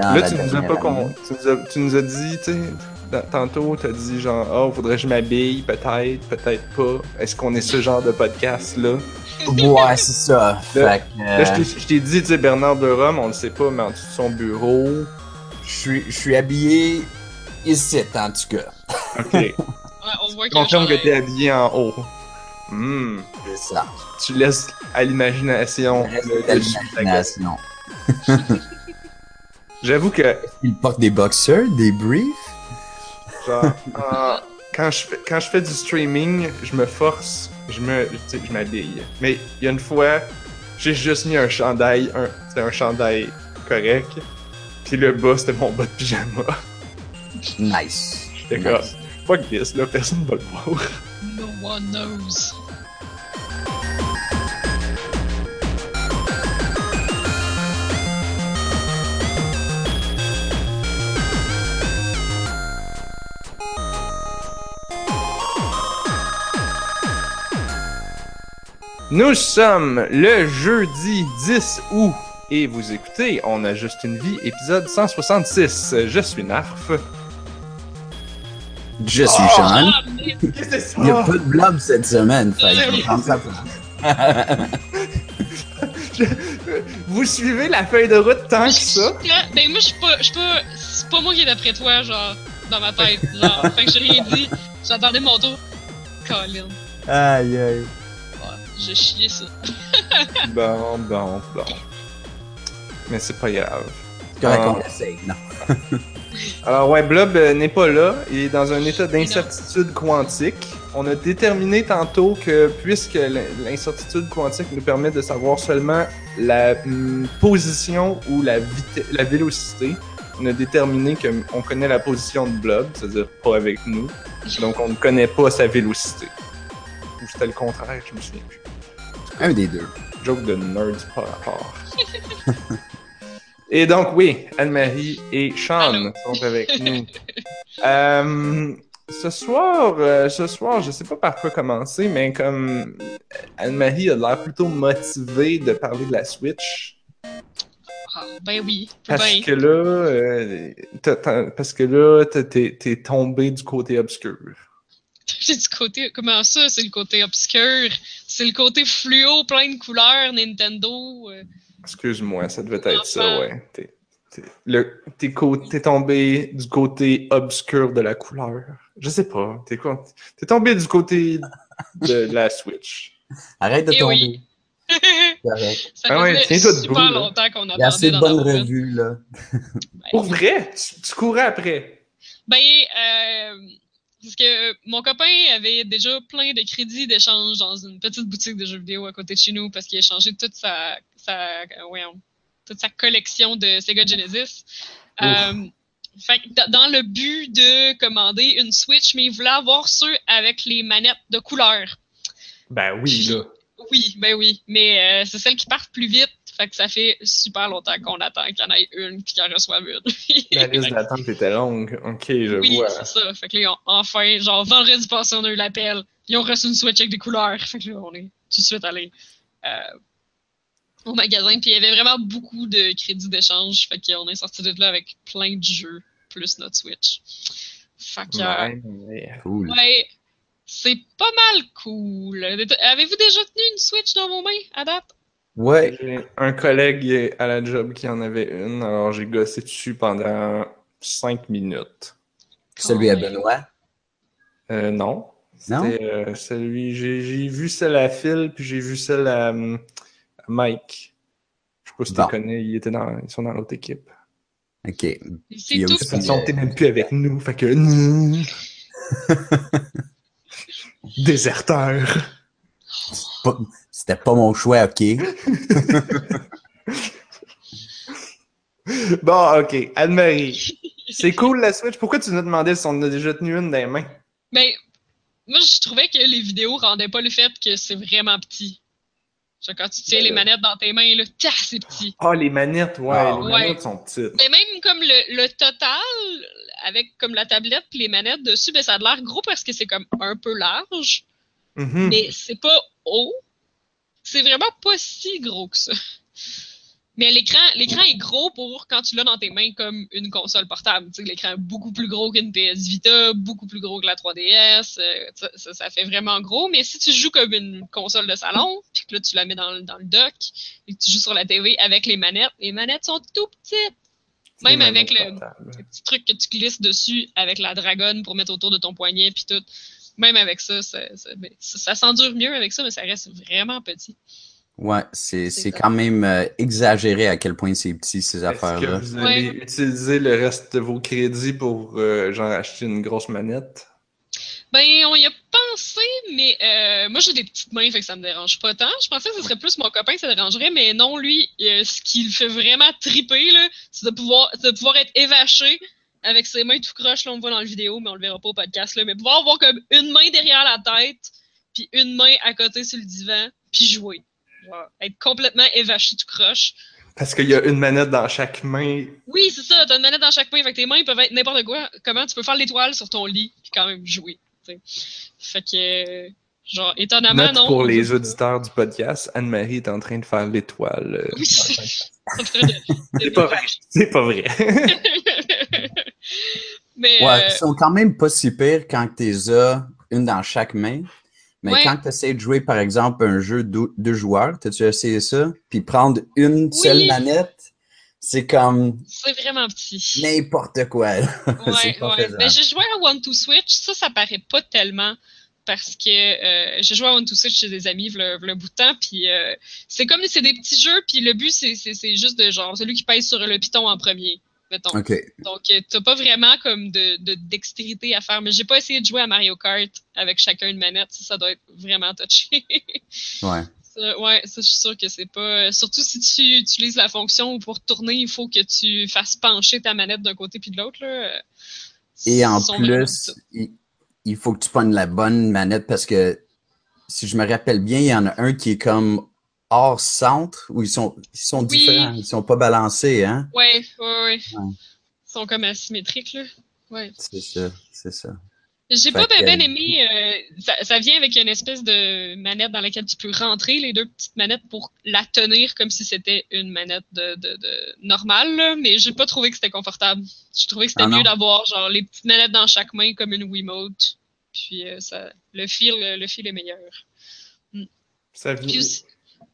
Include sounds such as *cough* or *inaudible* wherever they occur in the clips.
dans Là, tu nous as pas con- tu, nous as, tu nous as dit, tu sais, dans- tantôt, t'as dit genre, oh, faudrait que je m'habille, peut-être, peut-être pas. Est-ce qu'on est ce genre de podcast-là? Ouais, c'est ça. Là- Fait que, Là, je euh, t'ai- t'ai dit, tu sais, Bernard de Rome, on le sait pas, mais en dessous de son bureau. je suis- je suis habillé ici, en tout cas. Ok. *laughs* Ouais, on voit Confirme que t'es habillé en haut. Hmm. C'est ça. Tu laisses à l'imagination. Le- le *laughs* J'avoue que, Il porte des boxers, des briefs. genre, en- quand, je fais, quand je fais du streaming, je me force, je me, tu sais, je m'habille. Mais il y a une fois, j'ai juste mis un chandail, un, c'était un chandail correct. Puis le bas, c'était mon bas de pyjama. Nice. J'étais Nice. comme, fuck this, là, personne va le voir. No one knows. Nous sommes le jeudi 10 août et vous écoutez On a juste une vie, épisode 166. Je suis Narf. Je suis Oh! Sean. C'est Il n'y a pas de blob cette semaine. Fait je. *laughs* Vous suivez la feuille de route tant que ça? Ben moi je suis pas, pas, c'est pas moi qui est d'après toi genre dans ma tête, genre. *laughs* fait que j'ai rien dit. J'attendais mon tour. Colin, Aïe, aïe. J'ai chié ça. *laughs* Bon, bon, bon. Mais c'est pas grave. Correct, on l'essaye. Non. Alors ouais, Blob euh, n'est pas là. Il est dans un état d'incertitude quantique. On a déterminé tantôt que puisque l'in- l'incertitude quantique nous permet de savoir seulement la hum, position ou la, la vélocité, on a déterminé qu'on connaît la position de Blob, c'est-à-dire pas avec nous. *laughs* Donc on ne connaît pas sa vélocité. Ou c'était le contraire, je me souviens plus. Un des deux. Joke de nerd par rapport. et donc, oui, Anne-Marie et Sean sont avec nous. *laughs* Euh, ce soir, euh, ce soir, je sais pas par quoi commencer, mais comme Anne-Marie a l'air plutôt motivée de parler de la Switch, Ah, ben oui, parce ben. que là, euh, parce que là, t'es tombé du côté obscur. J'ai du côté. Comment ça, c'est le côté obscur? C'est le côté fluo, plein de couleurs, Nintendo. euh. Excuse-moi, ça devait être ça, ouais. T'es, t'es- le, t'es, co- t'es tombé du côté obscur de la couleur. Je sais pas. T'es quoi? T'es tombé du côté de la Switch. Arrête de Eh tomber. *laughs* oui. Ça Ah ouais, super debout, là. longtemps qu'on Il y a assez de bonnes revues, là. *laughs* Pour vrai? Tu, tu courais après? Ben, euh, parce que mon copain avait déjà plein de crédits d'échange dans une petite boutique de jeux vidéo à côté de chez nous parce qu'il a échangé toute sa, sa, toute sa collection de Sega Genesis. Euh, fait dans le but de commander une Switch, mais il voulait avoir ceux avec les manettes de couleur. Ben oui, là. Oui, ben oui, mais euh, c'est celles qui partent plus vite. Fait que ça fait super longtemps qu'on attend qu'il y en ait une puis qu'il en reçoive une. La *laughs* liste d'attente était longue. Ok, je Oui, vois. c'est ça. Fait que là, ils ont- enfin, genre, vendredi passé, on a eu l'appel. Ils ont reçu une Switch avec des couleurs. Fait que là, on est tout de suite allé euh, au magasin. Puis il y avait vraiment beaucoup de crédits d'échange. Fait qu'on est sorti de là avec plein de jeux, plus notre Switch. Fait que, euh, Ouais, Cool. ouais, c'est pas mal cool. Avez-vous déjà tenu une Switch dans vos mains à date? Ouais. J'ai un collègue à la job qui en avait une, alors j'ai gossé dessus pendant 5 minutes. Celui à ouais. Benoît? Euh, non. Non? C'était euh, celui. J'ai j'ai vu celle à Phil, puis j'ai vu celle à, hum, à Mike. Je sais pas si tu Bon. les connais, ils, étaient dans, ils sont dans l'autre équipe. OK. Il y a tout. De toute aussi- façon, t'es même plus avec nous, fait que. *laughs* Déserteur. C'était pas mon choix, OK? *laughs* Bon, ok. Anne-Marie. C'est cool la Switch. Pourquoi tu nous as demandé si on en a déjà tenu une dans les mains? Mais moi, je trouvais que les vidéos rendaient pas le fait que c'est vraiment petit. Quand tu tiens Ben les manettes dans tes mains, là, c'est petit. Ah, les manettes, ouais. Ah, les ouais. manettes sont petites. Mais même comme le, le total, avec comme la tablette les manettes dessus, ben, ça a l'air gros parce que c'est comme un peu large, Mhm. mais c'est pas haut. C'est vraiment pas si gros que ça. Mais l'écran, l'écran est gros pour quand tu l'as dans tes mains comme une console portable. Tu sais, l'écran est beaucoup plus gros qu'une PS Vita, beaucoup plus gros que la 3DS. euh, ça, fait vraiment gros. Mais si tu joues comme une console de salon, puis que là tu la mets dans, le- dans le dock et que tu joues sur la TV avec les manettes, les manettes sont tout petites. Même avec le, le petit truc que tu glisses dessus avec la dragonne pour mettre autour de ton poignet puis tout. Même avec ça, ça, ça, ben, ça- ça s'endure mieux avec ça, mais ça reste vraiment petit. Ouais, c'est C'est c'est ça. quand même euh, exagéré à quel point c'est petit, ces Est-ce que affaires-là. vous allez utiliser le reste de vos crédits pour euh, genre acheter une grosse manette? Ben, on y a pensé, mais euh, moi j'ai des petites mains, fait que ça me dérange pas tant. Je pensais que ce serait plus mon copain que ça dérangerait, mais non, lui, euh, ce qui le fait vraiment triper, là, c'est de pouvoir, c'est de pouvoir être évaché avec ses mains tout croche. Là, on me voit dans la vidéo, mais on le verra pas au podcast, là, mais pouvoir avoir comme une main derrière la tête, puis une main à côté sur le divan, puis jouer. Genre, être complètement évaché tout croche. Parce qu'il y a une manette dans chaque main. Oui, c'est ça, t'as une manette dans chaque main, fait que tes mains peuvent être n'importe quoi. Comment tu peux faire l'étoile sur ton lit, puis quand même jouer. Fait que, genre, étonnamment, Note non. pour les auditeurs du podcast, Anne-Marie est en train de faire l'étoile. euh, Oui, C'est *laughs* pas vrai. C'est pas vrai. *laughs* Mais, Ouais, euh, ils sont quand même pas si pires quand tu les as une dans chaque main. Mais Ouais. quand tu essaies de jouer, par exemple, un jeu deux, deux joueurs, t'as-tu essayé ça? Puis prendre une seule manette, c'est comme c'est vraiment petit. n'importe quoi. là. *laughs* Ouais, ouais. Ben, j'ai joué à One to Switch, ça, ça paraît pas tellement parce que euh, j'ai joué à One to Switch chez des amis v'là un bout de temps, puis euh, c'est comme c'est des petits jeux, puis le but c'est juste de genre celui qui pèse sur le piton en premier, mettons. OK. Donc euh, t'as pas vraiment comme de, de dextérité à faire, mais j'ai pas essayé de jouer à Mario Kart avec chacun une manette, ça, ça doit être vraiment touché. *laughs* Ouais. Ça, ouais, ça, je suis sûre que c'est pas. Surtout si tu utilises la fonction où pour tourner, il faut que tu fasses pencher ta manette d'un côté puis de l'autre. Et en plus, il, il faut que tu prennes la bonne manette parce que si je me rappelle bien, il y en a un qui est comme hors centre où ils sont, ils sont Oui. différents, ils sont pas balancés, hein? Ouais, ouais, ouais. Ouais. Ils sont comme asymétriques, là. Ouais. C'est ça, c'est ça. J'ai pas bien aimé. euh, ça, ça vient avec une espèce de manette dans laquelle tu peux rentrer les deux petites manettes pour la tenir comme si c'était une manette de, de, de normale, là, mais j'ai pas trouvé que c'était confortable. Je trouvais que c'était Ah mieux d'avoir genre les petites manettes dans chaque main comme une Wiimote. Puis euh, ça, le feel, le feel est meilleur. Ça vient- Puis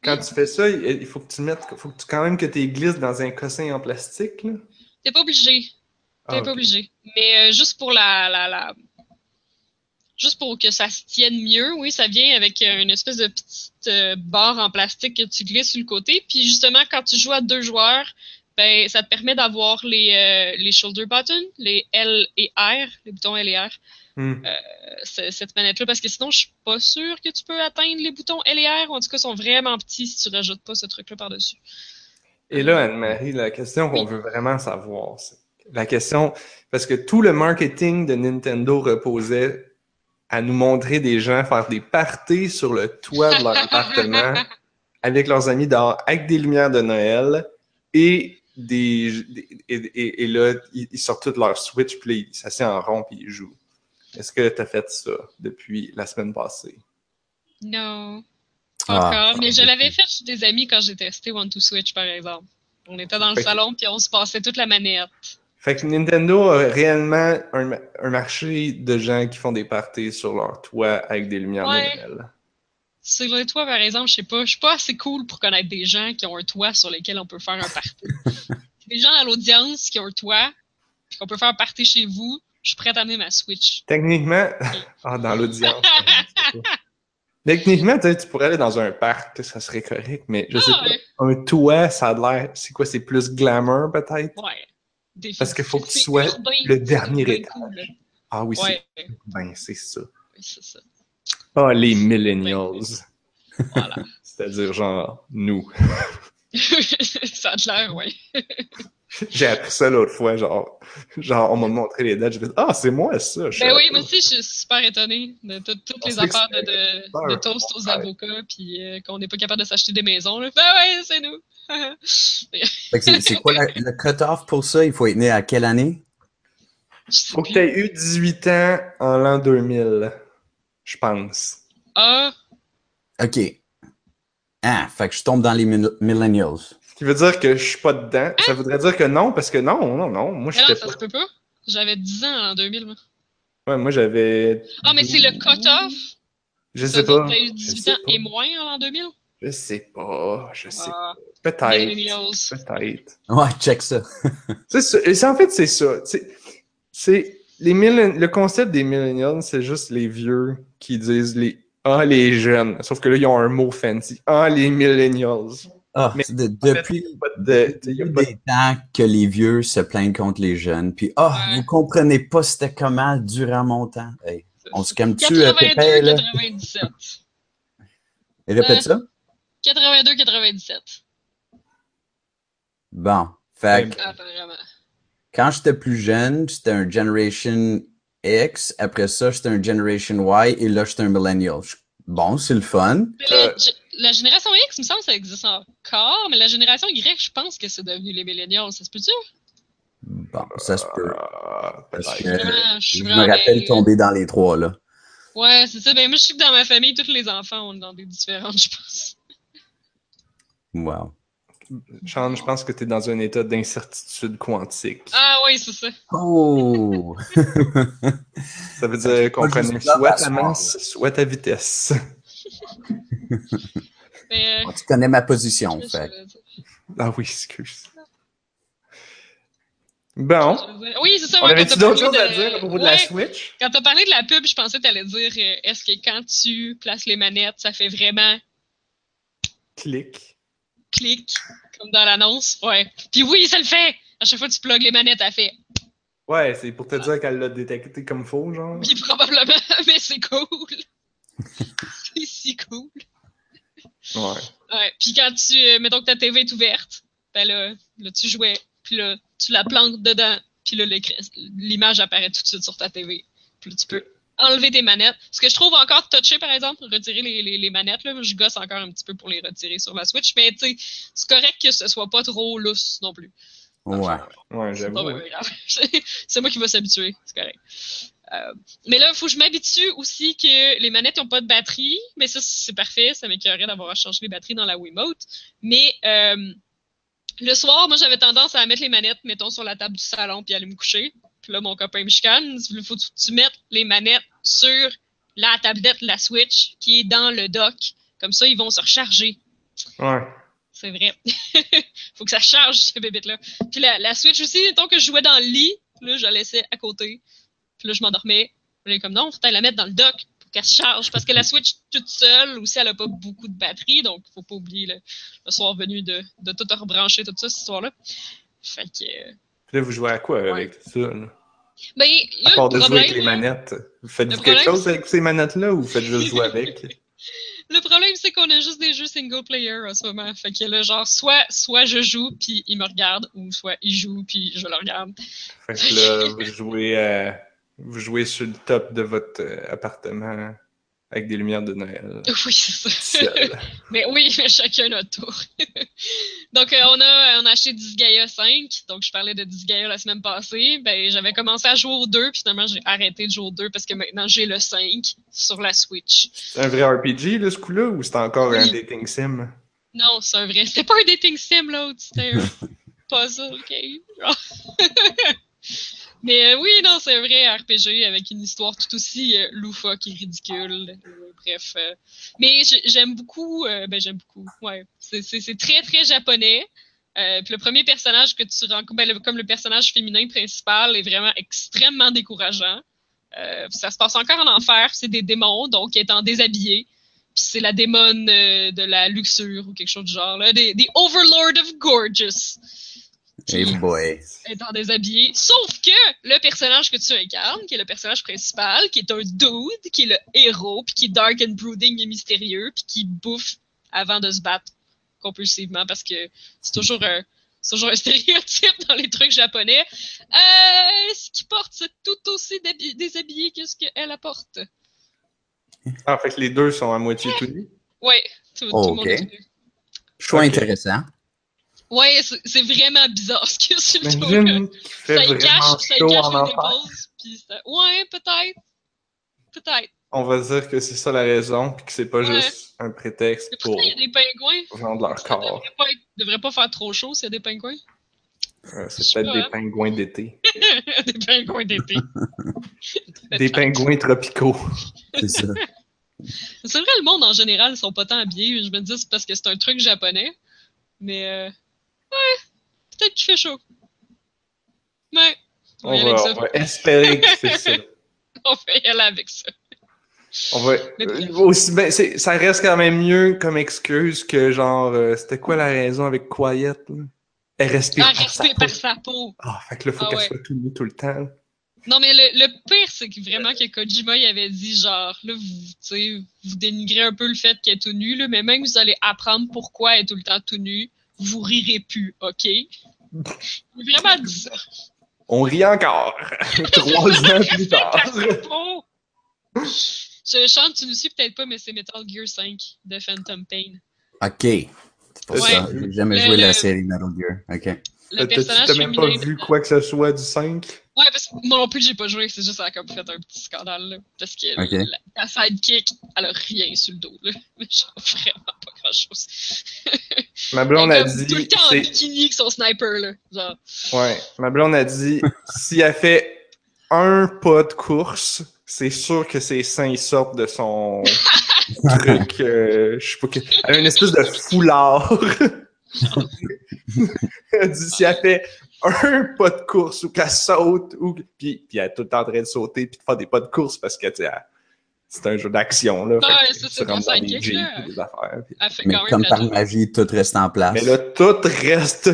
Quand tu fais ça, il faut que tu mettes, faut que tu, quand même que tu glisses dans un cossin en plastique. Là. T'es pas obligé. T'es Ah, pas obligé. Mais euh, juste pour la, la, la. Juste pour que ça se tienne mieux, oui, ça vient avec euh, une espèce de petite euh, barre en plastique que tu glisses sur le côté. Puis justement, quand tu joues à deux joueurs, ben, ça te permet d'avoir les, euh, les shoulder buttons, les L et R, les boutons L et R, Hmm. euh, cette manette-là, parce que sinon, je suis pas sûre que tu peux atteindre les boutons L et R, ou en tout cas, ils sont vraiment petits si tu rajoutes pas ce truc-là par-dessus. Et là, Anne-Marie, la question qu'on Oui. veut vraiment savoir, c'est la question, parce que tout le marketing de Nintendo reposait à nous montrer des gens faire des parties sur le toit de leur *laughs* appartement avec leurs amis dehors, avec des lumières de Noël et des, et, et- et là, ils, sortent toute leur Switch, puis ils s'assiedent en rond, puis ils jouent. Est-ce que tu as fait ça depuis la semaine passée? Non. Pas Ah, encore. Mais je l'avais fait chez des amis quand j'ai testé One to Switch, par exemple. On était dans le Fait salon puis on se passait toute la manette. Fait que Nintendo a réellement un, ma- un marché de gens qui font des parties sur leur toit avec des lumières Ouais. Noël. Sur le toit, par exemple, je sais pas, je suis pas assez cool pour connaître des gens qui ont un toit sur lequel on peut faire un party. *laughs* des gens à l'audience qui ont un toit, puis qu'on peut faire un party chez vous, je suis prête à amener ma Switch. Techniquement, *laughs* ah, dans l'audience. Techniquement, tu sais, tu pourrais aller dans un parc, ça serait correct, mais je sais Ah, ouais. pas. Un toit, ça a l'air. C'est quoi? C'est plus glamour, peut-être? Ouais. Des- Parce qu'il faut que tu sois urbain, le dernier étage. cool. Ah oui, Ouais, c'est ben, c'est ça. oui, c'est ça. Ah, les millennials. Voilà. *laughs* C'est-à-dire, genre, nous. *laughs* ça a de l'air, ouais. *laughs* J'ai appris ça l'autre fois, genre, genre on m'a montré les dates, je me Ah, c'est moi ça! je Ben oui, moi aussi, je suis super étonnée de tout- toutes On les affaires de, de, toast aux Ouais. avocats, puis euh, qu'on n'est pas capable de s'acheter des maisons. Là. Ben ouais, c'est nous. *laughs* Fait c'est- quoi la- le cut-off pour ça? Il faut être né à quelle année? Faut que tu aies eu 18 ans en l'an 2000, je pense. Ah, OK. Ah, fait que je tombe dans les mil- millennials. Qui veut dire que je suis pas dedans. Ça voudrait dire que non, parce que non, non, non. Moi, Mais non, ça pas. se peut pas. J'avais 10 ans en 2000, moi. Ouais, moi, j'avais. Ah, mais c'est le cut-off. Je sais pas. T'as eu Je 18 sais ans pas. et moins en 2000? Je sais pas. Je sais Ah, Peut-être. millennials. Peut-être. Ouais, check ça. *laughs* C'est ça. Et c'est- en fait, c'est ça. C'est- C'est les millen- le concept des millennials, c'est juste les vieux qui disent les ah les jeunes. Sauf que là, ils ont un mot fancy. Ah les millennials. Ah, Mais- de- En fait, depuis de- des temps que les vieux se plaignent contre les jeunes. Puis, ah, Ouais. vous comprenez pas c'était comment durant mon temps. Hey, on se calme-tu, euh, 82, Pépé, là? 97. Et répète ça. 82, 97. Bon. Fait vraiment. quand j'étais plus jeune, c'était un Generation X. Après ça, j'étais un Generation Y. Et là, j'étais un Millennial. Bon, c'est le fun. Euh, la génération X, il me semble que ça existe encore, mais la génération Y, je pense que c'est devenu les millennials. Ça se peut-tu? Bon, ça se peut. Ah, Parce que je suis je me rappelle tomber dans les trois, là. Ouais, c'est ça. Ben, moi, je sais que dans ma famille, tous les enfants ont dans des différentes, *laughs* je pense. Wow. Sean, je pense que tu es dans un état d'incertitude quantique. Ah oui, c'est ça. Oh! *laughs* *laughs* Ça veut dire qu'on connaît soit ta masse, soit ta vitesse. Mais, euh, tu connais ma position, que fait. Ah oui, excuse. Bon. Oui, c'est ça. On t'as d'autres parlé choses à de- dire à propos de la Switch? Quand t'as parlé de la pub, je pensais que t'allais dire euh, est-ce que quand tu places les manettes, ça fait vraiment Clic. clic, comme dans l'annonce? Ouais. Puis oui, ça le fait! À chaque fois que tu plugues les manettes, elle fait Ouais, c'est pour te dire qu'elle l'a détecté comme faux, genre. oui, probablement, *laughs* mais c'est cool! *laughs* c'est si cool! Ouais. Ouais. Puis quand tu, euh, mettons que ta TV est ouverte, ben là, là tu jouais, puis là, tu la plantes dedans, puis là, l'image apparaît tout de suite sur ta TV. Puis là, tu peux enlever tes manettes. Ce que je trouve encore touché, par exemple, retirer les, les, les manettes, là, je gosse encore un petit peu pour les retirer sur la Switch, mais tu sais, c'est correct que ce soit pas trop lousse non plus. Ouais. Ouais, j'avoue. c'est *laughs* moi qui vais s'habituer, c'est correct. Euh, mais là, il faut que je m'habitue aussi que les manettes n'ont pas de batterie. Mais ça, c'est parfait. Ça m'écœurait d'avoir à changer les batteries dans la Wiimote. Mais euh, le soir, moi, j'avais tendance à mettre les manettes, mettons, sur la table du salon puis aller me coucher. Puis là, mon copain me chicane. Il faut que tu mettes les manettes sur la tablette, la Switch, qui est dans le dock. Comme ça, ils vont se recharger. Ouais. C'est vrai. *laughs* Faut que ça charge, ce bébé-là. Puis la, la Switch aussi, tant que je jouais dans le lit, là, je la laissais à côté. Puis là, je m'endormais. Comme non, faut la mettre dans le dock pour qu'elle se charge. Parce que la Switch toute seule, aussi, elle a pas beaucoup de batterie. Donc, faut pas oublier le, le soir venu de, de tout rebrancher, tout ça, cette histoire-là. Fait que. euh, Puis là, vous jouez à quoi avec tout ça? Là? Ben, À part de jouer avec les manettes. Vous faites Le quelque chose avec ces manettes-là ou vous faites juste jouer *laughs* avec? Le problème, c'est qu'on a juste des jeux single player en ce moment. Fait que là, genre, soit, soit je joue, puis il me regarde, ou soit il joue, puis je le regarde. Fait que là, vous jouez, euh, vous jouez sur le top de votre euh, appartement avec des lumières de Noël. *laughs* Oui, c'est ça. Mais oui, chacun notre tour. *laughs* donc, euh, on, a, on a acheté Disgaea 5. Donc, je parlais de Disgaea la semaine passée. Ben, j'avais commencé à jouer au 2, puis finalement, j'ai arrêté de jouer au 2 parce que maintenant, j'ai le 5 sur la Switch. C'est un vrai RPG, là, ce coup-là, ou c'est encore un dating sim? Non, c'est un vrai. C'était pas un dating sim, l'autre. C'était un *laughs* puzzle game. Mais euh, oui, non, c'est vrai RPG avec une histoire tout aussi euh, loufoque et ridicule. Bref. euh, mais j'ai- j'aime beaucoup. euh, ben, j'aime beaucoup. Ouais. C'est- très, très japonais. Euh, puis le premier personnage que tu rencontres, ben, comme le personnage féminin principal, est vraiment extrêmement décourageant. Euh, ça se passe encore en enfer. C'est des démons, donc étant déshabillés. Puis c'est la démone euh, de la luxure ou quelque chose du genre. Là, des, des Overlord of Gorgeous. Hey boy. Étant déshabillé. Sauf que le personnage que tu incarnes, qui est le personnage principal, qui est un dude, qui est le héros, puis qui est dark and brooding et mystérieux, puis qui bouffe avant de se battre compulsivement parce que c'est toujours un, c'est toujours un *laughs* stéréotype dans les trucs japonais. Euh, ce qui porte, c'est tout aussi déshabillé que ce qu'elle apporte. Ah, fait que les deux sont à moitié tout nus? Ouais, tout, tout Oh, le monde ok. est nu. Choix intéressant. Ouais, c'est vraiment bizarre ce qu'il y a sur le dos. là. Ça y cache, ça y cache les épaules, puis ça- Ouais, peut-être. Peut-être. On va dire que c'est ça la raison, puis que c'est pas Ouais. juste un prétexte pour il y a des pingouins. vendre leur Ça corps. devrait pas, être- devrait pas faire trop chaud s'il y a des pingouins? Euh, c'est peut-être des hein. pingouins d'été. des pingouins d'été. *laughs* *laughs* Des pingouins tropicaux. C'est ça. C'est vrai, le monde en général, ils sont pas tant habillés. Je me dis, c'est parce que c'est un truc japonais. Mais, euh, ouais, peut-être qu'il fait chaud. Ouais, on va y On aller va, avec ça. on va espérer que c'est ça. *laughs* On va y aller avec ça. On va Mais euh, aussi ben, ça reste quand même mieux comme excuse que genre euh, c'était quoi la raison avec Quiet là? Elle respire Ah, par sa peau. par sa peau. Ah, fait que là faut Ah qu'elle ouais. soit tout nue tout le temps. Non, mais le, le pire, c'est que vraiment que Kojima, il avait dit genre, là, vous, vous dénigrez un peu le fait qu'elle est tout nue, là, mais même vous allez apprendre pourquoi elle est tout le temps tout nue, vous rirez plus, OK? Il a vraiment dit ça. On rit encore. *laughs* Trois ans plus tard. Je chante, tu nous suis peut-être pas, mais c'est Metal Gear 5 de Phantom Pain. OK. C'est pour Ouais. ça. J'ai jamais Le- joué la série Metal Gear. OK. Le T'as- personnage T'as même pas vu quoi que ce soit du 5? Ouais, parce que moi non plus, j'ai pas joué, c'est juste ça a comme fait un petit scandale, là. Parce que la, la sidekick, elle a rien sur le dos, là. *laughs* Genre vraiment pas chose. *laughs* Ma blonde a Elle est comme tout le dit. temps en c'est- bikini avec son sniper, là. Genre. Ouais, ma blonde a dit *laughs* si elle fait un pas de course, c'est sûr que ses seins sortent de son *laughs* truc. euh, je sais pas que. Elle a une espèce de foulard. elle a dit si elle fait un pas de course ou qu'elle saute ou puis, puis elle est tout le temps en train de sauter puis de faire des pas de course parce que tu sais, elle- c'est un jeu d'action là. Ouais, Fait que c'est tu ça, dans des jeeps affaires. puis- Elle fait Mais comme par job. magie, tout reste en place. Mais là, tout reste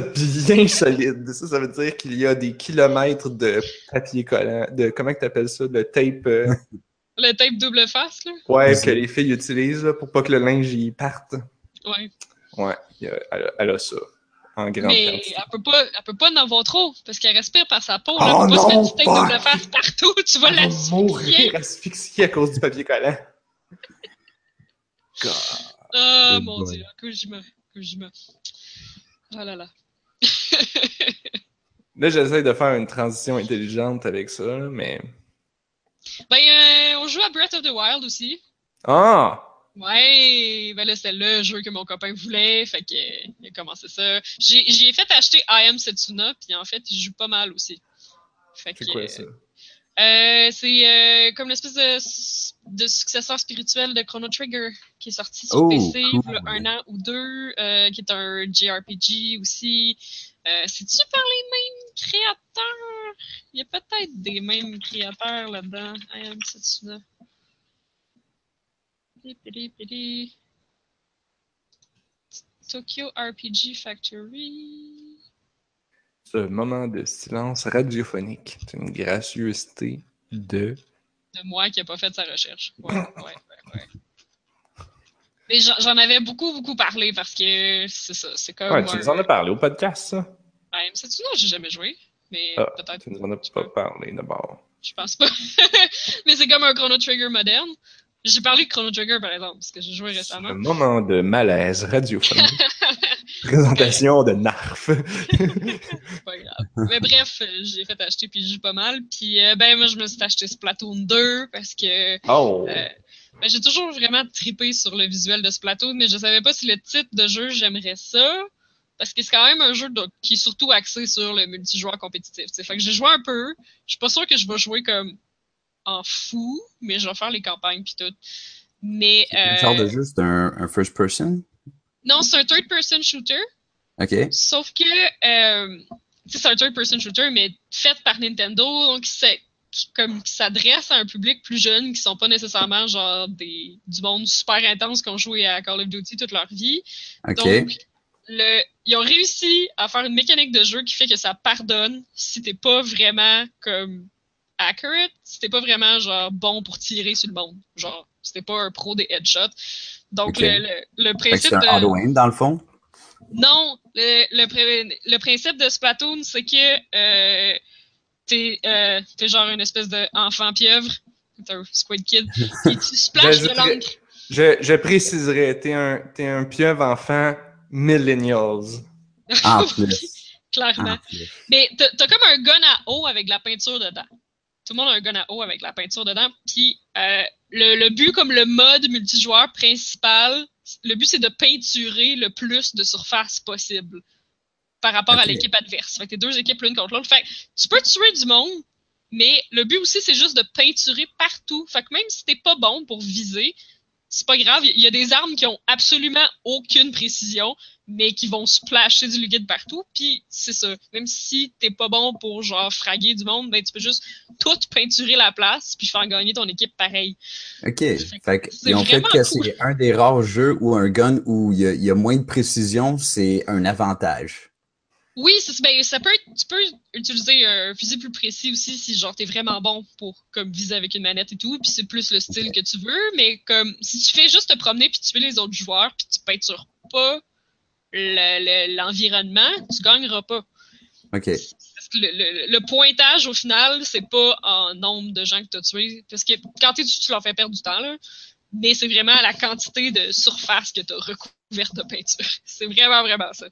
bien *laughs* solide. Ça, ça veut dire qu'il y a des kilomètres de papier collant, de comment que t'appelles ça, de tape, euh, *laughs* Le tape double face, là. ouais, que les filles utilisent là, pour pas que le linge y parte. Ouais. Ouais, a, elle a ça en grande Mais elle peut pas, elle peut pas en avoir trop, parce qu'elle respire par sa peau, Oh là. Elle peut pas se non, mettre du tape double face partout, tu vas Elle va l'asphyxier. mourir asphyxiée à cause du papier collant. *laughs* God. Ah, Oh mon boy. dieu, Kojima, Kojima. Oh là là. *laughs* Là, j'essaie de faire une transition intelligente avec ça, mais. Ben, euh, on joue à Breath of the Wild aussi. Ah! Ouais, ben là, c'était le jeu que mon copain voulait, fait que il a commencé ça. J'ai j'ai fait acheter I Am Setsuna, puis en fait, il joue pas mal aussi. Fait que, C'est quoi ça? euh, c'est euh, comme l'espèce de, de successeur spirituel de Chrono Trigger qui est sorti sur Oh, PC cool. il y a un an ou deux, euh, qui est un JRPG aussi. C'est-tu par les mêmes créateurs? Il y a peut-être des mêmes créateurs là-dedans. I Am Setsuna. Tokyo RPG Factory. Ce moment de silence radiophonique. C'est une gracieuseté de. de moi qui n'a pas fait sa recherche. Ouais, ouais, ouais, ouais. Mais j'en avais beaucoup, beaucoup parlé parce que c'est ça, c'est comme. Ouais, tu nous en as parlé au podcast, ça? Ouais, mais sais-tu, non, j'ai jamais joué. Mais Ah, peut-être. Tu nous en as pas parlé d'abord. Je pense pas. *laughs* mais c'est comme un Chrono Trigger moderne. J'ai parlé de Chrono Trigger par exemple, parce que j'ai joué Un récemment. moment de malaise radiophonique. *laughs* Présentation de Narf. C'est pas grave. Mais bref, euh, j'ai fait acheter puis je joue pas mal. Puis euh, ben moi je me suis acheté Splatoon 2 parce que Oh! Euh, ben, j'ai toujours vraiment trippé sur le visuel de Splatoon, mais je savais pas si le type de jeu j'aimerais ça. Parce que c'est quand même un jeu de- qui est surtout axé sur le multijoueur compétitif. t'sais. Fait que j'ai joué un peu. Je suis pas sûr que je vais jouer comme en fou, mais je vais faire les campagnes puis tout. Mais euh, genre de jeu? C'est un, un first person? non, c'est un third-person shooter. OK. Sauf que euh, tu sais, c'est un third-person shooter, mais fait par Nintendo, donc c'est qui, comme qui s'adresse à un public plus jeune qui sont pas nécessairement genre des du monde super intense qui ont joué à Call of Duty toute leur vie. OK. Donc le, ils ont réussi à faire une mécanique de jeu qui fait que ça pardonne si t'es pas vraiment comme accurate, t'es pas vraiment genre bon pour tirer sur le monde, genre t'es pas un pro des headshots. Donc le, le, le Fait que principe c'est un de dans le fond? non, le, le, pré- le principe de Splatoon, c'est que euh, t'es euh, t'es genre une espèce d'enfant pieuvre, t'es un Squid Kid, *laughs* et tu splashes de l'encre. Je, je préciserais, t'es un, un pieuvre enfant millennials. *laughs* En plus. Clairement. En plus. Mais t'as t'as comme un gun à eau avec de la peinture dedans. Tout le monde a un gun à eau avec la peinture dedans. Puis euh, le, le but, comme le mode multijoueur principal, le but c'est de peinturer le plus de surface possible par rapport à l'équipe adverse. Fait que t'es deux équipes l'une contre l'autre. Fait que tu peux tuer du monde, mais le but aussi c'est juste de peinturer partout. Fait que même si t'es pas bon pour viser, c'est pas grave. Il y a des armes qui ont absolument aucune précision, mais qui vont splasher du liquide partout. Puis c'est ça. Même si t'es pas bon pour genre fraguer du monde, ben tu peux juste tout peinturer la place puis faire gagner ton équipe pareil. OK. Fait que, C'est ils ont fait que cool. c'est un des rares jeux où un gun où il y a, il y a moins de précision, c'est un avantage. Oui, ben, ça peut être, tu peux utiliser un fusil plus précis aussi si genre t'es vraiment bon pour comme viser avec une manette et tout, puis c'est plus le style que tu veux, mais comme si tu fais juste te promener puis tuer les autres joueurs puis tu peintures pas le- le- l'environnement, tu gagneras pas. OK. Parce que le, pointage au final, c'est pas en nombre de gens que tu as tués. Parce que quand tu tu leur fais perdre du temps, là. Mais c'est vraiment la quantité de surface que tu as recouverte de peinture. *laughs* C'est vraiment, vraiment ça.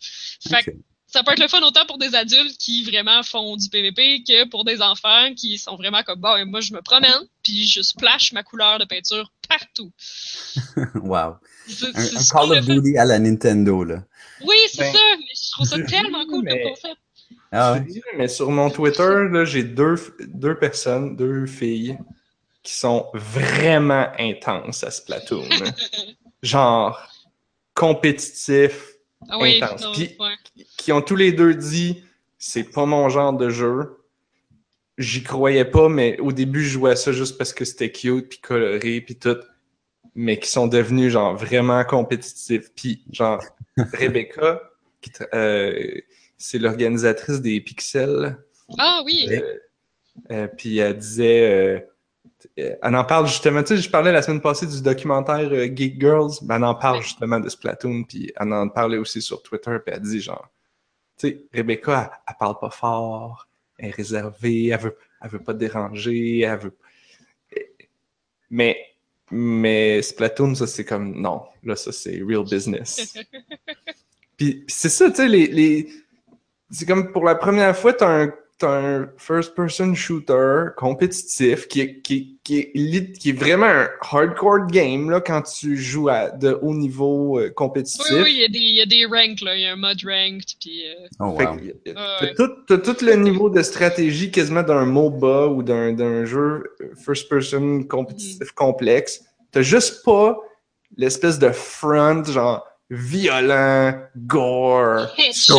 Fait que ça peut être le fun autant pour des adultes qui vraiment font du PVP que pour des enfants qui sont vraiment comme bon, moi je me promène, puis je splash ma couleur de peinture partout. *laughs* wow. Un, Call of. Duty à la Nintendo, là. Oui, c'est Ben, ça, mais je trouve ça *laughs* tellement cool mais- comme concept. Ah ouais. mais sur mon Twitter, là, j'ai deux, deux personnes, deux filles, qui sont vraiment intenses à Splatoon. là. *laughs* Genre, compétitifs, Ah oui, Intense. non, Puis- ouais. qui ont tous les deux dit c'est pas mon genre de jeu. J'y croyais pas, mais au début, je jouais à ça juste parce que c'était cute, puis coloré, puis tout. Mais qui sont devenus, genre, vraiment compétitifs. Puis, genre, *laughs* Rebecca, qui tra- euh, c'est l'organisatrice des Pixels, Ah oui. Euh, euh, puis elle disait, elle en parle justement, tu sais, je parlais la semaine passée du documentaire euh, Geek Girls, ben elle en parle Ouais. justement de Splatoon, puis elle en parlait aussi sur Twitter, puis elle dit genre, tu sais, Rebecca, elle, elle parle pas fort, elle est réservée, elle veut, elle veut pas déranger, elle veut... Mais, mais Splatoon, ça c'est comme, non, là ça c'est real business. Puis *laughs* puis c'est ça, tu sais, les, les... c'est comme pour la première fois, t'as un, un first-person shooter compétitif qui est, qui, qui, est, qui est vraiment un hardcore game là, quand tu joues à de haut niveau euh, compétitif. Oui, oui, il y, a des, il y a des ranks, là. Il y a un mode ranked, puis... euh, Oh, wow. euh, Ah t'as ouais. tout, t'as tout le niveau de stratégie quasiment d'un MOBA ou d'un, d'un jeu first-person compétitif Mm-hmm. complexe. T'as juste pas l'espèce de front, genre, violent, gore, Headshot.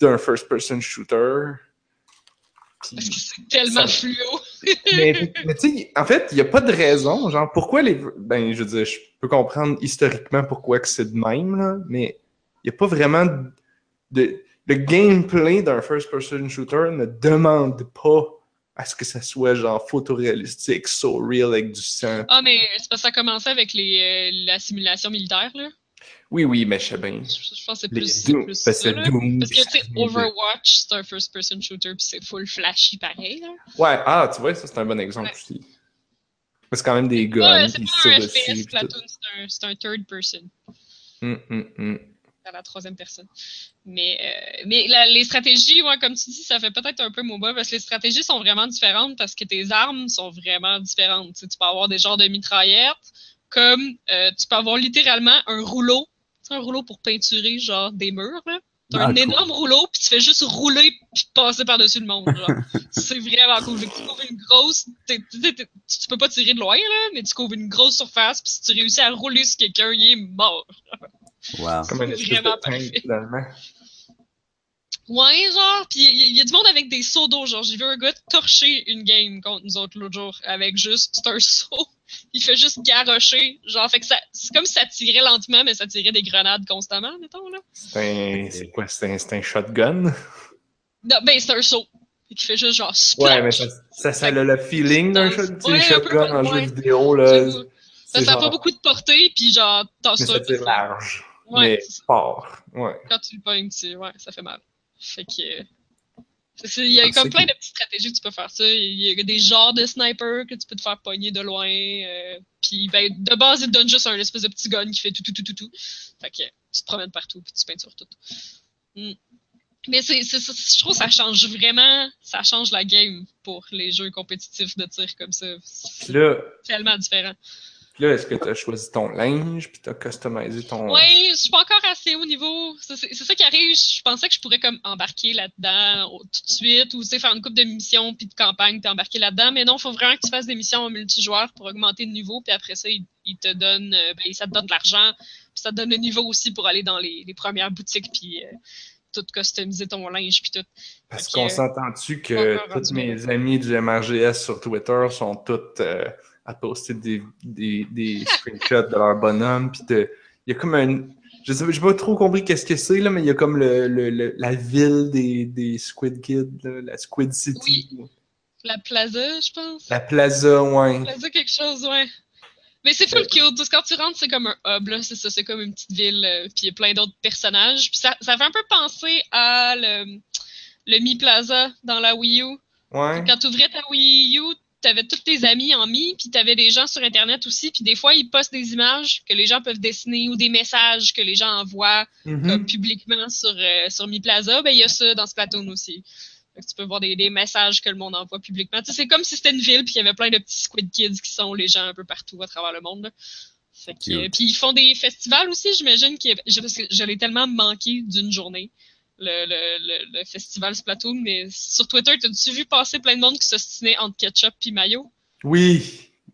D'un first-person shooter. Puis- Parce que c'est tellement Ça- fluo. *laughs* mais mais tu sais, en fait, il n'y a pas de raison. Genre, pourquoi les. Ben, je veux dire, je peux comprendre historiquement pourquoi que c'est de même, là, mais il n'y a pas vraiment de. Le gameplay d'un first-person shooter ne demande pas à ce que ça soit genre photoréalistique, so real avec du sang. Ah, mais c'est parce que ça commençait avec les, euh, la simulation militaire, là. Oui, oui, mais je sais bien. Je, je pense que c'est plus, Doom, plus parce que ça. Doom, Parce que, tu sais, puis- Overwatch, c'est un first-person shooter, puis c'est full flashy pareil, là. Ouais, ah, tu vois, ça c'est un bon exemple Ouais. aussi. C'est quand même des Ouais, guns c'est pas un. FPS. Platoon, c'est un, c'est un third person. Hum, hum, hum. à la troisième personne. Mais, euh, mais la- les stratégies, ouais, comme tu dis, ça fait peut-être un peu MOBA parce que les stratégies sont vraiment différentes parce que tes armes sont vraiment différentes. Tu, sais, tu peux avoir des genres de mitraillettes, comme euh, tu peux avoir littéralement un rouleau, un rouleau pour peinturer genre des murs. Là. T'as Ah, un cool. énorme rouleau, puis tu fais juste rouler puis passer par-dessus le monde. Genre. *laughs* c'est vraiment cool. Tu couvres une grosse. tu peux pas tirer de loin, là, mais tu couvres une grosse surface, puis si tu réussis à rouler sur quelqu'un, il est mort. Wow. Comme un C'est vraiment de parfait. Ouais, genre, pis il y, il y a du monde avec des seaux d'eau, genre, j'ai vu un gars torcher une game contre nous autres l'autre jour, avec juste, c'est un seau, *laughs* il fait juste garrocher, genre, fait que ça, c'est comme si ça tirait lentement, mais ça tirait des grenades constamment, mettons, là. C'est un. C'est quoi? C'est un, c'est un shotgun? Non, ben, c'est un seau, et qui fait juste genre, splash. Ouais, mais ça, ça, ça a le feeling d'un Ouais, shot, tu sais, un les peu en ouais. jeu vidéo, là. Ça c'est n'a genre- pas beaucoup de portée, puis genre, puis tire ça- large. Ouais, mais c'est fort. Ouais. quand tu le pognes, tu- ouais, ça fait mal. Fait que. Il y a Ah, comme plein de petites stratégies que tu peux faire ça. Il y a des genres de snipers que tu peux te faire pogner de loin. euh, puis ben, de base, il te donne juste un espèce de petit gun qui fait tout, tout, tout, tout, tout. Fait que tu te promènes partout puis tu peintures tout. Hmm. Mais c'est, je trouve que ça change vraiment, ça change la game pour les jeux compétitifs de tir comme ça. C'est tellement différent. Puis là est-ce que tu as choisi ton linge, puis tu as customisé ton. Oui, je suis pas encore assez haut niveau. C'est ça qui arrive. Je pensais que je pourrais comme embarquer là-dedans au- tout de suite ou faire une coupe de missions puis de campagne puis embarquer là-dedans. Mais non, il faut vraiment que tu fasses des missions en multijoueur pour augmenter le niveau. Puis après ça, il, il te donne, euh, ben, ça te donne de l'argent. Puis ça te donne le niveau aussi pour aller dans les, les premières boutiques puis euh, tout customiser ton linge puis tout. Parce qu'on que- s'entend-tu que tous mes amis du MRGS sur Twitter sont tous euh, à poster des, des, des screenshots de leur bonhomme, puis de- il y a comme un... Je sais pas, j'ai pas trop compris qu'est-ce que c'est, là, mais il y a comme le, le- le- la ville des, des Squid Kids, là, la Squid City. La plaza, je pense. La Plaza, ouais. Plaza quelque chose, ouais. Mais c'est full cute. Parce que quand tu rentres, c'est comme un hub, là. C'est ça, c'est comme une petite ville. euh, puis il y a plein d'autres personnages. Puis ça, ça fait un peu penser à le, le Mi Plaza dans la Wii U. Ouais. Quand tu ouvrais ta Wii U, t'avais tous tes amis en Mi, puis t'avais des gens sur Internet aussi. Puis des fois, ils postent des images que les gens peuvent dessiner ou des messages que les gens envoient Mhm. comme publiquement sur, euh, sur Mi Plaza. Ben, il y a ça dans Splatoon aussi. Que tu peux voir des, des messages que le monde envoie publiquement. C'est comme si c'était une ville, puis il y avait plein de petits Squid Kids qui sont les gens un peu partout à travers le monde. Fait que, euh, puis ils font des festivals aussi, j'imagine. avait- je- Parce que je l'ai tellement manqué d'une journée, le, le, le, festival Splatoon. Mais sur Twitter, t'as-tu vu passer plein de monde qui s'ostinait entre ketchup puis mayo? Oui.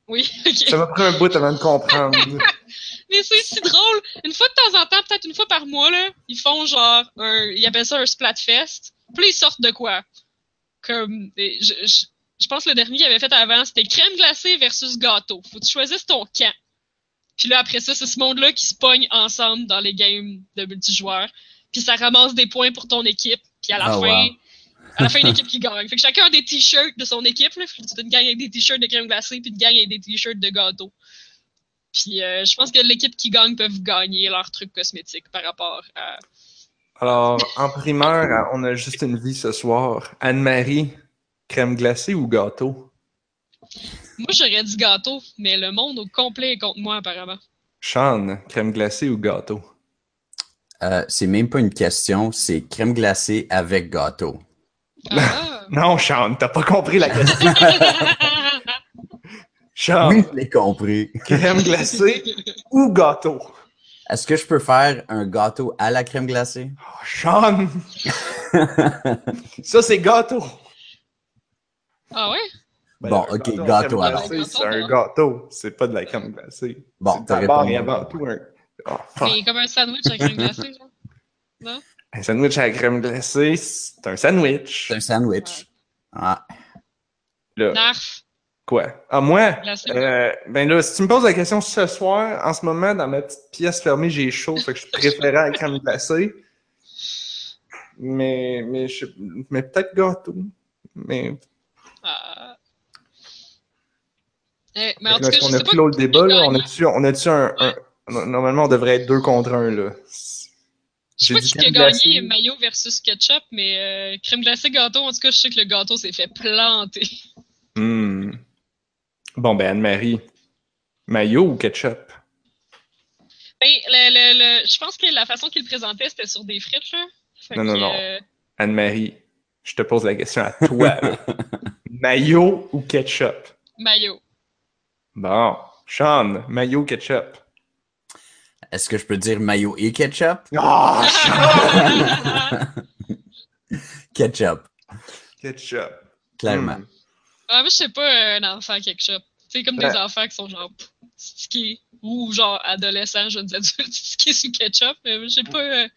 Oui, *laughs* ok. Ça m'a pris un bout avant de comprendre. *laughs* Mais c'est si drôle. Une fois de temps en temps, peut-être une fois par mois, là, ils font genre un. Ils appellent ça un Splatfest. Puis ils sortent de quoi? Comme. Je, je, je pense que le dernier qu'ils avaient fait avant, c'était crème glacée versus gâteau. Faut que tu choisisses ton camp. Puis là, après ça, c'est ce monde-là qui se pogne ensemble dans les games de multijoueurs. Puis ça ramasse des points pour ton équipe. Puis à la Oh, fin. wow. À la fin, une *laughs* équipe qui gagne. Fait que chacun a des t-shirts de son équipe. Là. Fait que tu as une gang avec des t-shirts de crème glacée, puis une gang avec des t-shirts de gâteau. Puis euh, je pense que l'équipe qui gagne peuvent gagner leurs trucs cosmétiques par rapport à. Alors, en primaire, on a juste une vie ce soir. Anne-Marie, crème glacée ou gâteau? Moi, j'aurais dit gâteau, mais le monde au complet est contre moi, apparemment. Sean, crème glacée ou gâteau? Euh, c'est même pas une question, c'est crème glacée avec gâteau. Ah! *laughs* Non, Sean, t'as pas compris la question. *laughs* Sean, Oui, je l'ai compris. crème glacée ou gâteau? Est-ce que je peux faire un gâteau à la crème glacée? Oh, Sean! Ça, c'est gâteau. ah ouais? Ben, Bon, ok, gâteau crème alors. glacée, C'est un gâteau, c'est pas de la crème glacée. Bon, c'est t'as d'abord répondu. et avant tout un... Oh, fuck. Mais comme un sandwich avec crème glacée, genre. Un sandwich à la crème glacée, c'est un sandwich. C'est un sandwich. Ah, Là, Narf, quoi? Ah, moi? Euh, ben là, si tu me poses la question ce soir, en ce moment, dans ma petite pièce fermée, j'ai chaud, fait que je préférais la crème glacée. Mais, mais, je- mais peut-être gâteau. Mais, Ah. Eh, mais en tout cas, qu'on a sais pas. plus l'autre débat, là? On a-tu, on a-tu un, un- Normalement, on devrait être deux contre un, là. Je sais pas qui a gagné mayo versus ketchup, mais euh, crème glacée gâteau, en tout cas, je sais que le gâteau s'est fait planter. Hmm. Bon, ben, Anne-Marie. Mayo ou ketchup? Ben, le, le, le- je pense que la façon qu'il présentait, c'était sur des frites, là. Fait Non, non, non. euh, Anne-Marie, je te pose la question à toi. là. *laughs* Mayo ou ketchup? mayo. Bon. Sean, mayo ou ketchup? Est-ce que je peux dire mayo et ketchup? *laughs* Ah, *laughs* Ketchup, ketchup. clairement. Hmm. Ah, moi, je sais pas, un enfant ketchup. C'est comme des enfants qui sont genre stickés ou genre adolescents, jeunes adultes *laughs* stickés sous ketchup. mais J'ai pas, euh,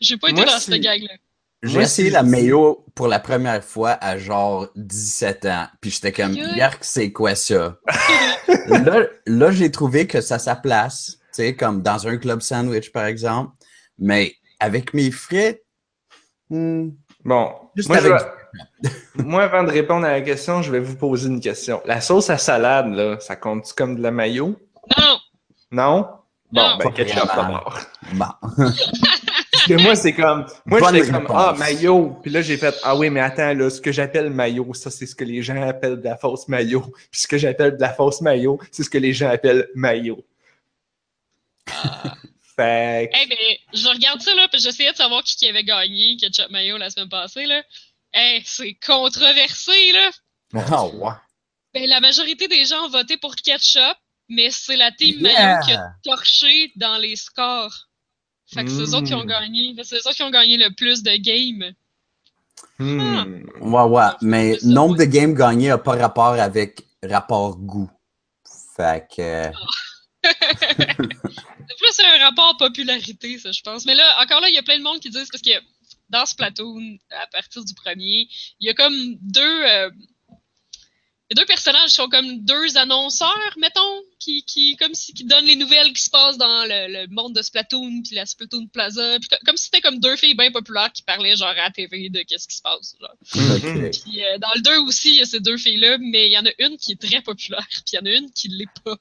j'ai pas été Moi, dans si- cette gang-là. J'ai essayé la mayo pour la première fois à genre 17 ans. Puis j'étais comme. Yark, c'est quoi ça? là, là j'ai trouvé que ça a sa place. Tu sais, comme dans un club sandwich, par exemple. Mais avec mes frites, hmm, Bon, Juste moi, je vais- moi, avant de répondre à la question, je vais vous poser une question. La sauce à salade, là, ça compte comme de la mayo? Non! Non? Bon, Non. ben, ketchup d'abord. bon. Parce que moi, c'est comme, moi, j'étais comme, ah, mayo. Puis là, j'ai fait, ah oui, mais attends, là, ce que j'appelle mayo, ça, c'est ce que les gens appellent de la fausse mayo. Puis ce que j'appelle de la fausse mayo, c'est ce que les gens appellent Fait que- Hey, mais je regarde ça, là, puis j'essayais de savoir qui, qui avait gagné Ketchup Mayo la semaine passée, là. Hey, c'est controversé, là. *laughs* Ah, ouais. Ben, la majorité des gens ont voté pour Ketchup, mais c'est la team Yeah. Mayo qui a torché dans les scores. Fait que c'est eux autres qui ont Mm. gagné. Que C'est eux autres qui ont gagné le plus de games. Hmm. Ouais, ouais. Mais nombre de games gagnés n'a pas rapport avec rapport goût. Fait que. euh, C'est *laughs* *laughs* plus un rapport popularité, ça, je pense. Mais là, encore là, il y a plein de monde qui disent, parce que dans Splatoon, à partir du premier, il y a comme deux... euh, a deux personnages qui sont comme deux annonceurs, mettons, qui, qui comme si qui donnent les nouvelles qui se passent dans le, le monde de Splatoon, puis la Splatoon Plaza, puis co- comme si c'était comme deux filles bien populaires qui parlaient genre à la TV de qu'est-ce qui se passe. Genre. ok. Puis euh, dans le 2 aussi, il y a ces deux filles-là, mais il y en a une qui est très populaire, puis il y en a une qui l'est pas.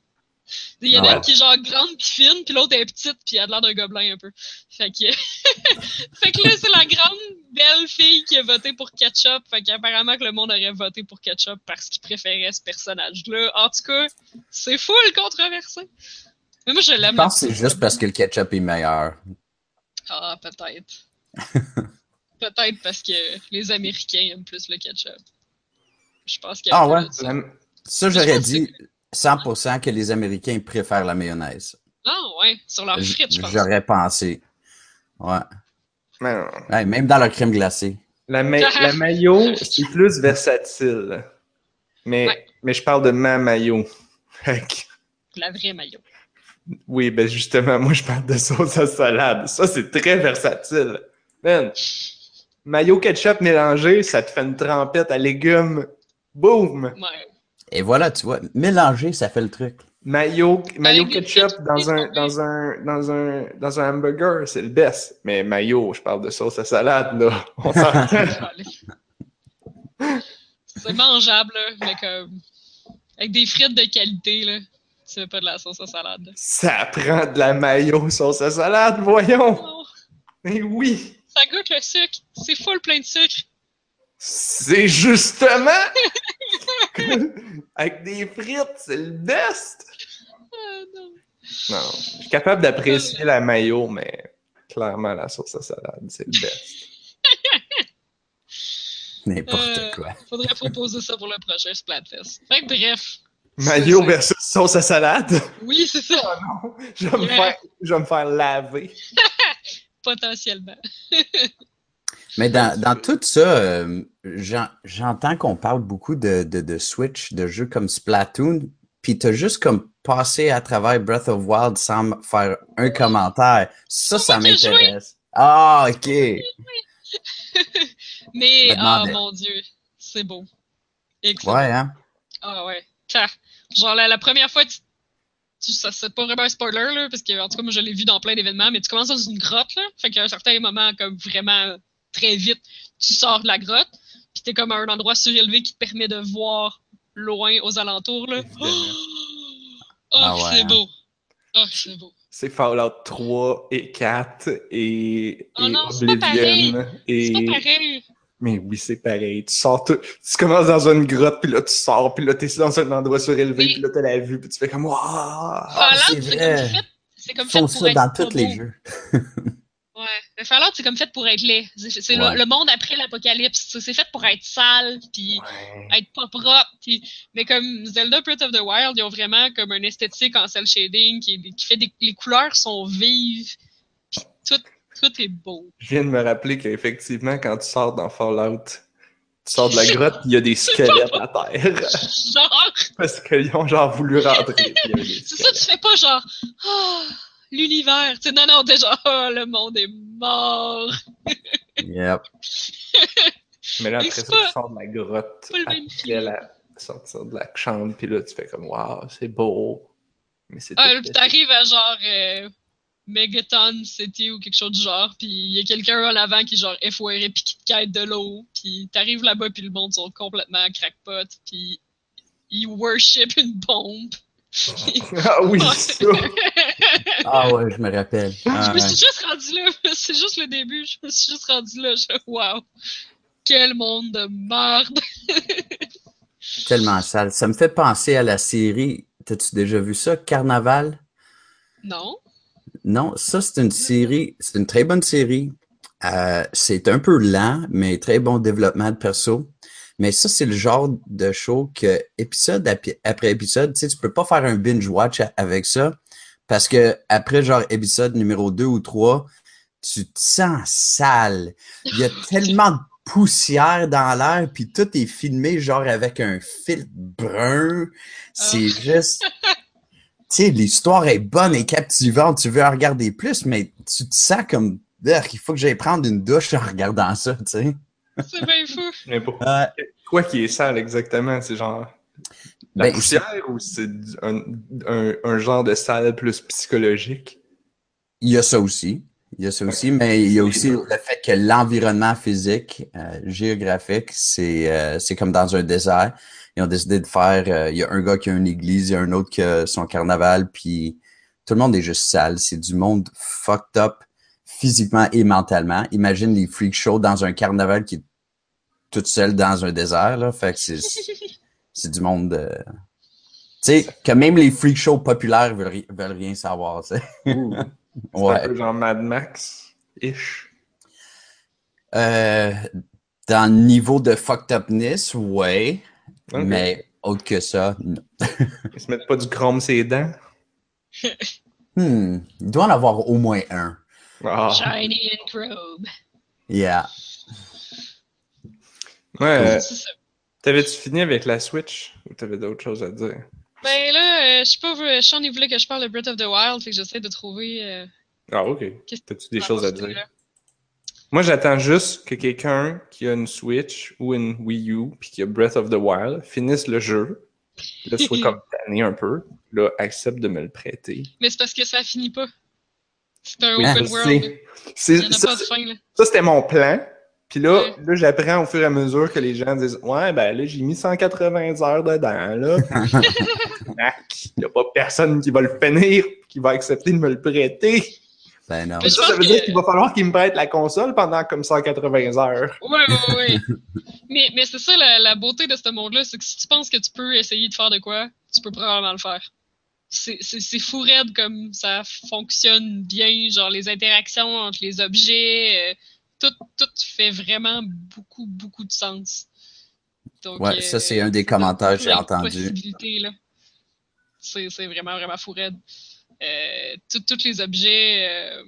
Il y en a Ah ouais. une qui est genre grande puis fine, puis l'autre est petite, puis elle a l'air d'un gobelin un peu. Fait que, *laughs* fait que là, c'est la grande belle fille qui a voté pour Ketchup. Fait qu'apparemment que le monde aurait voté pour Ketchup parce qu'il préférait ce personnage-là. En tout cas, c'est full controversé. Mais moi, je Je l'aime. pense que c'est juste parce que le ketchup est meilleur. Ah, peut-être. *laughs* peut-être parce que les Américains aiment plus le ketchup. Je pense qu'il y a Ah un peu ouais? ça. Ça, Je j'aurais que dit 100% que les Américains préfèrent la mayonnaise. Ah ouais, sur leur J- frites, je pense. J'aurais pensé. Ouais. Mais non. Ouais, Même dans leur crème glacée. La, ma- la *laughs* maillot, c'est plus versatile. Mais, Ouais. mais je parle de ma *laughs* que- La vraie maillot. Oui, ben justement, moi je parle de sauce à salade. Ça, c'est très versatile. Man, maillot ketchup mélangé, ça te fait une trempette à légumes. Boum! Ouais. Et voilà, tu vois, mélanger, ça fait le truc. Maillot, maillot Avec des ketchup dans un, dans un, dans un, dans un hamburger, c'est le best. Mais maillot, je parle de sauce à salade, là. *laughs* On *laughs* c'est mangeable, là, mais comme. Avec des frites de qualité, là. Tu fais pas de la sauce à salade. ça prend de la maillot sauce à salade, voyons! Oh, Mais oui! ça goûte le sucre. C'est full plein de sucre. C'est justement! Avec des frites, c'est le best! Non. Non, je suis capable d'apprécier la mayo, mais clairement, la sauce à salade, c'est le best. N'importe Euh, quoi. Faudrait proposer ça pour le prochain Splatfest. Fait que bref. Mayo versus sauce à salade? Oui, c'est ça. Je vais me faire, je vais me faire laver. *laughs* Potentiellement. *laughs* Mais dans, dans tout ça, euh, j'en- j'entends qu'on parle beaucoup de, de, de Switch, de jeux comme Splatoon, puis t'as juste comme passé à travers Breath of Wild sans faire un commentaire. Ça, ça m'intéresse. Ah, ok. *laughs* Mais, ah demandais. mon Dieu, c'est beau. Excellent. Ouais, hein? Ah ouais. Genre, la, la première fois, tu, tu- ça c'est pas vraiment un spoiler, là, parce que, en tout cas, moi, je l'ai vu dans plein d'événements, mais tu commences dans une grotte, là. Fait qu'à un certain moment, comme vraiment très vite, tu sors de la grotte, puis t'es comme à un endroit surélevé qui te permet de voir loin aux alentours, là. Oh, Ah ouais, c'est hein. beau. Oh, c'est beau. C'est Fallout 3 et 4 et, Oh et non, c'est pas Oblivion. C'est Et... pas pareil. Mais oui, c'est pareil. Tu sors tout. Tu commences dans une grotte, puis là, tu sors, puis là, t'es dans un endroit surélevé, puis là, t'as la vue, puis tu fais comme Waouh! Ah, Fallout, c'est comme fait. C'est comme fait pour ça être dans tous les jeux. *laughs* Ouais. Le Fallout, c'est comme fait pour être laid. C'est le- monde après l'apocalypse. C'est- fait pour être sale, puis Ouais. être pas propre. Puis... Mais comme Zelda Breath of the Wild, ils ont vraiment comme un esthétique en cel shading qui, qui fait des les couleurs sont vives. Puis tout, tout est beau. Je viens de me rappeler qu'effectivement, quand tu sors dans Fallout, tu sors de la grotte, il y a des *laughs* squelettes à terre. *laughs* Genre, Parce qu'ils ont genre voulu rentrer. c'est ça, tu fais pas genre, ah, l'univers. Tu sais, non, non, genre, *laughs* ah, le monde est mort. Yep. Mais là, après ça, pas- tu sors de la grotte. pas le même Après la sortir de la chambre, puis là, tu fais comme Waouh, c'est beau. Mais c'est Ah, puis t'arrives à genre euh, Megaton City ou quelque chose du genre, puis il y a quelqu'un en avant qui genre effoiré puis qui te quête de l'eau, puis t'arrives là-bas puis le monde sont complètement crackpot, puis ils worship une bombe. Ah oui, *laughs* ça! *laughs* Ah ouais, je me rappelle. Ah, Je me suis juste rendu là, *laughs* c'est juste le début, je me suis juste rendu là, je wow. Quel monde de merde. *laughs* Tellement sale. Ça me fait penser à la série. T'as-tu déjà vu ça? Carnaval? Non? non, ça, c'est une série, c'est une très bonne série. Euh, c'est un peu lent, mais très bon développement de perso. Mais ça, c'est le genre de show que épisode ap- après épisode, tu sais, tu peux pas faire un binge watch a- avec ça. Parce que après, genre, épisode numéro 2 ou 3, tu te sens sale. Il y a *laughs* tellement de poussière dans l'air, puis tout est filmé, genre, avec un filtre brun. C'est juste... *laughs* Tu sais, l'histoire est bonne et captivante. Tu veux en regarder plus, mais tu te sens comme... Il faut que j'aille prendre une douche en regardant ça, tu sais. C'est bien fou. Mais pour Euh, quoi qui est sale exactement? C'est genre la Ben, poussière ou c'est un, un, un genre de sale plus psychologique? Il y a ça aussi. Il y a ça aussi, mais il y a aussi le fait que l'environnement physique, euh, géographique, c'est euh, comme dans un désert. Ils ont décidé de faire. euh, il y a un gars qui a une église, il y a un autre qui a son carnaval, puis tout le monde est juste sale. C'est du monde fucked up physiquement et mentalement. Imagine les freak shows dans un carnaval qui est toute seule dans un désert. Là. Fait que c'est *laughs* c'est du monde. Tu sais, que même les freak shows populaires veulent, ri- veulent rien savoir. tu sais. *laughs* Ouais. un peu genre Mad Max-ish. Euh, dans le niveau de fucked upness, ouais. Mais autre que ça, non. *laughs* Ils se mettent pas du chrome ses dents? *laughs* Hmm, il doit en avoir au moins un. Ah. Shiny and Chrome. Yeah. Ouais, euh, ça. T'avais-tu fini avec la Switch ou t'avais d'autres choses à dire? Ben là, euh, je sais pas, euh, Sean, il voulait que je parle de Breath of the Wild, fait que j'essaie de trouver. euh, Ah, ok. T'as-tu des choses à dire? Moi, j'attends juste que quelqu'un qui a une Switch ou une Wii U puis qui a Breath of the Wild finisse le jeu, là, soit comme *laughs* tanné un peu, là, accepte de me le prêter. Mais c'est parce que ça finit pas. C'est un Oui, open world. C'est- ça, c'était mon plan. Puis là, là j'apprends au fur et à mesure que les gens disent Ouais, ben là, j'ai mis 180 heures dedans, là. *laughs* Il n'y a pas personne qui va le finir qui va accepter de me le prêter. Ben non. Ça, ça veut que- dire qu'il va falloir qu'il me prête la console pendant comme 180 heures. Ouais, ouais, ouais. *laughs* mais mais c'est ça la, la beauté de ce monde-là, c'est que si tu penses que tu peux essayer de faire de quoi, tu peux probablement le faire. C'est c'est- c'est fou raide comme ça fonctionne bien, genre les interactions entre les objets, euh, tout, tout fait vraiment beaucoup, beaucoup de sens. Donc, Ouais, euh, ça, c'est un des donne commentaires que j'ai entendu. C'est vraiment, vraiment fou raide. Euh, tous les objets. euh,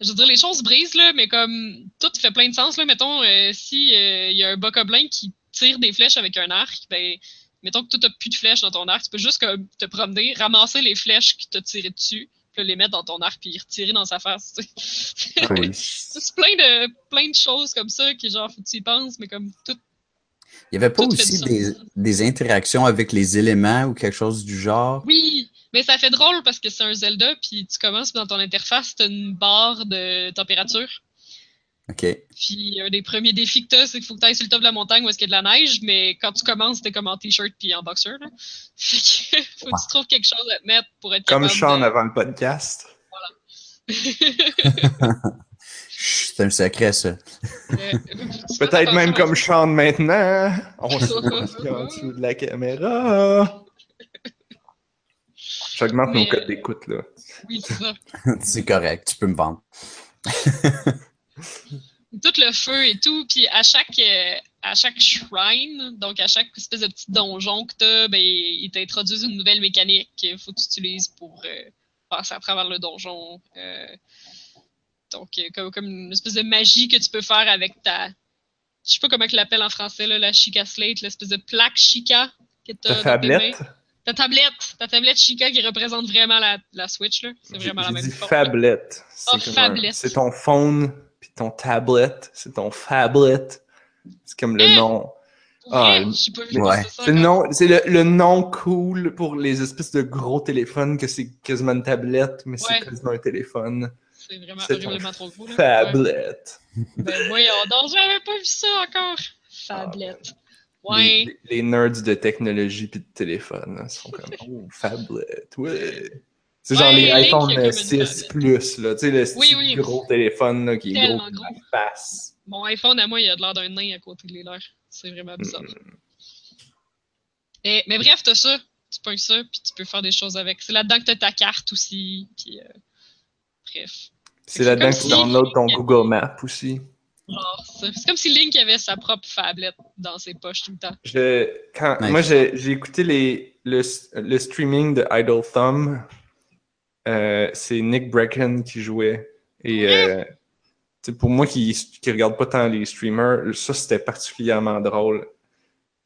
je veux dire, les choses brisent, là, mais comme tout fait plein de sens. Là. Mettons, euh, si euh, il y a un bocoblin qui tire des flèches avec un arc, ben, mettons que tu n'as plus de flèches dans ton arc, tu peux juste comme, te promener, ramasser les flèches qui t'ont tiré dessus, puis les mettre dans ton arc, puis les retirer dans sa face. tu sais. Cool. *laughs* C'est plein de, plein de choses comme ça qui, genre, faut que tu y penses, mais comme tout. Il y avait pas aussi des, des interactions avec les éléments ou quelque chose du genre? Oui, mais ça fait drôle parce que c'est un Zelda, puis tu commences dans ton interface, tu as une barre de température. OK. Puis un des premiers défis que t'as, c'est qu'il faut que tu ailles sur le top de la montagne où est-ce qu'il y a de la neige, mais quand tu commences, t'es comme en t-shirt puis en boxer. Là. *laughs* Fait que faut que tu trouves quelque chose à te mettre pour être Comme capable Sean de... avant le podcast. Chut, *laughs* *laughs* C'est un secret, ça. Euh, Peut-être même comme Sean maintenant. On se voit en dessous de la caméra. J'augmente Mais, mon code euh, d'écoute, là. Oui, c'est ça. c'est correct, tu peux me vendre. *laughs* Tout le feu et tout, puis à chaque euh, à chaque shrine, donc à chaque espèce de petit donjon que t'as, ben ils t'introduisent une nouvelle mécanique qu'il faut que tu utilises pour euh, passer à travers le donjon. Euh, donc comme, comme une espèce de magie que tu peux faire avec ta je sais pas comment ils l'appellent en français là, la Chica Slate, l'espèce de plaque Chica que t'as Ta dans tes tablette? Ta tablette, ta tablette Chica qui représente vraiment la, la Switch là, c'est vraiment la même dit forme. phablette. C'est Oh, phablette. C'est ton phone, ton tablette, c'est ton phablette. C'est comme le Hein? nom. Ah, vu ouais. C'est le, nom, c'est le, le nom cool pour les espèces de gros téléphones que c'est quasiment une tablette, mais Ouais. c'est quasiment un téléphone. C'est vraiment horriblement trop gros. Là. Ouais. Phablette. Ben voyons donc, j'avais pas vu ça encore. Phablette. Ouais. Les, les nerds de technologie puis de téléphone hein, sont comme *laughs* oh, phablette, ouais. C'est genre les iPhone il y a comme une 6 tablette. Plus, là, tu sais, le Oui, oui. gros téléphone là, qui est gros gros. face. Mon iPhone à moi, il a de l'air d'un nain à côté de les leurs. C'est vraiment bizarre. Mm. Et, mais bref, t'as ça. Tu peux ça, puis tu peux faire des choses avec. C'est là-dedans que t'as ta carte aussi. Puis, euh, Bref. C'est là-dedans que tu si- downloads ton Google Maps aussi. Genre, ça. C'est comme si Link avait sa propre phablette dans ses poches tout le temps. Je, quand, Nice. Moi, j'ai j'ai écouté les, le, le streaming de Idle Thumb. Euh, c'est Nick Brecken qui jouait. Et euh, pour moi qui, qui regarde pas tant les streamers, ça c'était particulièrement drôle.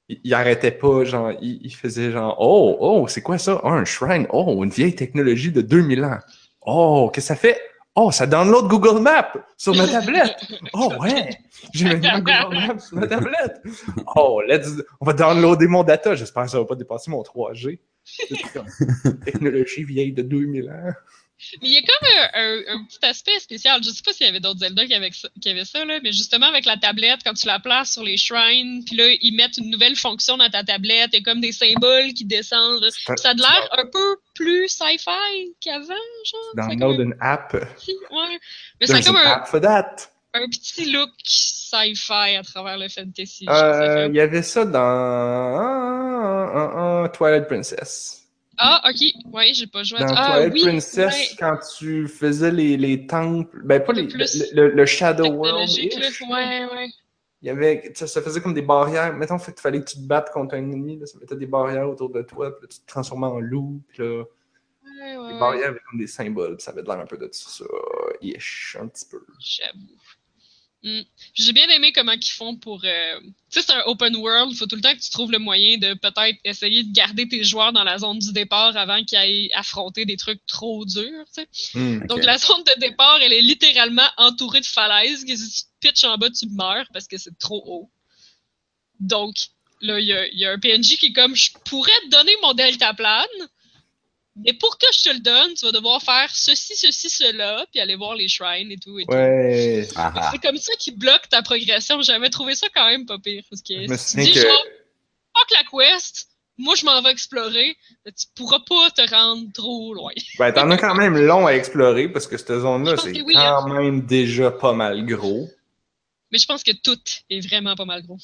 Il, il arrêtait pas, genre, il, il faisait genre Oh, oh, c'est quoi ça? Oh, un shrine? Oh, une vieille technologie de 2000 ans. Oh, qu'est-ce que ça fait? Oh, ça download Google Maps sur ma tablette. Oh, *laughs* ouais. J'ai maintenant Google Maps sur ma tablette. Oh, let's, on va downloader mon data. J'espère que ça va pas dépasser mon 3G. C'est *laughs* comme Technologie vieille de 2000 ans. Mais il y a comme un, un- un petit aspect spécial. Je sais pas s'il y avait d'autres Zelda qui avaient, ça, qui avaient ça, là, mais justement avec la tablette, quand tu la places sur les shrines, puis là, ils mettent une nouvelle fonction dans ta tablette, il y a comme des symboles qui descendent. Ça a de l'air un peu plus sci-fi qu'avant, genre. Download un une app. petit- ouais. Mais ça a comme un, app for that. un petit look sci-fi à travers le fantasy. Euh, Il y avait ça dans Twilight Princess. Ah, ok. Ouais, j'ai pas joué à Dans Ah, Twilight oui, Princess, ouais. quand tu faisais les, les temples, ben pas Le les, plus le, le- le Shadow World. Ouais, ouais. il y avait, ça, faisait comme des barrières. Mettons, qu'il fallait que tu te battes contre un ennemi, là, ça mettait des barrières autour de toi, puis là, tu te transformais en loup, puis là, Ouais, ouais, les barrières avaient comme des symboles, ça avait l'air un peu de ça, ish, un petit peu. J'avoue. Hmm. J'ai bien aimé comment ils font pour. euh, Tu sais, c'est un open world. Il faut tout le temps que tu trouves le moyen de peut-être essayer de garder tes joueurs dans la zone du départ avant qu'ils aillent affronter des trucs trop durs. tu sais. Hmm. Donc, la zone de départ, elle est littéralement entourée de falaises. Que si tu te pitches en bas, tu meurs parce que c'est trop haut. Donc, là, il y y a un PNJ qui est comme Je pourrais te donner mon deltaplane, mais pour que je te le donne, tu vas devoir faire ceci, ceci, cela, puis aller voir les shrines et tout. Et tout. Ouais. Ah, ah. C'est comme ça qui bloque ta progression. J'avais trouvé ça quand même pas pire. Parce que Je me si tu dis que- genre, fuck la quest, moi je m'en vais explorer, tu pourras pas te rendre trop loin. *laughs* Ben, t'en as quand même long à explorer, parce que cette zone-là, c'est oui, quand même déjà pas mal gros. Mais je pense que tout est vraiment pas mal gros.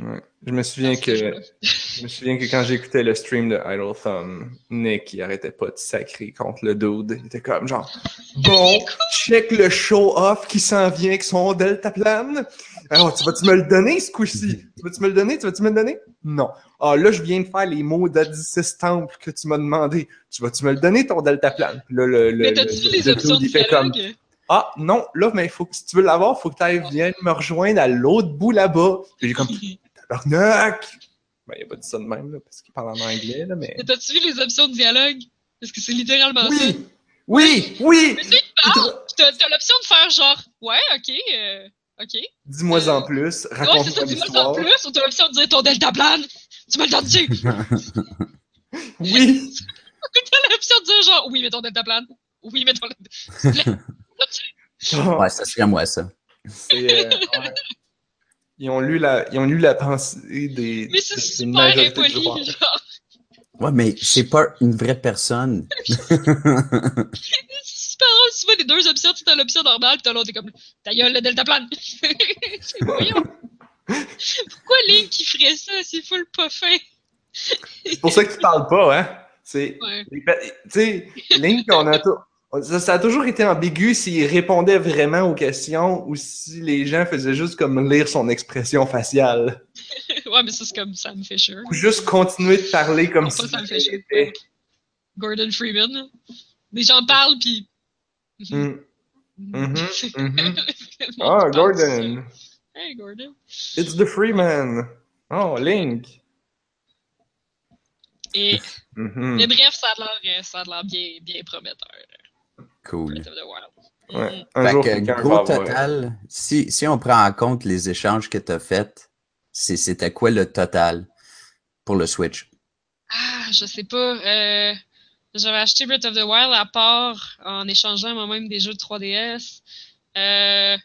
Ouais. Je me souviens que je me souviens que quand j'écoutais le stream de Idle Thumb, Nick il arrêtait pas de sacrer contre le dude. Il était comme genre *laughs* Bon, check le show off qui s'en vient avec son deltaplane. Alors tu vas-tu me le donner ce coup-ci? Tu vas-tu me le donner? Tu vas-tu me le donner? Non. Ah là, je viens de faire les mots d'Odyssey Temple que tu m'as demandé. Tu vas-tu me le donner ton deltaplane? Puis là, le, le, Mais t'as-tu les options de comme? Ah non, là, mais faut que si tu veux l'avoir, faut que tu ailles viens me rejoindre à l'autre bout là-bas. Puis j'ai comme *laughs* Tabarnak! Ben, il a pas dit ça de même, là, parce qu'il parle en anglais, là, mais. Mais t'as-tu vu les options de dialogue? Parce que c'est littéralement ça. Oui! Oui! Oui! Mais tu parles, t'as l'option de faire genre, ouais, ok, euh, ok. Dis-moi en plus, Ouais, c'est ça, raconte-moi dis-moi en plus, ou t'as l'option de dire ton deltaplane. Tu me le donnes-tu? *laughs* Oui! *laughs* T'as l'option de dire genre, oui, mais ton deltaplane. Oui, mais ton Ouais, *laughs* ça serait moi, ça. c'est, euh, ouais. Ils ont lu la, ils ont lu la pensée des. Mais c'est des super majorités de impoli, joueurs. genre. Ouais, mais c'est pas une vraie personne. C'est super drôle, tu vois les deux options, tu as l'option normale, pis t'as l'autre, t'es comme, ta gueule, le deltaplane. *laughs* C'est voyons. Pourquoi Link, il ferait ça? C'est full pas fin. C'est pour ça qu'ils parlent pas, hein? C'est. Ouais. Tu sais, Link, on a tout. *laughs* Ça, ça a toujours été ambigu s'il répondait vraiment aux questions ou si les gens faisaient juste comme lire son expression faciale. *laughs* ouais, mais ça, c'est comme Sam Fisher. Ou juste continuer de parler comme Non, si. Sam Fisher. était- Gordon Freeman. Les gens parlent, pis. Hmm. Mhm, C'est mhm. *laughs* vraiment Ah. Gordon. Hey, Gordon. It's the Freeman. Oh, Link. Et. Mais bref, ça a l'air, euh, ça a l'air bien, bien prometteur. Cool. Breath of the Wild. Ouais. Mhm. Un Fait jour, que, gros total, si, si on prend en compte les échanges que tu as faits, c'est- c'était quoi le total pour le Switch? Ah, je sais pas. Euh, J'avais acheté Breath of the Wild à part en échangeant moi-même des jeux de 3DS. Euh,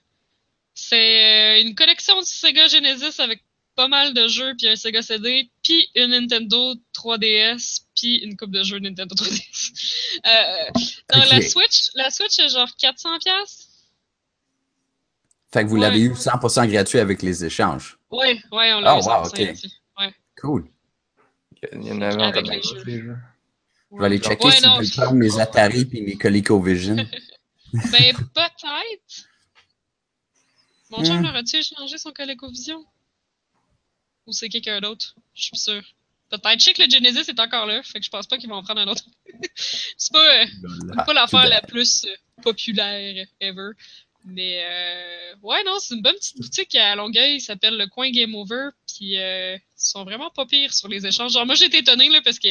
c'est euh, une collection de Sega Genesis avec pas mal de jeux, puis un Sega CD, puis une Nintendo 3DS, puis une coupe de jeux Nintendo 3DS. *laughs* Euh, dans Ok. La Switch, la Switch c'est genre 400 pièces. Fait que vous Ouais. l'avez eu 100% gratuit avec les échanges. Ouais, ouais, on l'a Oh, eu wow, 100% ok. là-dessus. Ouais. Cool. Il y en avait encore les d'autres, jeux. les jeux. Je vais aller checker Ouais, si non, je vais prendre mes Atari et mes ColecoVision. *laughs* *laughs* Ben, peut-être. Mon chum Hmm. aurait-tu échangé son ColecoVision? Ou c'est quelqu'un d'autre? Je suis sûre. Peut-être. Je sais que le Genesis est encore là, fait que je pense pas qu'ils vont en prendre un autre. *laughs* c'est pas, euh, Ah, pas l'affaire tout la plus euh, populaire ever. Mais euh, ouais, non, c'est une bonne petite boutique à Longueuil, il s'appelle le Coin Game Over, puis euh, ils sont vraiment pas pires sur les échanges. Genre, moi j'ai été étonnée là, parce que,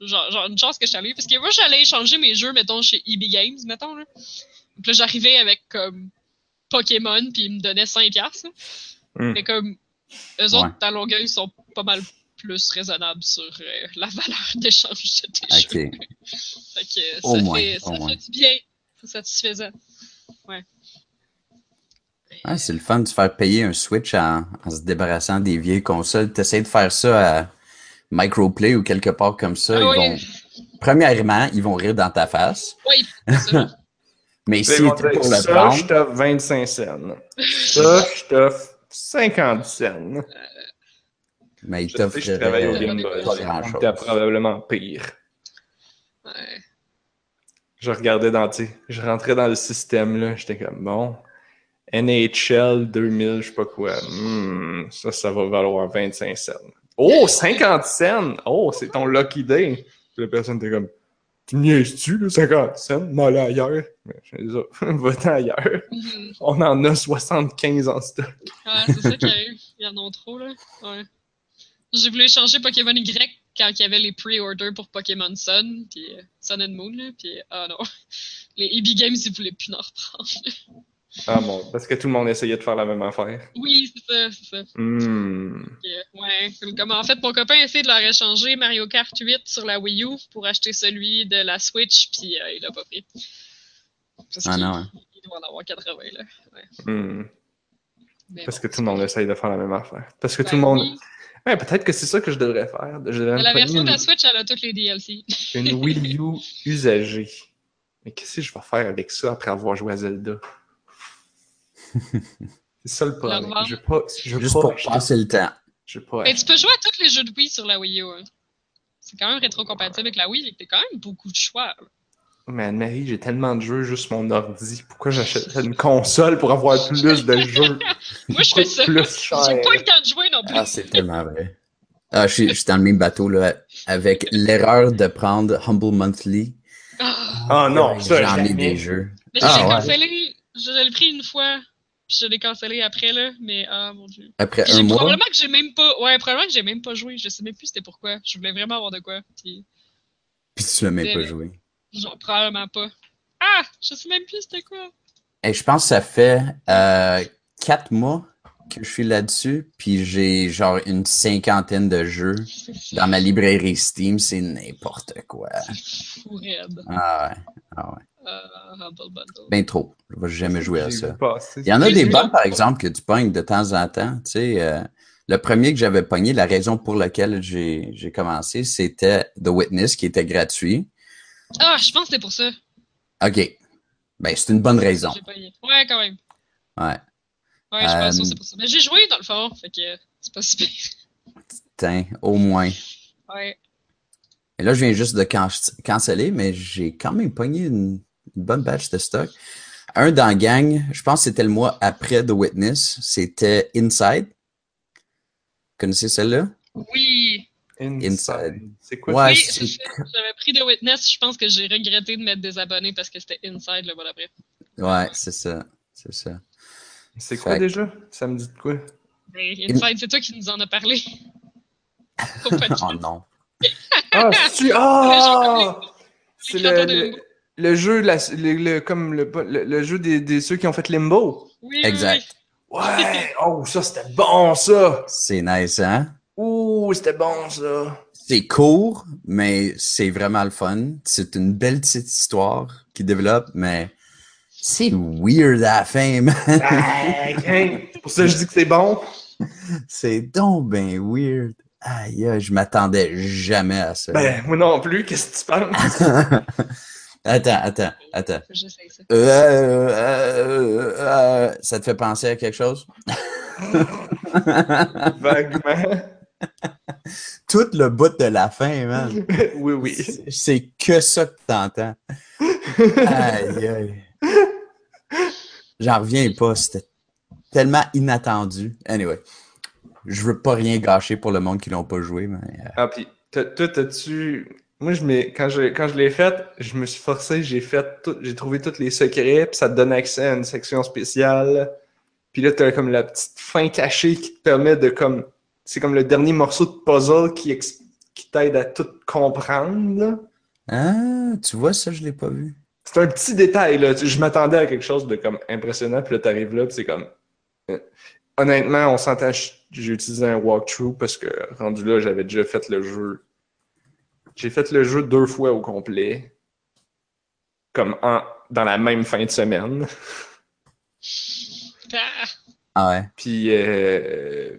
genre, genre, une chance que je suis allée, parce que moi j'allais échanger mes jeux, mettons, chez EB Games, mettons. Là. Donc là, j'arrivais avec comme Pokémon, puis ils me donnaient 5$. piastres, là. Hmm. Mais comme, eux Ouais. autres, à Longueuil, ils sont pas mal plus raisonnables sur euh, la valeur *laughs* d'échange de tes jeux. Ok. Fait que Au ça moins, fait, au ça moins. fait du bien. C'est satisfaisant. Ah, c'est le fun de se faire payer un Switch en, en se débarrassant des vieilles consoles. T'essayes de faire ça à Microplay ou quelque part comme ça. Ah ils oui. vont, premièrement, ils vont rire dans ta face. Oui. *laughs* Mais si pour le ça, prendre, je t'offre 25 cents. Ça, je t'offre 50 cents. Mais sais que je travaille au Game Boy. C'était probablement pire. Ouais. Je regardais dans, je rentrais dans le système, là, j'étais comme, bon, NHL 2000, je sais pas quoi, Hmm, ça, ça va valoir 25 cents. Oh, 50 cents! Oh, c'est ton lucky day! Puis la personne était comme, tu niaises-tu, là, 50 cents? M'en aller ailleurs. Mais Je dis, *laughs* va-t'en ailleurs. Mhm. On en a 75 en stock. Ouais, c'est ça qui arrive. Ils en ont trop, là. Ouais. J'ai voulu échanger Pokémon Y quand il y avait les pre-orders pour Pokémon Sun, puis euh, Sun and Moon, là, puis ah non. *laughs* Les EB Games, ils voulaient plus en reprendre. Ah bon, parce que tout le monde essayait de faire la même affaire. Oui, c'est ça, c'est ça. Hmm. Ouais. Comme en fait, mon copain a essayé de leur échanger Mario Kart 8 sur la Wii U pour acheter celui de la Switch, puis euh, il l'a pas pris. Parce Ah non, hein. Il doit en avoir 80, là. Ouais. Hmm. Parce bon, que tout le monde essaye de faire la même affaire. Parce que ben tout le monde. oui. Ouais, peut-être que c'est ça que je devrais faire. Je devrais Mais La version de la Switch, elle a toutes les DLC. une, une *laughs* Wii U usagée. Mais qu'est-ce que je vais faire avec ça après avoir joué à Zelda? *laughs* C'est ça le problème. Je veux pas. Je veux juste pas pour acheter- passer le temps. Je veux pas Mais acheter. tu peux jouer à tous les jeux de Wii sur la Wii U. hein. C'est quand même rétro-compatible avec la Wii, que t'as quand même beaucoup de choix. là. Mais Anne-Marie, j'ai tellement de jeux juste mon ordi. Pourquoi j'achèterais une console pour avoir plus de jeux? *laughs* Moi, je fais ça. Plus J'ai pas le temps de jouer non plus. Ah, c'est tellement vrai. Ah, je suis, je suis dans le même bateau, là, avec l'erreur de prendre Humble Monthly. Ah. Ah non, ça, J'en ai jamais. des jeux. Mais Ah, j'ai ouais. cancellé. Je l'ai pris une fois, puis je l'ai cancellé après, là. Mais ah, mon dieu. Après Puis un mois, probablement que j'ai même pas. Ouais, probablement que j'ai même pas joué. Je sais même plus c'était pourquoi. Je voulais vraiment avoir de quoi. Puis, puis tu l'as même pas joué. Genre, probablement pas. Ah! Je sais même plus c'était quoi. Et je pense que ça fait euh, quatre mois que je suis là-dessus, puis j'ai genre une cinquantaine de jeux dans ma librairie Steam, c'est n'importe quoi. Fou raide. Ah ouais, ah ouais. Euh. Ben trop. Je vais jamais jouer à ça. Il y en a des c'est bonnes, ça. par exemple, que tu pognes de temps en temps. Tu sais, euh, le premier que j'avais pogné, la raison pour laquelle j'ai j'ai commencé, c'était The Witness, qui était gratuit. Ah, je pense que c'était pour ça. OK. Ben, c'est une bonne raison. Pas. Ouais, quand même. Ouais. Ouais, je pense Euh, que c'est pour ça. Mais j'ai joué dans le fond, fait que c'est pas si pire. Tiens, au moins. Ouais. Et là, je viens juste de can- canceller, mais j'ai quand même pogné une, une bonne batch de stock. Un dans gang, je pense que c'était le mois après The Witness, c'était Inside. Connaissez celle-là? Oui. Inside. C'est quoi Ouais. J'avais pris The Witness, je pense que j'ai regretté de m'être désabonné parce que c'était Inside le mois d'après. Ouais, c'est ça. C'est ça. C'est quoi Fait- déjà? Ça me dit de quoi? Ben, Inside, c'est toi qui nous en as parlé. *laughs* Oh non. Ah, *laughs* c'est Ah! C'est le, le, jeu, la- le, le- comme le, le, le jeu des, des ceux qui ont fait Limbo. Oui, Exact. Ouais! Oh, ça, c'était bon, ça! C'est nice, hein? Ouh, c'était bon, ça! C'est court, mais c'est vraiment le fun. C'est une belle petite histoire qui développe, mais c'est weird à la fin, man. Ah, gang. C'est pour ça que je dis que c'est bon. *laughs* C'est donc ben weird. Aïe, je m'attendais jamais à ça. Ben, moi non plus, qu'est-ce que tu penses? *laughs* attends, attends, attends. ça. Euh, euh, euh, ça te fait penser à quelque chose? *laughs* Vaguement. *laughs* Tout le bout de la fin, man. *laughs* oui, oui. C'est- que ça que t'entends. Aïe, aïe. J'en reviens pas, c'était tellement inattendu. Anyway, je veux pas rien gâcher pour le monde qui l'ont pas joué, mais... euh, Ah, puis toi, t'as-tu. Moi, je quand je, quand je l'ai fait, je me suis forcé, j'ai fait tout, j'ai trouvé tous les secrets, puis ça te donne accès à une section spéciale. Puis là, t'as comme la petite fin cachée qui te permet de comme. C'est comme le dernier morceau de puzzle qui, ex- qui t'aide à tout comprendre. là. Ah, tu vois, ça, je l'ai pas vu. C'est un petit détail, là. Je m'attendais à quelque chose de comme impressionnant, puis là, t'arrives là, puis c'est comme. euh, Honnêtement, on s'entend, j'ai utilisé un walkthrough parce que rendu là, j'avais déjà fait le jeu. J'ai fait le jeu deux fois au complet. Comme en, dans la même fin de semaine. *laughs* Ah, Ah ouais. Puis, euh,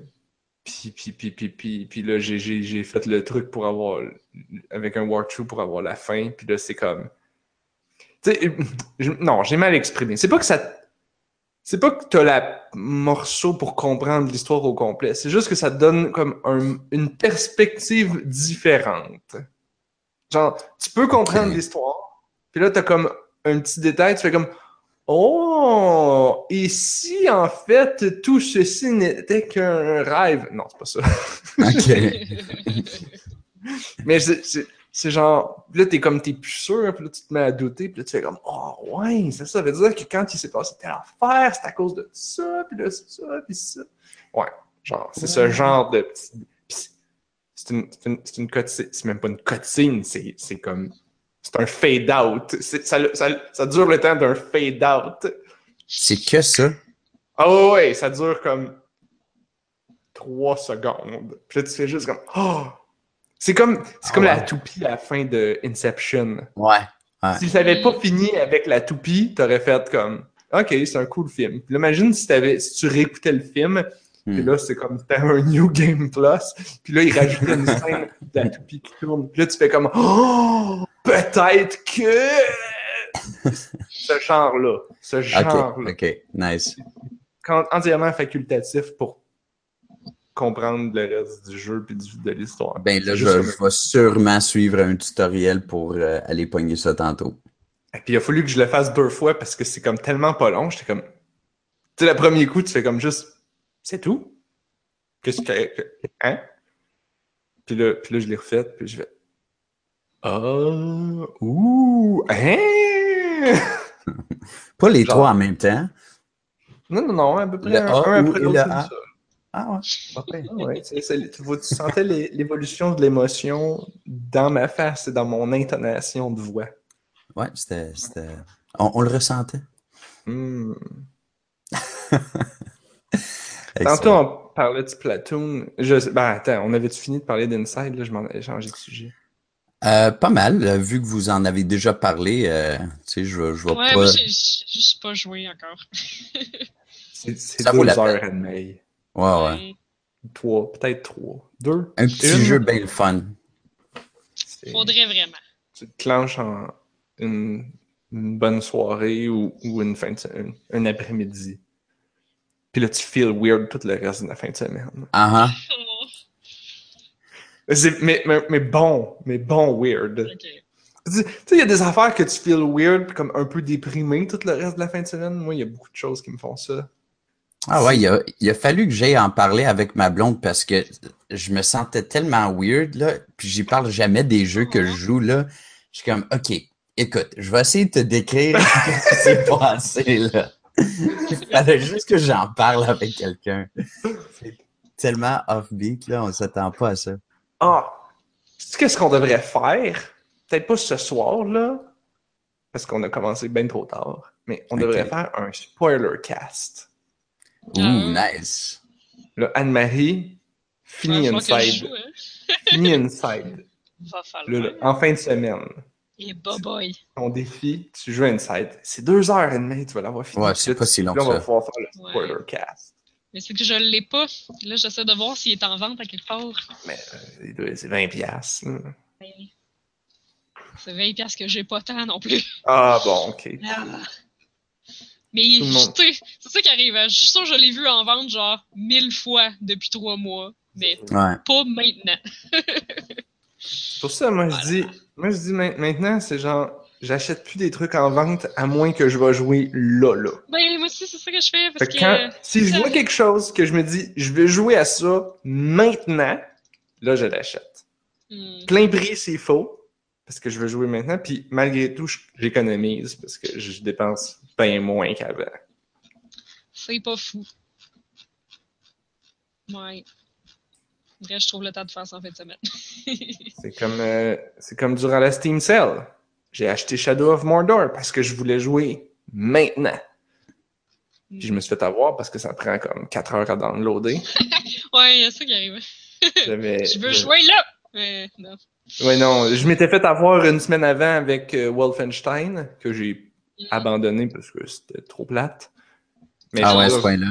puis, puis, puis, puis, puis, puis là, j'ai, fait le truc pour avoir, avec un walkthrough pour avoir la fin. Puis là, c'est comme, tu sais, je- non, j'ai mal exprimé. C'est pas que ça, c'est pas que t'as la morceau pour comprendre l'histoire au complet. C'est juste que ça te donne comme un- une perspective différente. Genre, tu peux comprendre l'histoire. Puis là, t'as comme un petit détail, tu fais comme, Oh! Et si en fait tout ceci n'était qu'un rêve? Non, c'est pas ça. *laughs* OK. *laughs* Mais c'est- genre, là t'es comme t'es plus sûr, puis là tu te mets à douter, puis là tu fais comme Oh ouais, ça. Ça veut dire que quand il s'est passé telle affaire, c'est à cause de ça, puis là c'est ça, puis ça. Ouais, genre, c'est ce genre de petit. c'est- une, c'est une, une c'est même pas une c'est c'est comme. C'est un fade-out. Ça, ça, ça dure le temps d'un fade-out. C'est que ça. Ah ouais, ouais, ça dure comme 3 secondes. Puis là, tu fais juste comme Oh! C'est comme, c'est Ah comme la toupie à la fin de Inception. Ouais. Ouais. Si ça avait pas fini avec la toupie, t'aurais fait comme OK, c'est un cool film. Puis là, imagine si, t'avais, si tu réécoutais le film, puis Hmm. là, c'est comme t'as un New Game Plus, puis là, il rajoutait une scène de la toupie qui tourne. Puis là, tu fais comme Oh! Peut-être que. ce genre-là. Ce genre-là OK. OK. Nice. quand- entièrement facultatif pour comprendre le reste du jeu du- de l'histoire. Ben là, je, vais sûrement suivre un tutoriel pour euh, aller pogner ça tantôt. Et puis il a fallu que je le fasse deux fois parce que c'est comme tellement pas long. J'étais comme. Tu sais, le premier coup, tu fais comme juste. C'est tout? Qu'est-ce que. Hein? Puis là, puis là je l'ai refait, puis je fais. Ah, ouh, hein? *laughs* Pas les Genre- trois en même temps. Non, non, non, à peu près Le un, A un après et l'autre A. Ah ouais. Ah ouais, tu, sentais l'é- l'évolution de l'émotion dans ma face et dans mon intonation de voix. Ouais, c'était. On, on le ressentait. Excellent. *laughs* Tantôt, on parlait de Splatoon. Je, ben, attends, on avait-tu fini de parler d'Inside? Là, je m'en ai changé de sujet. Euh, pas mal, euh, vu que vous en avez déjà parlé, euh, tu sais, je vais je vais Ouais, pas. moi, j'ai j'ai juste pas joué encore. *laughs* C'est deux vaut la heures peine. et demie. Ouais, ouais. Trois, peut-être trois. Deux? Un petit Une? jeu bien le fun. Faudrait vraiment. Tu te clenches en une, une bonne soirée ou, ou une fin de se- un, un après-midi. Puis là, tu feel weird tout le reste de la fin de semaine. Ah ah. Oh, *laughs* C'est- Mais, mais, mais bon, mais bon weird. Tu sais, il y a des affaires que tu feel weird, puis comme un peu déprimé tout le reste de la fin de semaine. Moi, il y a beaucoup de choses qui me font ça. Ah ouais, il a, il a fallu que j'aille en parler avec ma blonde parce que je me sentais tellement weird, là, puis j'y parle jamais des jeux que je joue, là. Je suis comme, OK, écoute, je vais essayer de te décrire *laughs* ce qui s'est passé, là. Il fallait juste que j'en parle avec quelqu'un. C'est tellement offbeat, là, on s'attend pas à ça. Ah! qu'est-ce qu'on devrait faire? Peut-être pas ce soir, là, parce qu'on a commencé bien trop tard, mais on devrait faire un spoiler cast. Ouh, Ah. nice. Là, Anne-Marie, fini Inside. joue, hein. *laughs* Fini Inside. Va Là, falloir. là, en fin de semaine. Et bye. Ton défi, tu joues Inside. C'est deux heures et demie, tu vas l'avoir fini. Ouais, c'est pas si long là, on va pouvoir faire le Ouais. spoiler cast. Mais c'est que je l'ai pas. Là, j'essaie de voir s'il est en vente à quelque part. Mais euh, c'est 20 piastres. là. C'est 20$ piastres que j'ai pas tant non plus. *laughs* Ah bon, ok. Ah. Mais tu sais, c'est ça qui arrive. hein. Je suis sûr que je l'ai vu en vente genre mille fois depuis trois mois. Mais Ouais. pas maintenant. *laughs* Pour ça, moi, je dis, moi, je dis ma- maintenant, c'est genre, j'achète plus des trucs en vente à moins que je vais jouer là, là. Ben, moi aussi, c'est ça que je fais. Parce que quand, si je vois quelque chose que je me dis, je vais jouer à ça maintenant, là, je l'achète. Hmm. Plein prix, c'est faux. Parce que je veux jouer maintenant. Puis malgré tout, j'économise parce que je dépense bien moins qu'avant. C'est pas fou. Ouais. Bref, je trouve le temps de faire ça en fin de semaine. *laughs* C'est comme, euh, comme durant la Steam Sale. J'ai acheté Shadow of Mordor parce que je voulais jouer maintenant. Puis je me suis fait avoir parce que ça prend comme 4 heures à downloader. *laughs* Ouais, il y a ça qui arrive. Je *laughs* veux jouer là! Mais non. Ouais, non, je m'étais fait avoir une semaine avant avec euh, Wolfenstein, que j'ai abandonné parce que c'était trop plate. Mais Ah ouais, ce of- point-là.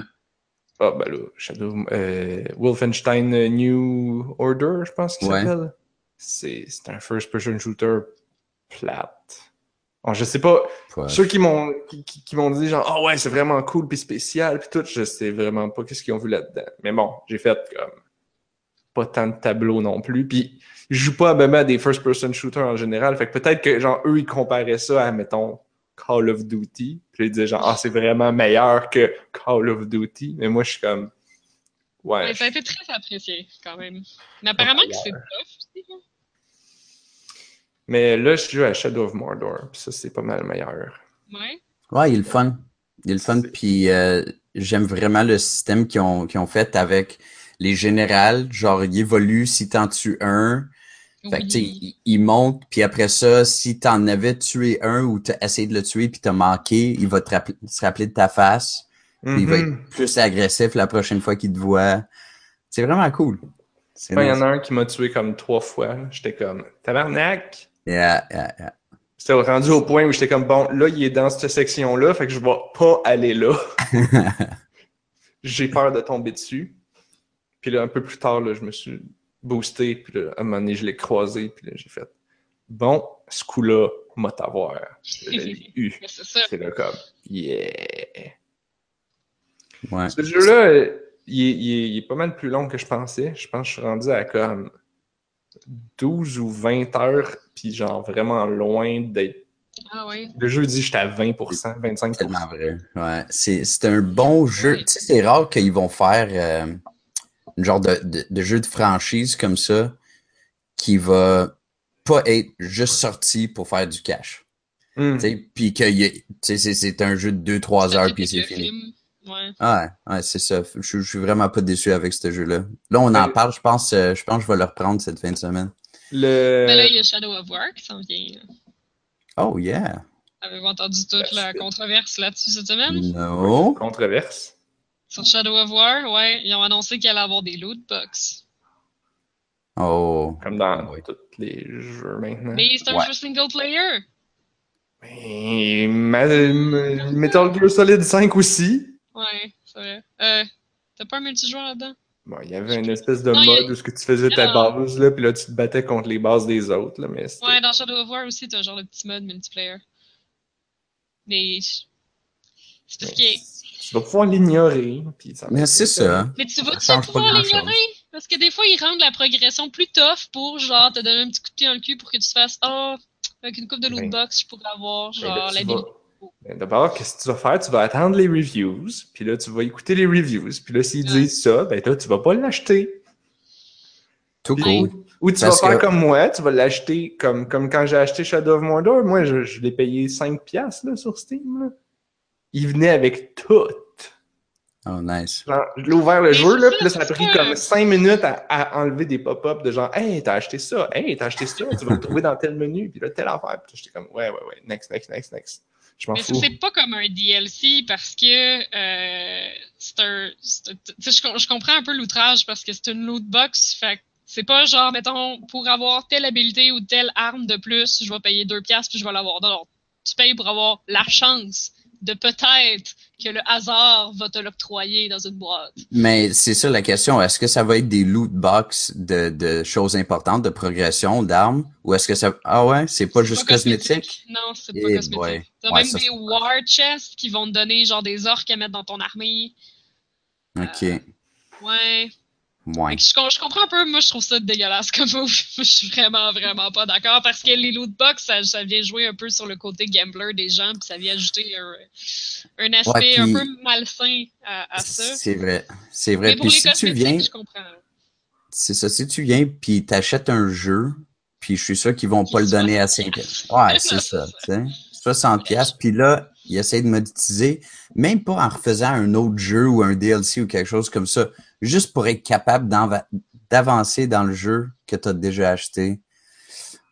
Ah, ben là, Shadow, euh, Wolfenstein euh, New Order, je pense qu'il Ouais. s'appelle. C'est, c'est un first-person shooter plate. Bon, je sais pas, Ouais. ceux qui m'ont, qui, qui- qui m'ont dit genre, ah ouais, c'est vraiment cool puis spécial puis tout, je sais vraiment pas qu'est-ce qu'ils ont vu là-dedans. Mais bon, j'ai fait comme pas tant de tableaux non plus. Puis je joue pas même à des first-person shooters en général. Fait que peut-être que genre eux ils comparaient ça à mettons Call of Duty. Puis ils disaient genre ah c'est vraiment meilleur que Call of Duty. Mais moi je suis comme ouais. Ouais, ça a été très apprécié, quand même. Mais apparemment que c'est tough aussi. Mais là je joue à Shadow of Mordor. Puis ça c'est pas mal meilleur. Ouais. Ouais, il est le fun. Il est le fun. Puis euh, j'aime vraiment le système qu'ils ont, qu'ils ont fait avec les générales. Genre, il évolue si t'en tues un. Fait que, tu sais, Oui. il, il monte, puis après ça, si t'en avais tué un ou t'as essayé de le tuer puis t'as manqué, il va te rappeler- se rappeler de ta face. Il va Mhm. être plus agressif la prochaine fois qu'il te voit. C'est vraiment cool. Il y en a un qui m'a tué comme trois fois, j'étais comme tabarnak. Yeah, yeah, yeah. C'était rendu au point où j'étais comme bon, là il est dans cette section-là, fait que je vais pas aller là. *laughs* J'ai peur de tomber dessus. Puis là, un peu plus tard, là, je me suis boosté, puis là, à un moment donné, je l'ai croisé, puis là, j'ai fait bon, ce coup-là, m'a t'avoir. Je l'ai eu. *laughs* C'est là comme yeah. Ouais. Ce jeu-là, il est, il est- il est pas mal plus long que je pensais. Je pense que je suis rendu à comme 12 ou 20 heures, puis genre vraiment loin d'être. Ah ouais. Le jeu dit j'étais à 20%, 25%. Tellement vrai. Ouais. C'est, c'est un bon jeu. Tu sais, c'est rare qu'ils vont faire euh, un genre de, de, de jeu de franchise comme ça qui va pas être juste sorti pour faire du cash. Hmm. Tu sais, puis que c'est, c'est un jeu de 2-3 heures puis c'est fini. film, Ouais. Ouais, ouais, c'est ça. Je, je suis vraiment pas déçu avec ce jeu-là. Là, on en Ouais. parle, je pense, euh, je pense que je vais le reprendre cette fin de semaine. Le... Mais là, il y a Shadow of War qui s'en vient. Oh yeah. Avez-vous entendu toute la controverse là-dessus cette semaine? No. Controverse? Sur Shadow of War, ouais, ils ont annoncé qu'il allait avoir des loot box. Oh. Comme dans Oui. tous les jeux maintenant. Mais c'est un Ouais. jeu single player. Mais ma- ma- Metal Gear Solid 5 aussi. Ouais, c'est vrai. Euh, t'as pas un multijoueur là-dedans? Bon, il y avait une espèce de Non, a- mode où ce que tu faisais ta Non. base, là, puis là, tu te battais contre les bases des autres, là, mais. Ouais, dans Shadow of War aussi, t'as un genre de petit mode multiplayer. Mais. C'est parce mais que. Tu vas pouvoir l'ignorer, puis ça va Mais c'est ça. Mais tu vas pouvoir l'ignorer? Parce que des fois, ils rendent la progression plus tough pour, genre, te donner un petit coup de pied dans le cul pour que tu fasses Ah, avec une coupe de loot Ben, box, je pourrais avoir, Ben, genre, l'habilité. vas- D'abord, qu'est-ce que tu vas faire? Tu vas attendre les reviews, puis là, tu vas écouter les reviews, puis là, s'ils Ouais. disent ça, ben là, tu vas pas l'acheter. Tout cool. Ou tu Parce vas faire que- comme moi, tu vas l'acheter comme, comme quand j'ai acheté Shadow of Mordor. Moi, je, je l'ai payé 5$ piastres, là, sur Steam. Là. Il venait avec tout. Oh, nice. Genre, je l'ai ouvert le jeu, là, ça, puis là, ça a pris comme 5 minutes à, à enlever des pop-up de genre, hey, t'as acheté ça, hey, t'as acheté ça, tu vas le trouver dans tel menu, puis là, telle affaire. Puis là, j'étais comme, ouais, ouais, ouais, next, next, next, next. Je m'en Mais c'est pas comme un DLC parce que euh, c'est un. je, je comprends un peu l'outrage parce que c'est une loot box. Fait c'est pas genre, mettons, pour avoir telle habilité ou telle arme de plus, je vais payer deux piastres puis je vais l'avoir. Non, non. Tu payes pour avoir la chance de peut-être que le hasard va te l'octroyer dans une boîte. Mais c'est ça la question. Est-ce que ça va être des loot box de, de choses importantes, de progression, d'armes? Ou est-ce que ça. Ah ouais, c'est pas juste pas cosmétique? Non, c'est pas Eh cosmétique. T'as Ouais, même ça, des war chests qui vont te donner genre des orques à mettre dans ton armée. Ok. Ouais. Je, je comprends un peu, moi je trouve ça dégueulasse comme move. *laughs* je suis vraiment, vraiment pas d'accord parce que les loot box, ça, ça vient jouer un peu sur le côté gambler des gens, puis ça vient ajouter un, un aspect puis- un peu malsain à, à ça. C'est vrai. C'est vrai. Mais pour Puis les si tu viens, je comprends. c'est ça, si tu viens puis t'achètes un jeu, puis je suis sûr qu'ils vont pas le donner à soient- *laughs* 5 Ouais, c'est ça, tu sais. 60 pièces puis là, ils essayent de monétiser, même pas en refaisant un autre jeu ou un DLC ou quelque chose comme ça, juste pour être capable d'avancer dans le jeu que tu as déjà acheté.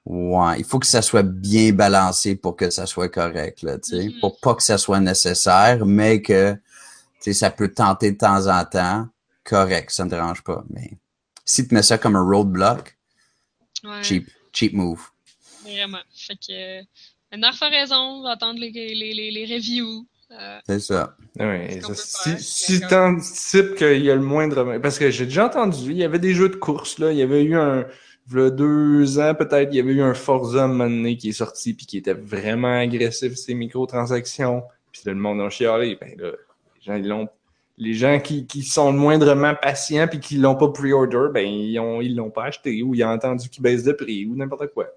Ouais, il faut que ça soit bien balancé pour que ça soit correct, là, tu sais. Mhm. Pour pas que ça soit nécessaire, mais que, tu sais, ça peut tenter de temps en temps. Correct, ça me dérange pas. Mais si tu mets ça comme un roadblock, Ouais, cheap, cheap move. Vraiment. Fait que. Euh, raison, attendre les, les, les, les reviews. Euh, C'est ça. Faire, si si d'accord. t'anticipes qu'il y a le moindre. Parce que j'ai déjà entendu, il y avait des jeux de course, là. Il y avait eu un. Il y a deux ans, peut-être, il y avait eu un Forza un qui est sorti puis qui était vraiment agressif, ces microtransactions. Puis là, le monde a chialé. Ben là, les gens, ils l'ont. Les gens qui, qui sont moindrement patients puis qui l'ont pas pre-order, ben ils ont ils l'ont pas acheté ou ils ont entendu qu'il baisse de prix ou n'importe quoi.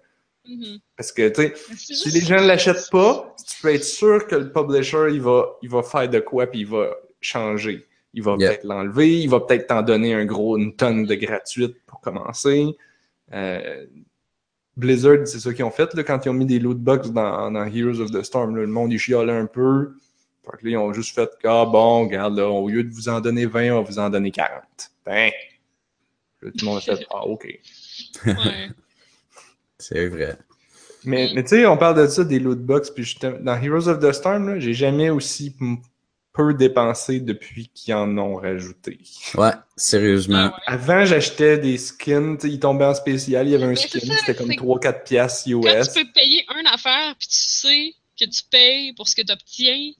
Mhm. Parce que tu sais, si les gens ne l'achètent pas, tu peux être sûr que le publisher, il va, il va faire de quoi, puis il va changer. Il va Yeah. peut-être l'enlever, il va peut-être t'en donner un gros, une tonne de gratuite pour commencer. Euh, Blizzard, c'est ça qu'ils ont fait là, quand ils ont mis des loot box dans, dans Heroes of the Storm. là. le monde, il chialait un peu. Fait que là, ils ont juste fait Ah bon, regarde, là, au lieu de vous en donner 20, on va vous en donner 40. Ben. Tout le monde a fait Ah, OK. Ouais. *laughs* C'est vrai. Mais, mais tu sais, on parle de ça, des loot box, puis dans Heroes of the Storm, là, j'ai jamais aussi peu dépensé depuis qu'ils en ont rajouté. Ouais, sérieusement. Ah. Avant, j'achetais des skins, ils tombaient en spécial, il y avait un Mais skin, c'était comme c'est- 3-4 piastres Quand US. tu peux payer une affaire, puis tu sais que tu payes pour ce que tu obtiens,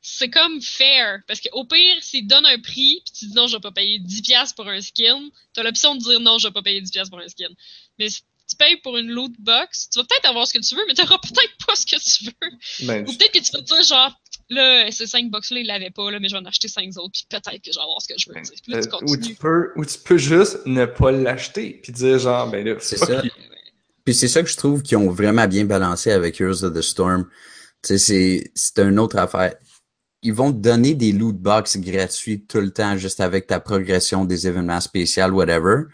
c'est comme fair. Parce qu'au pire, s'ils donnent un prix, puis tu dis non, je vais pas payer 10$ pour un skin, tu as l'option de dire non, je vais pas payer 10$ pour un skin. Mais tu payes pour une loot box, tu vas peut-être avoir ce que tu veux, mais tu n'auras peut-être pas ce que tu veux. Ben, Ou peut-être que tu vas te dire genre, là, ces 5 box-là, ils l'avaient pas, là, mais je vais en acheter 5 autres, puis peut-être que je vais avoir ce que je veux. Puis là, tu euh, ou, tu peux, ou tu peux juste ne pas l'acheter, puis dire genre, ben là, C'est ça. you. Puis c'est ça que je trouve qu'ils ont vraiment bien balancé avec Heroes of the Storm. Tu sais, c'est, c'est une autre affaire. Ils vont te donner des loot box gratuits tout le temps, juste avec ta progression des événements spéciaux, whatever.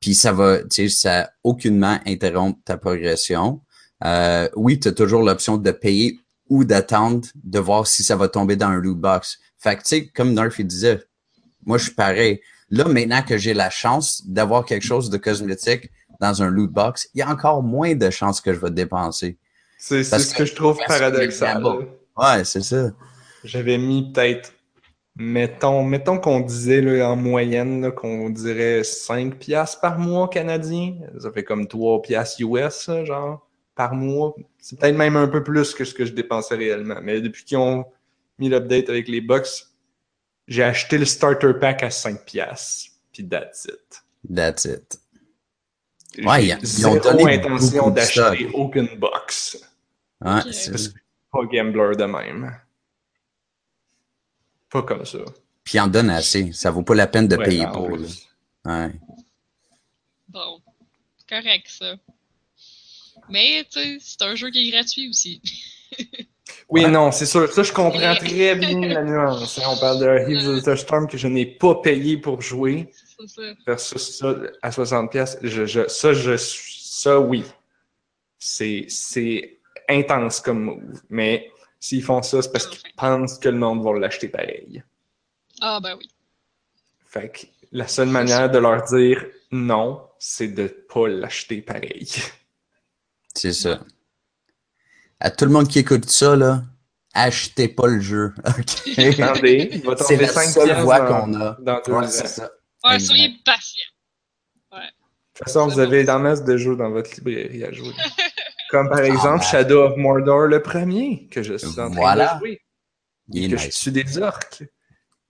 Puis ça va, tu sais, ça aucunement interrompre ta progression. Euh, oui, tu as toujours l'option de payer ou d'attendre de voir si ça va tomber dans un loot box. Fait que, tu sais, comme Nerf, il disait, moi, je suis pareil. Là, maintenant que j'ai la chance d'avoir quelque chose de cosmétique dans un loot box, il y a encore moins de chances que je vais dépenser. C'est ce que- que je trouve paradoxal. Ouais, c'est ça. J'avais mis peut-être, mettons, mettons qu'on disait là, en moyenne là, qu'on dirait 5 piastres par mois canadien. Ça fait comme 3 piastres US, genre, par mois. C'est peut-être même un peu plus que ce que je dépensais réellement. Mais depuis qu'ils ont mis l'update avec les box, j'ai acheté le starter pack à 5 piastres. Puis that's it. That's it. Ouais, J'ai ils- ont zéro donné intention d'acheter aucune box. Ouais, Ok. c'est- Parce que je suis pas gambler de même. Pas comme ça. Puis en donnent assez. Ça vaut pas la peine de Ouais, payer en pour. Ouais. Bon, correct ça. Mais tu sais, c'est un jeu qui est gratuit aussi. *laughs* Oui, Ouais. non, c'est sûr. Ça, je comprends très bien la nuance. hein. On parle de Heroes of the Storm que je n'ai pas payé pour jouer C'est ça. versus ça à 60$. pièces. Je, je, ça, je, ça, oui. C'est, c'est intense comme move. Mais s'ils font ça, c'est parce qu'ils pensent que le monde va l'acheter pareil. Ah ben oui. Fait que la seule manière de leur dire non, c'est de pas l'acheter pareil. *laughs* C'est ça. À tout le monde qui écoute ça, là, achetez pas le jeu. *laughs* OK? Attendez, il va c'est tomber la 5 seule dans, qu'on a. dans Ouais, ans. c'est ça. Ouais, soyez patient. De toute façon, vous avez dans masse de jeux dans votre librairie à jouer. *laughs* Comme par exemple Ah, Shadow of Mordor, le premier, que je suis en train Voilà. de jouer. Et que je suis des orques.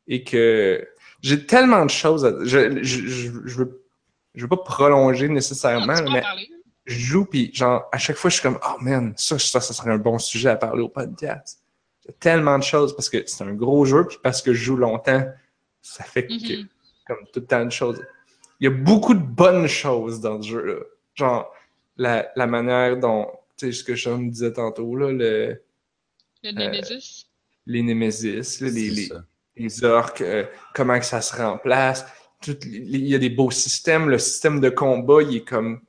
Et que j'ai tellement de choses à... Je, je, je, je veux, je veux pas prolonger Ah, nécessairement, en mais je joue, puis genre, à chaque fois, je suis comme, oh man, ça, ça, ça serait un bon sujet à parler au podcast. A tellement de choses parce que c'est un gros jeu, puis parce que je joue longtemps, ça fait que, Mhm. comme tout le temps de choses. il y a beaucoup de bonnes choses dans ce jeu-là. Genre, la, la manière dont, tu sais, ce que Sean me disait tantôt, là, le, Le Nemesis. les Nemesis, là, les, C'est les, ça. les orques, euh, comment que ça se remplace. Tout- Il y a des beaux systèmes. Le système de combat, il est comme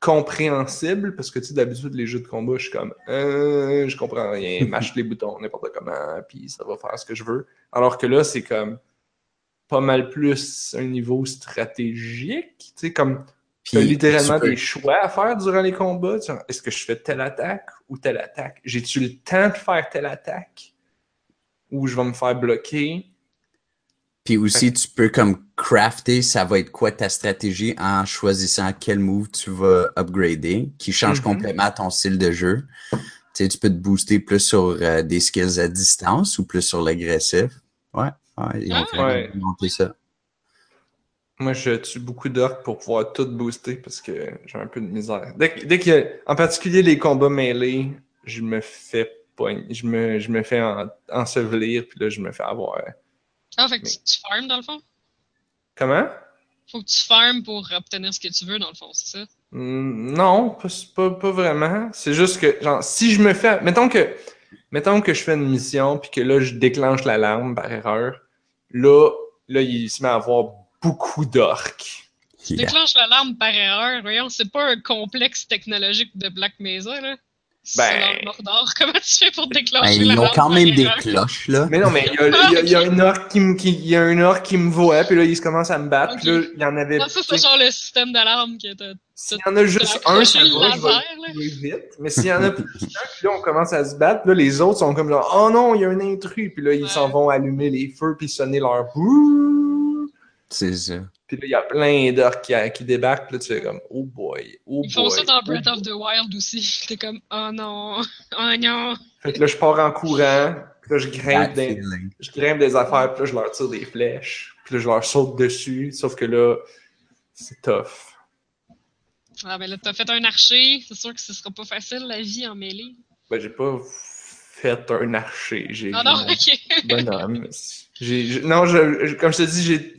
compréhensible parce que tu sais, d'habitude, les jeux de combat, je suis comme euh, je comprends rien, *laughs* mâche les boutons n'importe comment, puis ça va faire ce que je veux. Alors que là, c'est comme pas mal plus un niveau stratégique. Tu sais, comme Puis, littéralement tu peux- des choix à faire durant les combats. Est-ce que je fais telle attaque ou telle attaque? J'ai-tu le temps de faire telle attaque? Ou je vais me faire bloquer? Puis aussi, tu peux comme crafter, ça va être quoi ta stratégie en choisissant quel move tu vas upgrader, qui change Mhm. complètement ton style de jeu. Tu sais, tu peux te booster plus sur euh, des skills à distance ou plus sur l'agressif. Ouais, ouais, ils ont Ah. fait Ouais. monter ça. Moi, je tue beaucoup d'orques pour pouvoir tout booster parce que j'ai un peu de misère. Dès, dès qu'il y a, en particulier les combats mêlés, je me fais poign- je me, je me fais en- ensevelir, puis là, je me fais avoir. Ah, fait que tu, tu farmes dans le fond? Comment? Faut que tu farmes pour obtenir ce que tu veux dans le fond, c'est ça? Non, pas, pas, pas vraiment. C'est juste que, genre, si je me fais. Mettons que, mettons que je fais une mission, puis que là, je déclenche l'alarme par erreur. Là, là, il se met à avoir beaucoup d'orques. Tu Yeah. déclenches l'alarme par erreur, voyons, c'est pas un complexe technologique de Black Mesa, là. C'est Ben- Mordor. *laughs* Comment tu fais pour déclencher Ben, ils ont quand même des cloches, là. Mais non, mais il y a, y a- il y a un orc qui me, qui, il y a un orc qui me voit, puis là, il se commence à me battre, puis là, il y en avait. Non, ça, c'est genre le système d'alarme que t'as. S'il y en a juste un, ça va, le je vais là. vite. Mais s'il y en a plus puis là, on commence à se battre, puis là, les autres sont comme genre, oh non, il y a un intrus, puis là, ils Ouais. s'en vont allumer les feux, puis sonner leur bouh. C'est ça. Puis là, il y a plein d'orques qui, qui débarquent, puis là, tu fais comme, oh boy, oh Ils font boy. ça dans Breath boy. of the Wild aussi. *laughs* T'es comme, oh non, *laughs* oh non. Fait que là, je pars en courant, puis là, je grimpe, des, je grimpe des affaires, puis là, je leur tire des flèches, puis là, je leur saute dessus, sauf que là, c'est tough. Ah, ben là, t'as fait un archer. C'est sûr que ce sera pas facile, la vie en mêlée. Ben, j'ai pas fait un archer, j'ai Ah non, *laughs* ok. bonhomme. J'ai- non, je, je- comme je te dis, j'ai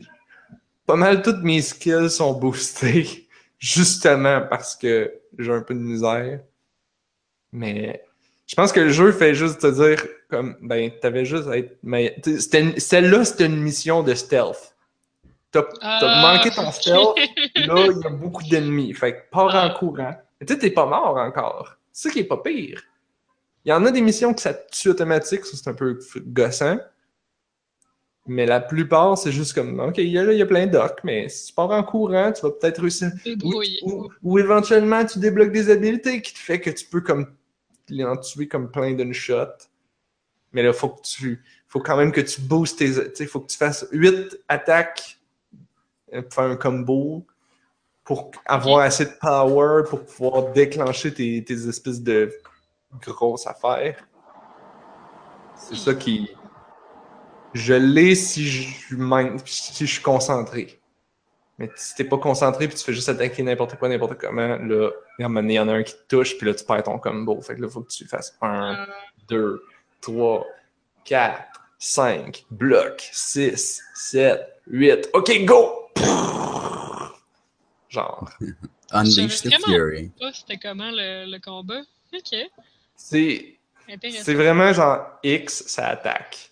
pas mal toutes mes skills sont boostés *laughs* justement parce que j'ai un peu de misère. Mais je pense que le jeu fait juste te dire comme ben t'avais juste à être une- celle-là c'était une mission de stealth. T'as, Ah, manqué ton stealth, *laughs* là il y a beaucoup d'ennemis. Fait que pars en Ah. courant. Mais tu sais, t'es pas mort encore. C'est ça qui est pas pire. Il y en a des missions que ça tue automatique, ça c'est un peu gossant. Mais la plupart, c'est juste comme, OK, il y a, il y a plein d'orques, mais si tu pars en courant, tu vas peut-être réussir. Ou, Débrouiller. ou- ou éventuellement, tu débloques des habilités qui te fait que tu peux comme les en tuer comme plein d'une shot. Mais là, faut que tu. Faut quand même que tu boostes tes. Tu sais, faut que tu fasses 8 attaques euh, pour faire un combo pour avoir assez de power pour pouvoir déclencher tes, tes espèces de grosses affaires. C'est ça qui. Je l'ai si je si je suis concentré. Mais si t'es pas concentré puis tu fais juste attaquer n'importe quoi, n'importe comment, là, à un moment donné, il y en a un qui te touche, puis là, tu perds ton combo. Fait que là, faut que tu fasses 1, Euh, 2, 3, 4, 5, bloc, 6, 7, 8. OK, go! *laughs* Genre. *laughs* Unleash the Fury. pas c'était comment le, le combat. Ok, c'est vraiment genre X, ça attaque.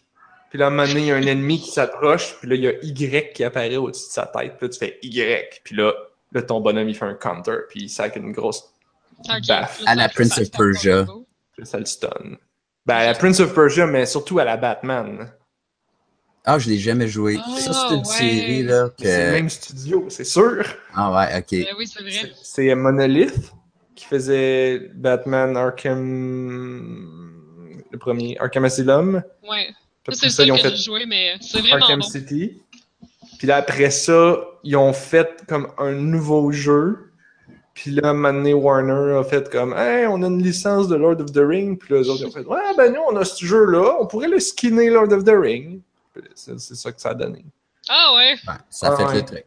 Puis là, à un moment donné, il y a un ennemi qui s'approche, puis là, il y a Y qui apparaît au-dessus de sa tête, puis là, tu fais Y. Puis là, là, ton bonhomme, il fait un counter, puis il sac une grosse Ok, baffe. À la Prince of Persia. ça le stun. Ben, à la Prince of Persia, mais surtout à la Batman. Ah, je l'ai jamais joué. Ah, ça, c'est une ouais. série, là, C'est le même studio, c'est sûr. Ah ouais, ok. Ben oui, c'est vrai. C'est Monolith qui faisait Batman Arkham. Le premier, Arkham Asylum. Ouais. C'est ça, ils ont que fait j'ai joué, mais c'est vraiment Arkham bon. City. Puis là, après ça, ils ont fait comme un nouveau jeu. Puis là, Manny Warner a fait comme Hey, on a une licence de Lord of the Ring. Puis là, eux autres, ils ont fait Ouais, ben nous, on a ce jeu-là. On pourrait le skinner Lord of the Ring. C'est c'est ça que ça a donné. Ah ouais. Ouais, ça Ah fait ouais. le truc.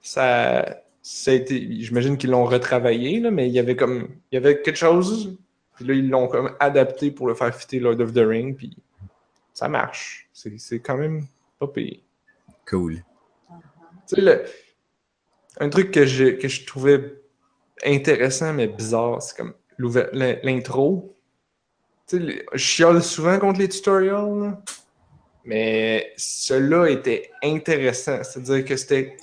ça, ça a été, j'imagine qu'ils l'ont retravaillé, là, mais il y avait comme, il y avait quelque chose, puis là, ils l'ont comme adapté pour le faire fitter Lord of the Ring, puis ça marche. C'est, quand même pas payé. Cool. Tu sais, le- un truc que je, que je trouvais intéressant mais bizarre, c'est comme l'intro. Tu sais, je chiale souvent contre les tutorials, là. mais celui-là était intéressant. C'est-à-dire que c'était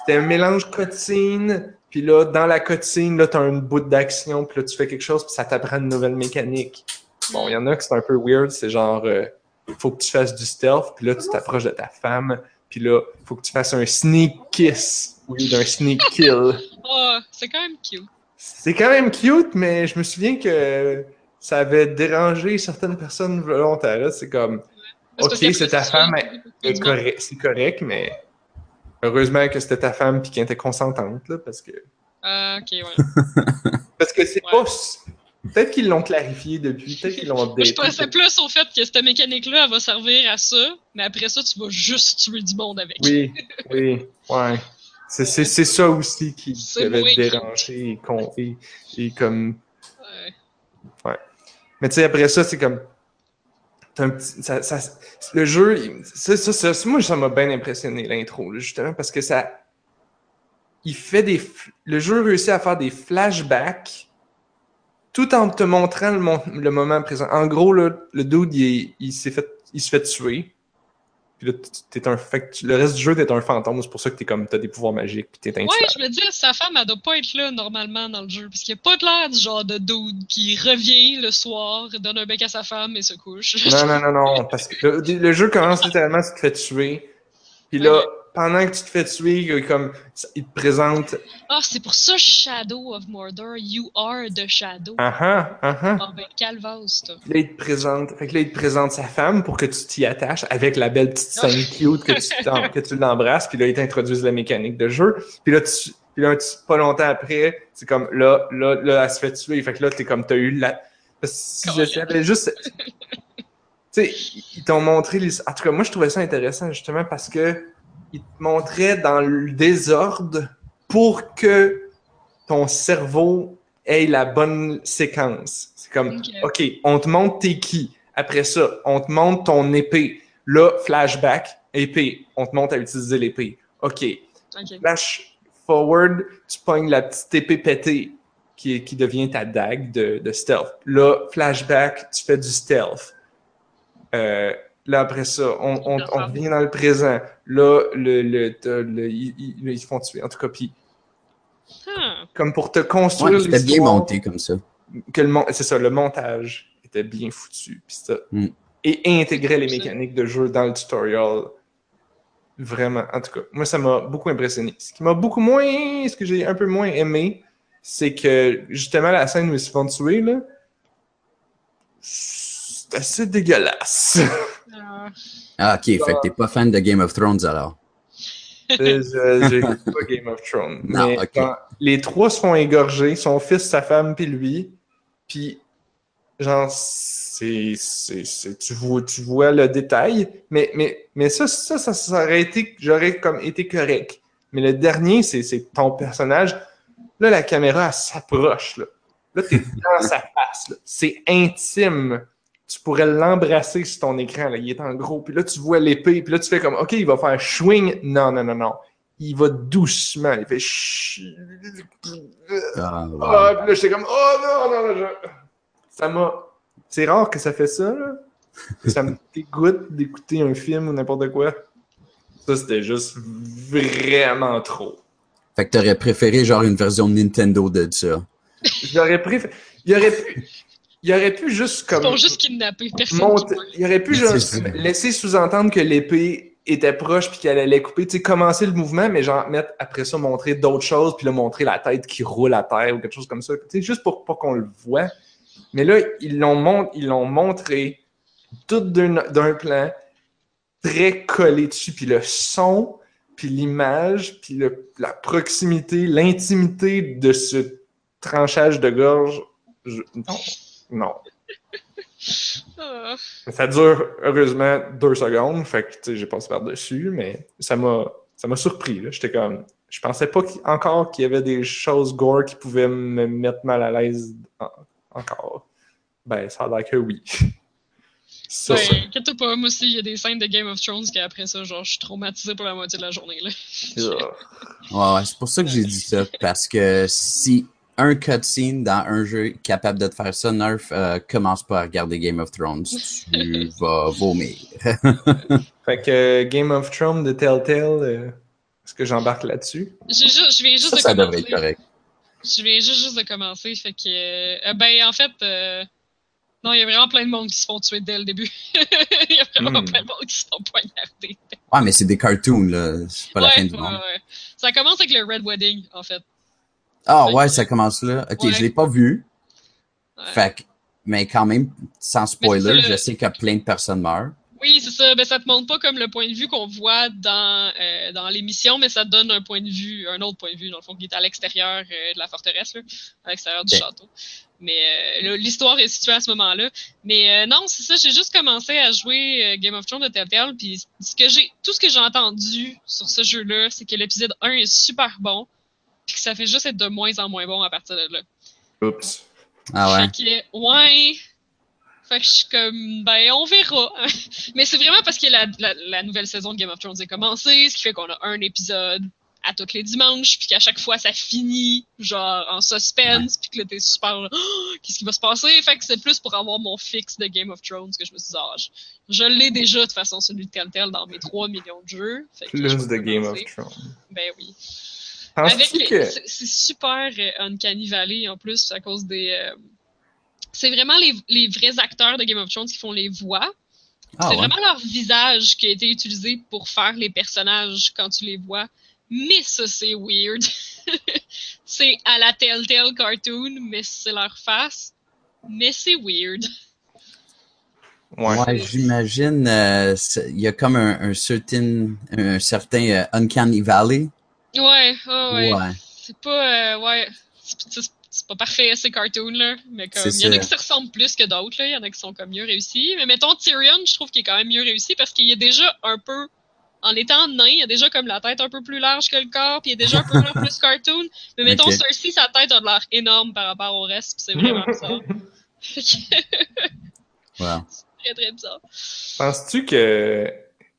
c'était un mélange cutscene, puis là, dans la cutscene, là, t'as un bout d'action, puis là, tu fais quelque chose, puis ça t'apprend une nouvelle mécanique. Bon, il y en a que c'est un peu weird, c'est genre, euh, faut que tu fasses du stealth, puis là, tu t'approches de ta femme, puis là, faut que tu fasses un sneak kiss au lieu d'un sneak *laughs* kill. Oh, c'est quand même cute. C'est quand même cute, mais je me souviens que ça avait dérangé certaines personnes volontaires. C'est comme, ok, c'est ta femme, c'est correct, mais heureusement que c'était ta femme puis qu'elle était consentante, là, parce que Ah, ok, ouais. *laughs* parce que c'est Ouais. pas peut-être qu'ils l'ont clarifié depuis, peut-être qu'ils l'ont *laughs* je pensais plus au fait que cette mécanique-là, elle va servir à ça, mais après ça, tu vas juste tuer du monde avec. Oui, *laughs* oui, ouais. C'est c'est- c'est ça aussi qui devait te déranger et, con- et, et comme Ouais. Mais tu sais, après ça, c'est comme. t'as un petit- ça, ça- le jeu, ça, ça, ça- moi, ça m'a bien impressionné, l'intro, justement, parce que ça. Il fait des. Le jeu réussit à faire des flashbacks tout en te montrant le, moment présent. En gros, là, le dude, il, il s'est fait, il se fait tuer. Puis là, t'es un, fait que tu- le reste du jeu, t'es un fantôme. C'est pour ça que t'es comme, t'as des pouvoirs magiques. Puis t'es Ouais, je me dis, sa femme, elle doit pas être là normalement dans le jeu, parce qu'il n'y a pas de l'air du genre de dude qui revient le soir, donne un bec à sa femme et se couche. Non, non, non, non, *laughs* parce que le, le jeu commence littéralement, tu te fais tuer. Puis là. Pendant que tu te fais tuer, il, comme, il te présente Ah, c'est pour ça Shadow of Mordor, you are the Shadow. Ah ah, ah ah. Ah ben, toi. Là, il te présente, fait que là, il te présente sa femme pour que tu t'y attaches avec la belle petite scène cute que tu, que tu l'embrasses. Puis là, ils t'introduisent la mécanique de jeu. Puis là, tu, puis là, tu- pas longtemps après, c'est comme là, là, là, elle se fait tuer. Fait que là, t'es comme, t'as eu la. Si je savais juste. Tu sais, ils t'ont montré les. En tout cas, moi, je trouvais ça intéressant justement parce que ils te montraient dans le désordre pour que ton cerveau ait la bonne séquence. C'est comme, Ok. OK, on te montre t'es qui. Après ça, on te montre ton épée. Là, flashback, épée. On te montre à utiliser l'épée. OK. Ok. Flash forward, tu pognes la petite épée pétée qui, qui devient ta dague de, de stealth. Là, flashback, tu fais du stealth. Euh, là, après ça, on, on, on revient dans le présent. Là, le, le, t'as le- ils, se font tuer. En tout cas, puis comme pour te construire Ouais, c'était bien monté comme ça. c'est ça, le montage était bien foutu. Puis ça. Mm. Et intégrait les mécaniques de jeu dans le tutorial. Vraiment, en tout cas, moi, ça m'a beaucoup impressionné. Ce qui m'a beaucoup moins, ce que j'ai un peu moins aimé, c'est que justement, la scène où ils se font tuer, là, c'est assez dégueulasse. Ah. Ah, ok, fait que t'es pas fan de Game of Thrones alors. *laughs* Je- pas Game of Thrones. Non, mais quand les trois se font égorger, son fils, sa femme, puis lui. Puis, genre, c'est, tu, vois, tu vois le détail. Mais, mais, mais ça, ça, ça, ça aurait été, j'aurais comme été correct. Mais le dernier, c'est, ton personnage. Là, la caméra, elle s'approche. Là, là t'es dans sa face. C'est intime. Tu pourrais l'embrasser sur ton écran. Là. Il est en gros. Puis là, tu vois l'épée. Puis là, tu fais comme, OK, il va faire swing. Non, non, non, non. Il va doucement. Il fait Ah, ah, puis là, j'étais comme, oh non, non, non, je- ça m'a. C'est rare que ça fait ça, là. Ça me *laughs* dégoûte d'écouter un film ou n'importe quoi. Ça, c'était juste vraiment trop. Fait que t'aurais préféré genre une version Nintendo de ça. J'aurais préféré. Il aurait pu. Il aurait pu juste Ils comme. font juste kidnapper personne. Il aurait pu juste laisser sous-entendre que l'épée était proche puis qu'elle allait couper, tu sais, commencer le mouvement, mais genre mettre après ça montrer d'autres choses puis là montrer la tête qui roule à terre ou quelque chose comme ça, tu sais, juste pour pas qu'on le voit. Mais là, ils l'ont mon- ils l'ont montré tout d'un d'un plan très collé dessus puis le son puis l'image puis le- la proximité, l'intimité de ce tranchage de gorge, je- non, non. Ah. Ça dure heureusement deux secondes, fait que tu sais, j'ai passé par-dessus, mais ça m'a ça m'a surpris. là. J'étais comme. Je pensais pas encore qu'il y avait des choses gore qui pouvaient me mettre mal à l'aise en- encore. Ben, ça a l'air que oui. *laughs* Ça, Ouais, inquiète-toi pas, moi aussi, il y a des scènes de Game of Thrones qu'après ça, genre, je suis traumatisé pour la moitié de la journée, là. Ouais, c'est pour ça que j'ai dit ça. Parce que si un cutscene dans un jeu capable de te faire ça, Nerf, euh, commence pas à regarder Game of Thrones. *laughs* Tu vas vomir. *laughs* *laughs* Fait que euh, Game of Thrones de Telltale, euh, est-ce que j'embarque là-dessus? Juste- je viens juste Ça, de ça commencer. devrait être correct. Je viens juste, juste de commencer, fait que... euh, ben, en fait, euh, non, il y a vraiment plein de monde qui se font tuer dès le début. il y a vraiment Hmm. plein de monde qui se font poignarder. Ouais, mais c'est des cartoons, là. C'est pas la fin Ouais, du ouais, monde. ouais. Ça commence avec le Red Wedding, en fait. Ah ouais, ça commence là. Ok, Ouais. je l'ai pas vu. Ouais. Fait que, mais quand même, sans spoiler, je sais que plein de personnes meurent. Oui, c'est ça. Ben, ça te montre pas comme le point de vue qu'on voit dans, euh, dans l'émission, mais ça te donne un point de vue, un autre point de vue, dans le fond, qui est à l'extérieur euh, de la forteresse, là, à l'extérieur du château. Mais euh, l'histoire est située à ce moment-là. Mais non, c'est ça, j'ai juste commencé à jouer Game of Thrones de Telltale, puis ce que j'ai, tout ce que j'ai entendu sur ce jeu-là, c'est que l'épisode 1 est super bon, puis que ça fait juste être de moins en moins bon à partir de là. Oups. Ah ouais. Fait que, ouais. Fait que je suis comme, ben, on verra. *laughs* Mais c'est vraiment parce que la, la, la nouvelle saison de Game of Thrones est commencée, ce qui fait qu'on a un épisode à tous les dimanches, puis qu'à chaque fois ça finit, genre, en suspense, puis que là t'es super, Oh, *gasps* qu'est-ce qui va se passer? Fait que c'est plus pour avoir mon fixe de Game of Thrones que je me suis dit, ah, je, je l'ai déjà de toute façon celui de Telltale dans mes 3 millions de jeux. Fait que Plus de Game of. Thrones. Ben oui. Que... c'est super euh, Uncanny Valley en plus à cause des. euh, c'est vraiment les, les vrais acteurs de Game of Thrones qui font les voix. Ah c'est ouais. vraiment leur visage qui a été utilisé pour faire les personnages quand tu les vois. Mais ça, c'est weird. *laughs* c'est à la Telltale Cartoon, mais c'est leur face. Mais c'est weird. Ouais. Ouais, j'imagine, euh, il y a comme un, un certain, un certain euh, Uncanny Valley. Ouais, ouais, ouais. Ouais. C'est pas. euh, ouais. C'est c'est- c'est pas parfait, ces cartoons, là. Mais comme. C'est Il y en a qui se ressemblent plus que d'autres, là. Il y en a qui sont comme mieux réussis. Mais mettons, Tyrion, je trouve qu'il est quand même mieux réussi parce qu'il est déjà un peu. En étant nain, il a déjà comme la tête un peu plus large que le corps, puis il est déjà un peu plus cartoon. Mais mettons, Ok. Cersei, sa tête a de l'air énorme par rapport au reste, puis c'est vraiment *laughs* bizarre. Fait que Ouais. très, très bizarre. Penses-tu que...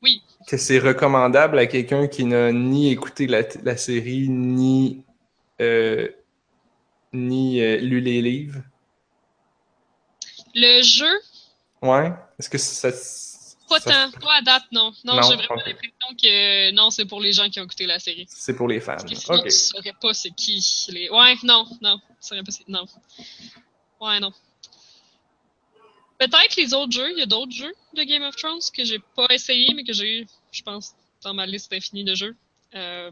Oui. que c'est recommandable à quelqu'un qui n'a ni écouté la, la série, ni, euh, ni euh, lu les livres? Le jeu, Ouais? Est-ce que ça... pas ça- tant. Pas à date, non. Non, Non, j'ai vraiment l'impression que non, c'est pour les gens qui ont écouté la série. C'est pour les fans. Sinon, Ok. tu saurais pas c'est qui les. Ouais, non, non. Tu saurais pas c'est. Non. Ouais, non. Peut-être les autres jeux. Il y a d'autres jeux de Game of Thrones que j'ai pas essayé, mais que j'ai, je pense, dans ma liste infinie de jeux. Euh,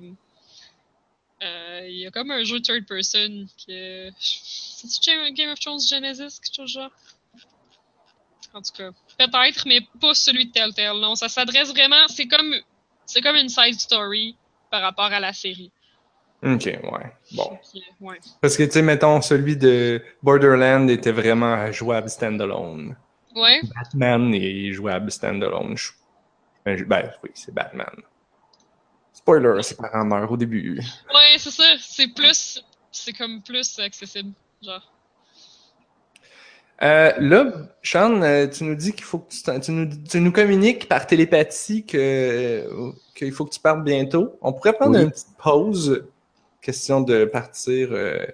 euh, Il y a comme un jeu third person que. C'est-tu Game of Thrones Genesis, quelque chose genre? En tout cas, peut-être, mais pas celui de Telltale. Non, ça s'adresse vraiment. C'est comme, c'est comme une side story par rapport à la série. Ok, ouais. Bon. Ouais. Parce que, tu sais, mettons, celui de Borderland était vraiment jouable standalone. Ouais. Batman est jouable standalone. Ben, ben, oui, c'est Batman. Spoiler, ses parents meurent au début. Ouais, c'est ça. C'est plus. C'est comme plus accessible. Genre. Euh, là, Sean, euh, tu nous dis qu'il faut que tu, tu, nous, tu nous communiques par télépathie que, euh, qu'il faut que tu partes bientôt. On pourrait prendre Oui. une petite pause, question de partir euh,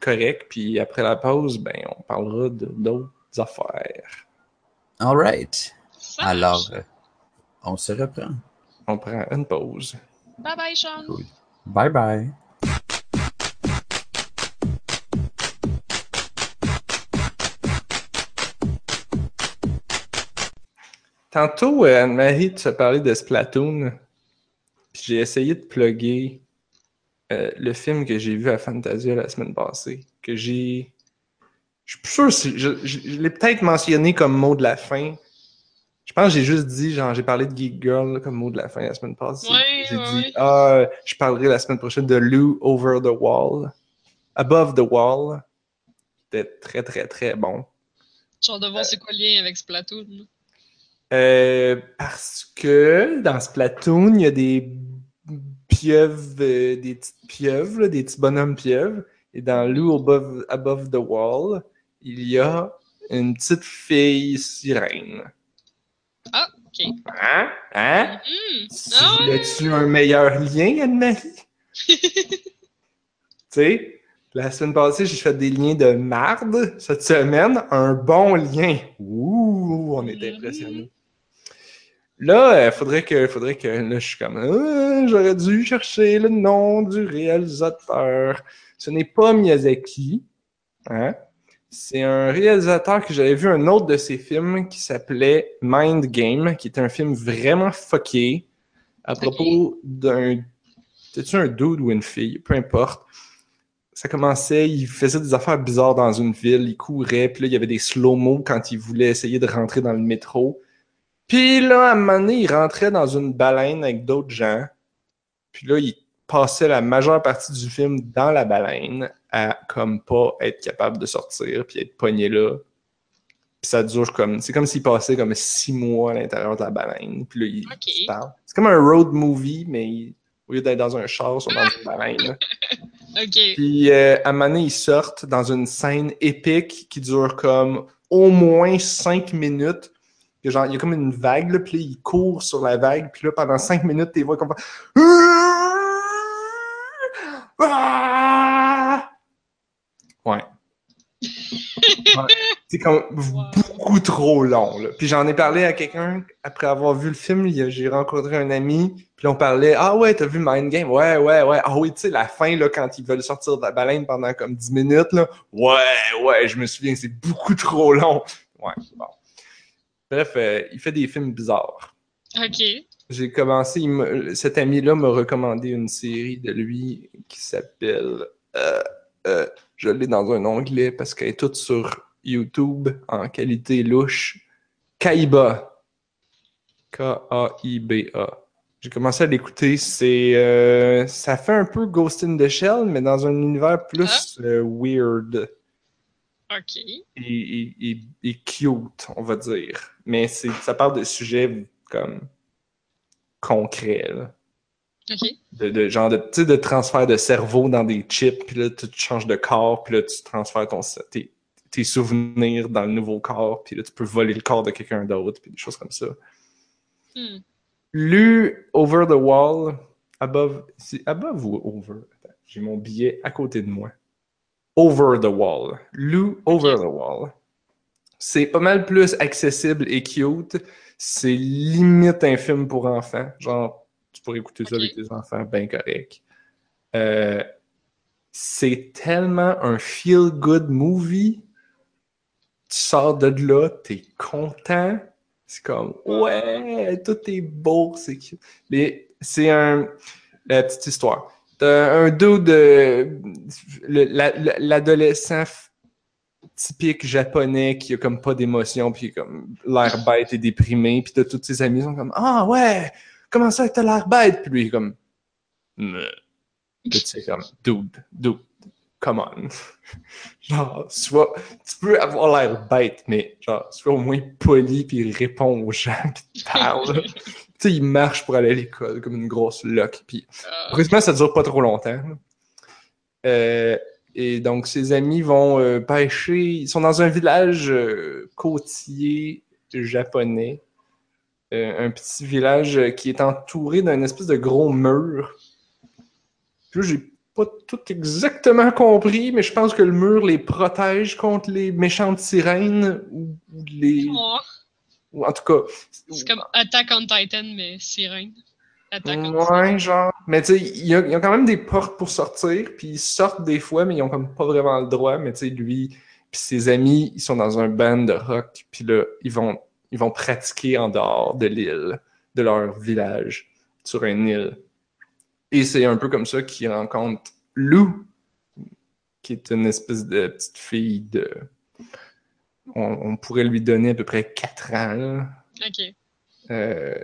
correct, puis après la pause, ben, on parlera de- d'autres affaires. All right. Alors, euh, on se reprend. On prend une pause. Bye bye, Sean. Cool. Bye bye. Tantôt, euh, Anne-Marie, tu as parlé de Splatoon. Puis J'ai essayé de plugger euh, le film que j'ai vu à Fantasia la semaine passée. Que j'ai. Je suis plus sûr si. Je, je- je l'ai peut-être mentionné comme mot de la fin. Je pense que j'ai juste dit, genre, j'ai parlé de Geek Girl là, comme mot de la fin la semaine passée. Ouais, j'ai ouais, dit, ah, je parlerai la semaine prochaine de Lou Over the Wall. Above the Wall. C'était très, très, très bon. Genre de voir c'est quoi le lien avec Splatoon. Euh, parce que dans Splatoon, il y a des pieuvres, euh, des petites pieuvres, là, des petits bonhommes pieuvres. Et dans Lou Above, Above the Wall, il y a une petite fille sirène. Ok. Hein? Hein? Hmm. Tu Ah voulais-tu un meilleur lien, Anne-Marie? *laughs* tu sais, la semaine passée, j'ai fait des liens de marde. Cette semaine, un bon lien. Ouh, on est Mhm. impressionnés. Là, il faudrait que, faudrait que, là, je suis comme, Ah, j'aurais dû chercher le nom du réalisateur. Ce n'est pas Miyazaki, hein? C'est un réalisateur que j'avais vu un autre de ses films qui s'appelait Mind Game, qui était un film vraiment fucké à propos d'un. C'était-tu un dude ou une fille? Peu importe. Ça commençait, il faisait des affaires bizarres dans une ville, il courait, puis là, il y avait des slow-mo quand il voulait essayer de rentrer dans le métro. Puis là, à un moment donné, il rentrait dans une baleine avec d'autres gens. Puis là, il passait la majeure partie du film dans la baleine à comme pas être capable de sortir puis être pogné là. Puis ça dure comme... C'est comme s'il passait comme six mois à l'intérieur de la baleine. Puis là, il, parle. C'est comme un road movie, mais il- au lieu d'être dans un char, ils sont dans une *laughs* baleine. Ok. Puis euh, à un moment donné, ils sortent dans une scène épique qui dure comme au moins cinq minutes. Que genre, il y a comme une vague, là, puis là, ils courent sur la vague, puis là, pendant cinq minutes, t'es vois comme... Ouais. Ouais. C'est comme beaucoup trop long. Là. Puis j'en ai parlé à quelqu'un après avoir vu le film. il y a- J'ai rencontré un ami. Puis on parlait Ah ouais, t'as vu Mind Game Ouais, ouais, ouais. Ah oui, tu sais, la fin, là, quand ils veulent sortir de la baleine pendant comme 10 minutes. Là. Ouais, ouais, je me souviens, c'est beaucoup trop long. Ouais, bon. Bref, euh, il fait des films bizarres. Ok. J'ai commencé, me- cet ami-là m'a recommandé une série de lui qui s'appelle. euh, euh, je l'ai dans un onglet parce qu'elle est toute sur YouTube en qualité louche. Kaiba. K-A-I-B-A. J'ai commencé à l'écouter. C'est, euh, ça fait un peu Ghost in the Shell, mais dans un univers plus euh, weird Ok. et, et- et- et cute, on va dire. Mais ça parle de sujets comme concrets. là. Ok. de, de genre de, tu sais, de transfert de cerveau dans des chips, puis là, tu changes de corps, puis là, tu transfères ton, tes, tes souvenirs dans le nouveau corps, puis là, tu peux voler le corps de quelqu'un d'autre, puis des choses comme ça. Hmm. Lu Over the Wall, above, c'est above ou over? J'ai mon billet à côté de moi. Over the Wall. Lu Over the Wall. C'est pas mal plus accessible et cute. C'est limite un film pour enfants. Genre, tu pourrais écouter ça avec tes enfants, bien correct. Euh, c'est tellement un feel-good movie. Tu sors de là, t'es content. C'est comme, ouais, tout est beau, c'est cute. Mais c'est un. La petite histoire. T'as un dos de. L'adolescent typique japonais qui a comme pas d'émotion, puis comme l'air bête et déprimé, puis t'as tous ses qui sont comme, ah ouais, comment ça t'as l'air bête? Puis lui, il est comme. Puis tu sais, comme, dude, dude, come on. *laughs* genre, sois, tu peux avoir l'air bête, mais genre, sois au moins poli puis réponds aux gens qui te. *laughs* tu sais, il marche pour aller à l'école comme une grosse loque, puis Ah, heureusement, ça dure pas trop longtemps. Euh, et donc, ses amis vont euh, pêcher. Ils sont dans un village euh, côtier japonais. Euh, un petit village euh, qui est entouré d'un espèce de gros mur. Puis j'ai pas tout exactement compris, mais je pense que le mur les protège contre les méchantes sirènes ou, les. oh, en tout cas. C'est comme Attack on Titan, mais sirène. Attack on Ouais, genre. Mais tu sais, il y, a il y a quand même des portes pour sortir, puis ils sortent des fois, mais ils ont comme pas vraiment le droit. Mais tu sais, lui, puis ses amis, ils sont dans un band de rock, puis là, ils vont, ils vont pratiquer en dehors de l'île, de leur village, sur une île. Et c'est un peu comme ça qu'ils rencontrent Lou, qui est une espèce de petite fille de. On, on pourrait lui donner à peu près 4 ans, là. Ok. Euh,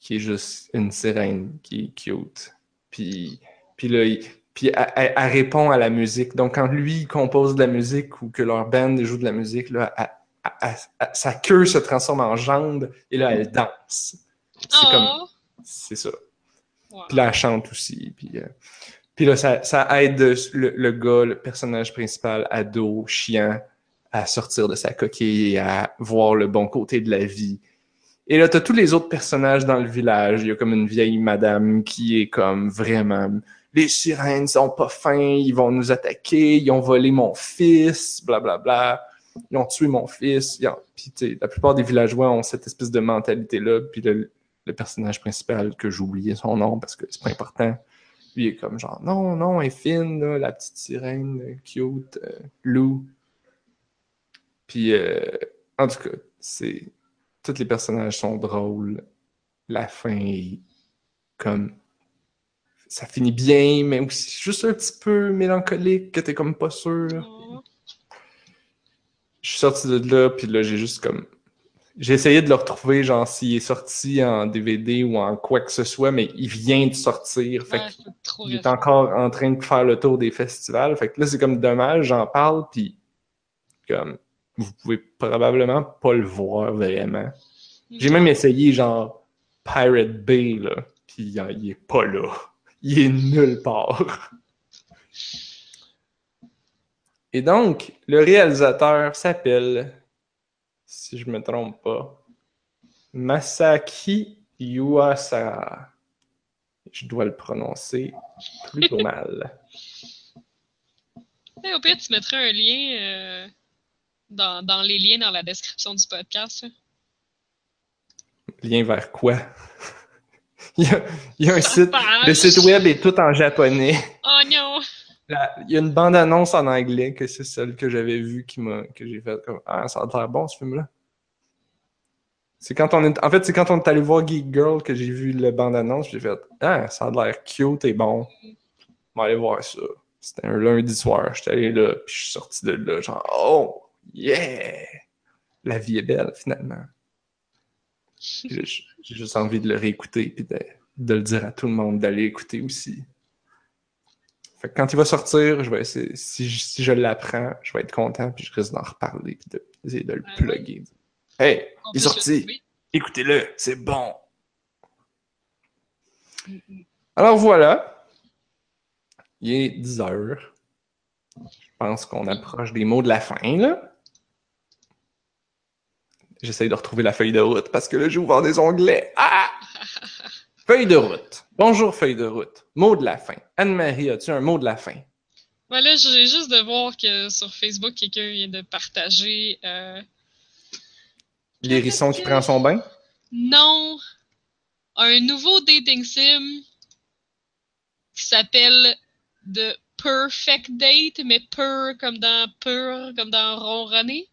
qui est juste une sirène qui est cute. Puis, puis là, il- puis elle, elle- elle répond à la musique. Donc, quand lui compose de la musique ou que leur band joue de la musique, là, elle- sa queue se transforme en jambe et là, elle danse. C'est comme, Oh! c'est ça. Wow. Puis là, elle chante aussi. Puis, euh, puis là, ça, ça aide le, le gars, le personnage principal, ado, chiant, à sortir de sa coquille et à voir le bon côté de la vie. Et là, t'as tous les autres personnages dans le village. Il y a comme une vieille madame qui est comme vraiment... Les sirènes sont pas fins, ils vont nous attaquer, ils ont volé mon fils, blablabla. Bla, bla. Ils ont tué mon fils. Ils ont... Puis, la plupart des villageois ont cette espèce de mentalité-là. Puis le, personnage principal, que oublié son nom parce que c'est pas important, lui est comme genre, non, non, elle fine, la petite sirène, euh, cute, euh, Lou. Puis, euh, en tout cas, c'est tous les personnages sont drôles. La fin est comme. Ça finit bien, mais aussi juste un petit peu mélancolique, que t'es comme pas sûr. Oh. Je suis sorti de là, puis là, j'ai juste comme. J'ai essayé de le retrouver, genre, s'il est sorti en DVD ou en quoi que ce soit, mais il vient de sortir. Fait Ouais, qu'il est encore en train de faire le tour des festivals. Fait que là, c'est comme dommage, j'en parle, puis comme. Vous pouvez probablement pas le voir vraiment. J'ai même essayé genre Pirate Bay, là, puis il est pas là. Il est nulle part. Et donc, le réalisateur s'appelle, si je me trompe pas, Masaki Yuasa. Je dois le prononcer plutôt *laughs* mal. Eh, au pire, tu mettrais un lien euh, dans, dans les liens dans la description du podcast. là. Lien vers quoi? *laughs* il, y a, il y a un site. Page. Le site web est tout en japonais. Oh non! La- il y a une bande-annonce en anglais que c'est celle que j'avais vue qui m'a que j'ai fait comme Ah, ça a l'air bon ce film-là. C'est quand on est. En fait, c'est quand on est allé voir Geek Girl que j'ai vu le bande-annonce, j'ai fait Ah, ça a l'air cute et bon. On va aller voir ça. C'était un lundi soir, j'étais allé là, puis je suis sorti de là, genre Oh yeah! La vie est belle finalement. J'ai juste envie de le réécouter et de, de le dire à tout le monde d'aller écouter aussi. Fait que quand il va sortir, je vais essayer, si je, si je l'apprends, je vais être content, puis je risque d'en reparler, puis de- le plugger. Hey, On il est sorti, le écoutez-le, c'est bon. Mm, mm. Alors voilà, il est 10 heures. Je pense qu'on approche des mots de la fin, là. J'essaye de retrouver la feuille de route parce que là, j'ai ouvert des onglets. Ah! *laughs* Feuille de route. Bonjour, feuille de route. Mot de la fin. Anne-Marie, as-tu un mot de la fin? Voilà, j'ai juste de voir que sur Facebook, quelqu'un vient de partager. euh, L'hérisson qui prend son bain? non, un nouveau dating sim qui s'appelle The Perfect Date, mais pur comme dans pur, comme dans ronronner.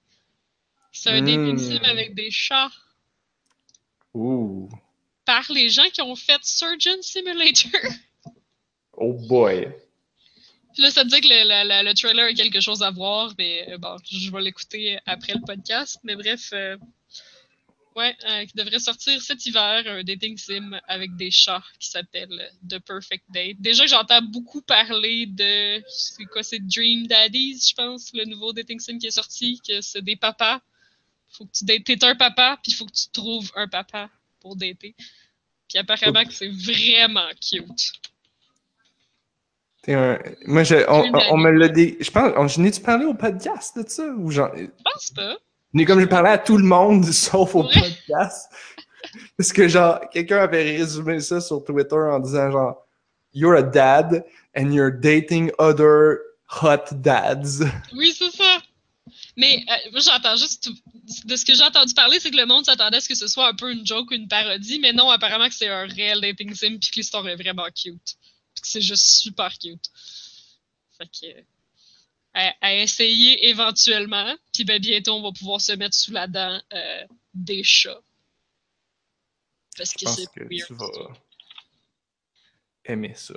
C'est un dating Mm. sim avec des chats Ouh. par les gens qui ont fait Surgeon Simulator. Oh boy. Puis là, ça me dit que le, la- le trailer a quelque chose à voir, mais euh, bon, je vais l'écouter après le podcast. Mais bref, euh, ouais, euh, qui devrait sortir cet hiver, un dating sim avec des chats qui s'appelle The Perfect Date. Déjà j'entends beaucoup parler de, c'est quoi, c'est Dream Daddies, je pense, le nouveau dating sim qui est sorti, que c'est des papas. Faut que tu dates, t'es un papa, puis il faut que tu trouves un papa pour dater. Puis apparemment que c'est vraiment cute. T'es un... Moi, je... on, on- on me l'a dit. Je pense. On... Je n'ai-tu parlé au podcast de ça? Ou genre. Je pense pas. Mais comme j'ai parlé à tout le monde, *laughs* sauf au Ouais. podcast. Parce que, genre, quelqu'un avait résumé ça sur Twitter en disant, genre, You're a dad and you're dating other hot dads. Oui, c'est ça. Mais euh, moi, j'entends juste. De ce que j'ai entendu parler, c'est que le monde s'attendait à ce que ce soit un peu une joke ou une parodie, mais non, apparemment que c'est un réel dating sim puis que l'histoire est vraiment cute. Puis que c'est juste super cute. Fait que. euh, À, à essayer éventuellement. Puis ben, bientôt, on va pouvoir se mettre sous la dent euh, des chats. Parce que c'est que weird. tu vas aimer ça.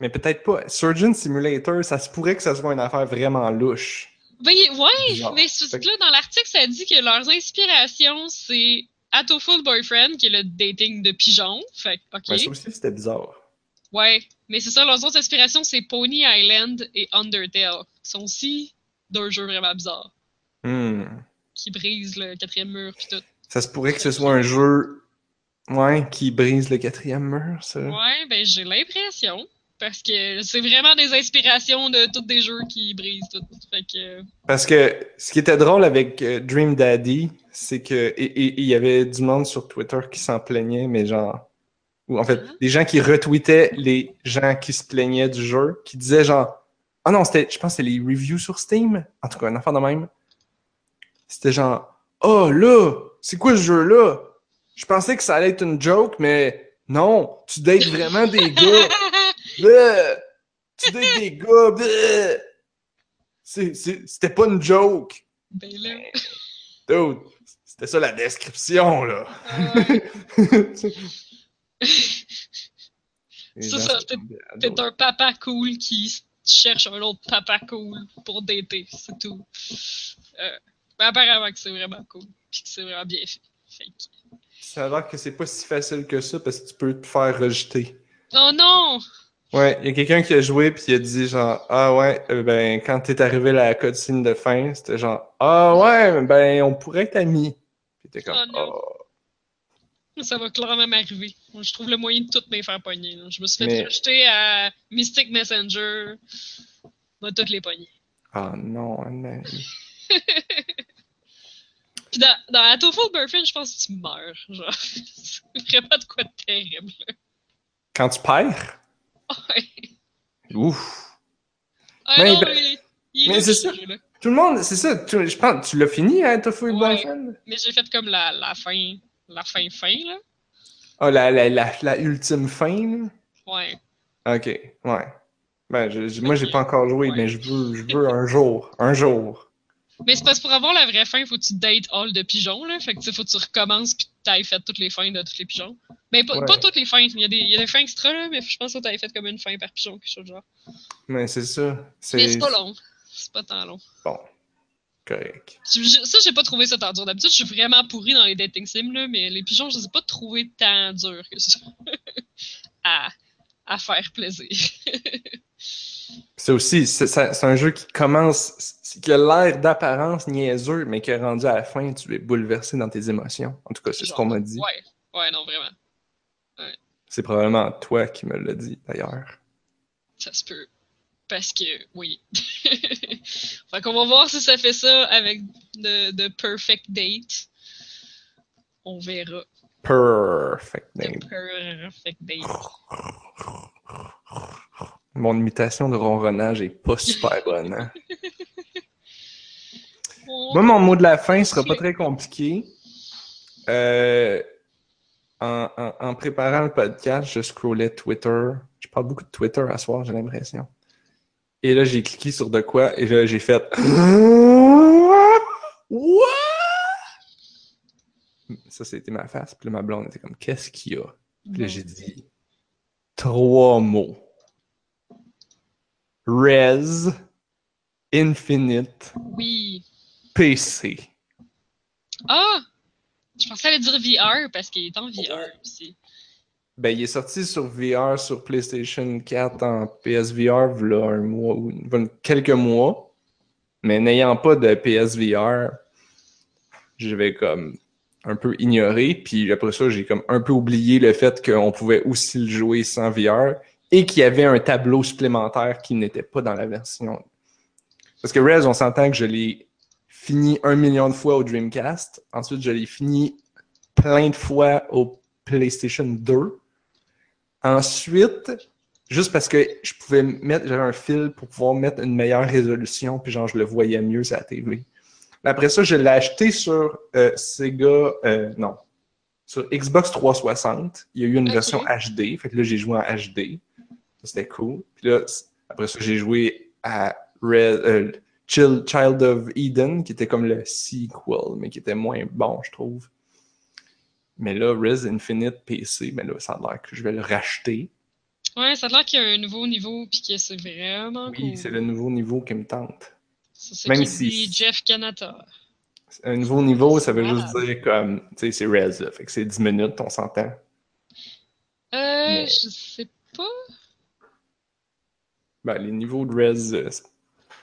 Mais peut-être pas. Surgeon Simulator, ça se pourrait que ça soit une affaire vraiment louche. Ben, ouais, Bizarre. mais c'est que là, dans l'article, ça dit que leurs inspirations, c'est Atoful Boyfriend, qui est le dating de pigeons. Fait que, OK. Ça aussi, c'était bizarre. Ouais, mais c'est ça, leurs autres inspirations, c'est Pony Island et Undertale. Qui sont aussi deux jeux vraiment bizarres. Hmm. Qui brisent le quatrième mur pis tout. Ça se pourrait que ce soit un jeu ouais, qui brise le quatrième mur, ça. Ouais, ben j'ai l'impression. Parce que c'est vraiment des inspirations de tous des jeux qui brisent tout. Fait que. Parce que ce qui était drôle avec euh, Dream Daddy, c'est que. Il y avait du monde sur Twitter qui s'en plaignait, mais genre. Ou en fait, Ah. des gens qui retweetaient les gens qui se plaignaient du jeu, qui disaient genre. Ah non, c'était. Je pense que c'était les reviews sur Steam. En tout cas, un enfant de même. C'était genre. Oh là! C'est quoi ce jeu-là? Je pensais que ça allait être une joke, mais non! Tu dates vraiment des gars! *laughs* Bleh! Tu dates des gars! bleh! C'était pas une joke! ben là. Dude, c'était ça la description, là. euh, *laughs* C'est ça, T'es un papa cool qui cherche un autre papa cool pour dater, c'est tout. Euh, mais apparemment que c'est vraiment cool, puis que c'est vraiment bien fait. Fait que- Ça a l'air que c'est pas si facile que ça parce que tu peux te faire rejeter. Oh non! Ouais, il y a quelqu'un qui a joué puis il a dit genre ah ouais euh, ben quand t'es arrivé à la cutscene de fin c'était genre ah ouais ben on pourrait être amis. Puis t'es comme Oh non. oh. Ça va clairement m'arriver. Je trouve le moyen de toutes mes faire pogner. là. Je me suis fait Mais- rejeter à Mystic Messenger. Moi, toutes les pogner. Ah non, Anne. *laughs* Puis dans, dans Atoful Burfin, je pense que tu meurs. Genre, *laughs* c'est vraiment de quoi de terrible. Quand tu perds? Ouf. Ah Mais non, ben- mais, il est mais là, c'est ce ça. Tout le monde, c'est ça. tu- je pense, tu l'as fini, hein, Tofu Ouais. Boyfriend? Mais j'ai fait comme la, la fin, la fin fin, là. Ah, la, la, la, la ultime fin, là? Ouais. Ok, ouais. Ben, je, je- moi, j'ai pas encore joué, Ouais. mais je veux, je veux un jour. Un jour. Mais c'est parce que pour avoir la vraie fin, faut que tu dates all de pigeons, là. Fait que, tu faut que tu recommences puis que t'ailles fait toutes les fins de tous les pigeons. Mais pas, Ouais. pas toutes les fins. Il y, a des, il y a des fins extra, là, mais je pense que t'avais fait comme une fin par pigeon, quelque chose de genre. Mais c'est ça. Mais c'est pas long. C'est pas tant long. Bon. Correct. Ça, j'ai pas trouvé ça tant dur. D'habitude, je suis vraiment pourri dans les dating sims, là, mais les pigeons, je les ai pas trouvés tant durs que ça. *laughs* à, à faire plaisir. *laughs* C'est aussi, c'est un jeu qui commence, qui a l'air d'apparence niaiseux, mais qui est rendu à la fin, tu es bouleversé dans tes émotions. En tout cas, c'est ce qu'on m'a dit. Ouais. Ouais, non, vraiment. C'est probablement toi qui me l'as dit, d'ailleurs. Ça se peut. Parce que, oui. *laughs* fait qu'on va voir si ça fait ça avec de, de Perfect Date. On verra. Perfect De name. Perfect Date. Mon imitation de ronronnage est pas super bonne, hein? Moi, mon mot de la fin sera pas très compliqué. Euh, en, en- en préparant le podcast, je scrollais Twitter. Je parle beaucoup de Twitter à soir, j'ai l'impression. Et là, j'ai cliqué sur de quoi et là, j'ai fait. *laughs* What? Ça, c'était ma face. Puis là, ma blonde était comme, qu'est-ce qu'il y a? Puis là, j'ai dit trois mots. Res, Infinite, Oui. PC. Ah! Je pensais aller dire VR parce qu'il est en VR aussi. Ben, il est sorti sur VR, sur PlayStation 4 en PSVR, voilà un mois ou quelques mois. Mais n'ayant pas de PSVR, je vais comme un peu ignorer. Puis après ça, j'ai comme un peu oublié le fait qu'on pouvait aussi le jouer sans VR et qu'il y avait un tableau supplémentaire qui n'était pas dans la version. Parce que Rez, on s'entend que je l'ai fini un million de fois au Dreamcast. Ensuite, je l'ai fini plein de fois au PlayStation 2. Ensuite, juste parce que je pouvais mettre, j'avais un fil pour pouvoir mettre une meilleure résolution, puis genre je le voyais mieux sur la TV. Après ça, je l'ai acheté sur euh, Sega, euh, non, sur Xbox 360. Il y a eu une version HD, fait que là j'ai joué en HD. Ça, C'était cool. Puis là, après ça, j'ai joué à Red, euh, Child of Eden, qui était comme le sequel, mais qui était moins bon, je trouve. Mais là, Res Infinite PC, mais là, ça a l'air que je vais le racheter. Ouais, ça a l'air qu'il y a un nouveau niveau puis que c'est vraiment Oui, cool. c'est le nouveau niveau qui me tente. C'est ce même si- dit Jeff Kanata. Un nouveau niveau, ça veut juste dire comme, tu sais, c'est Res, là, fait que c'est 10 minutes, on s'entend. Euh, Mais- je sais pas. Ben, les niveaux de Res,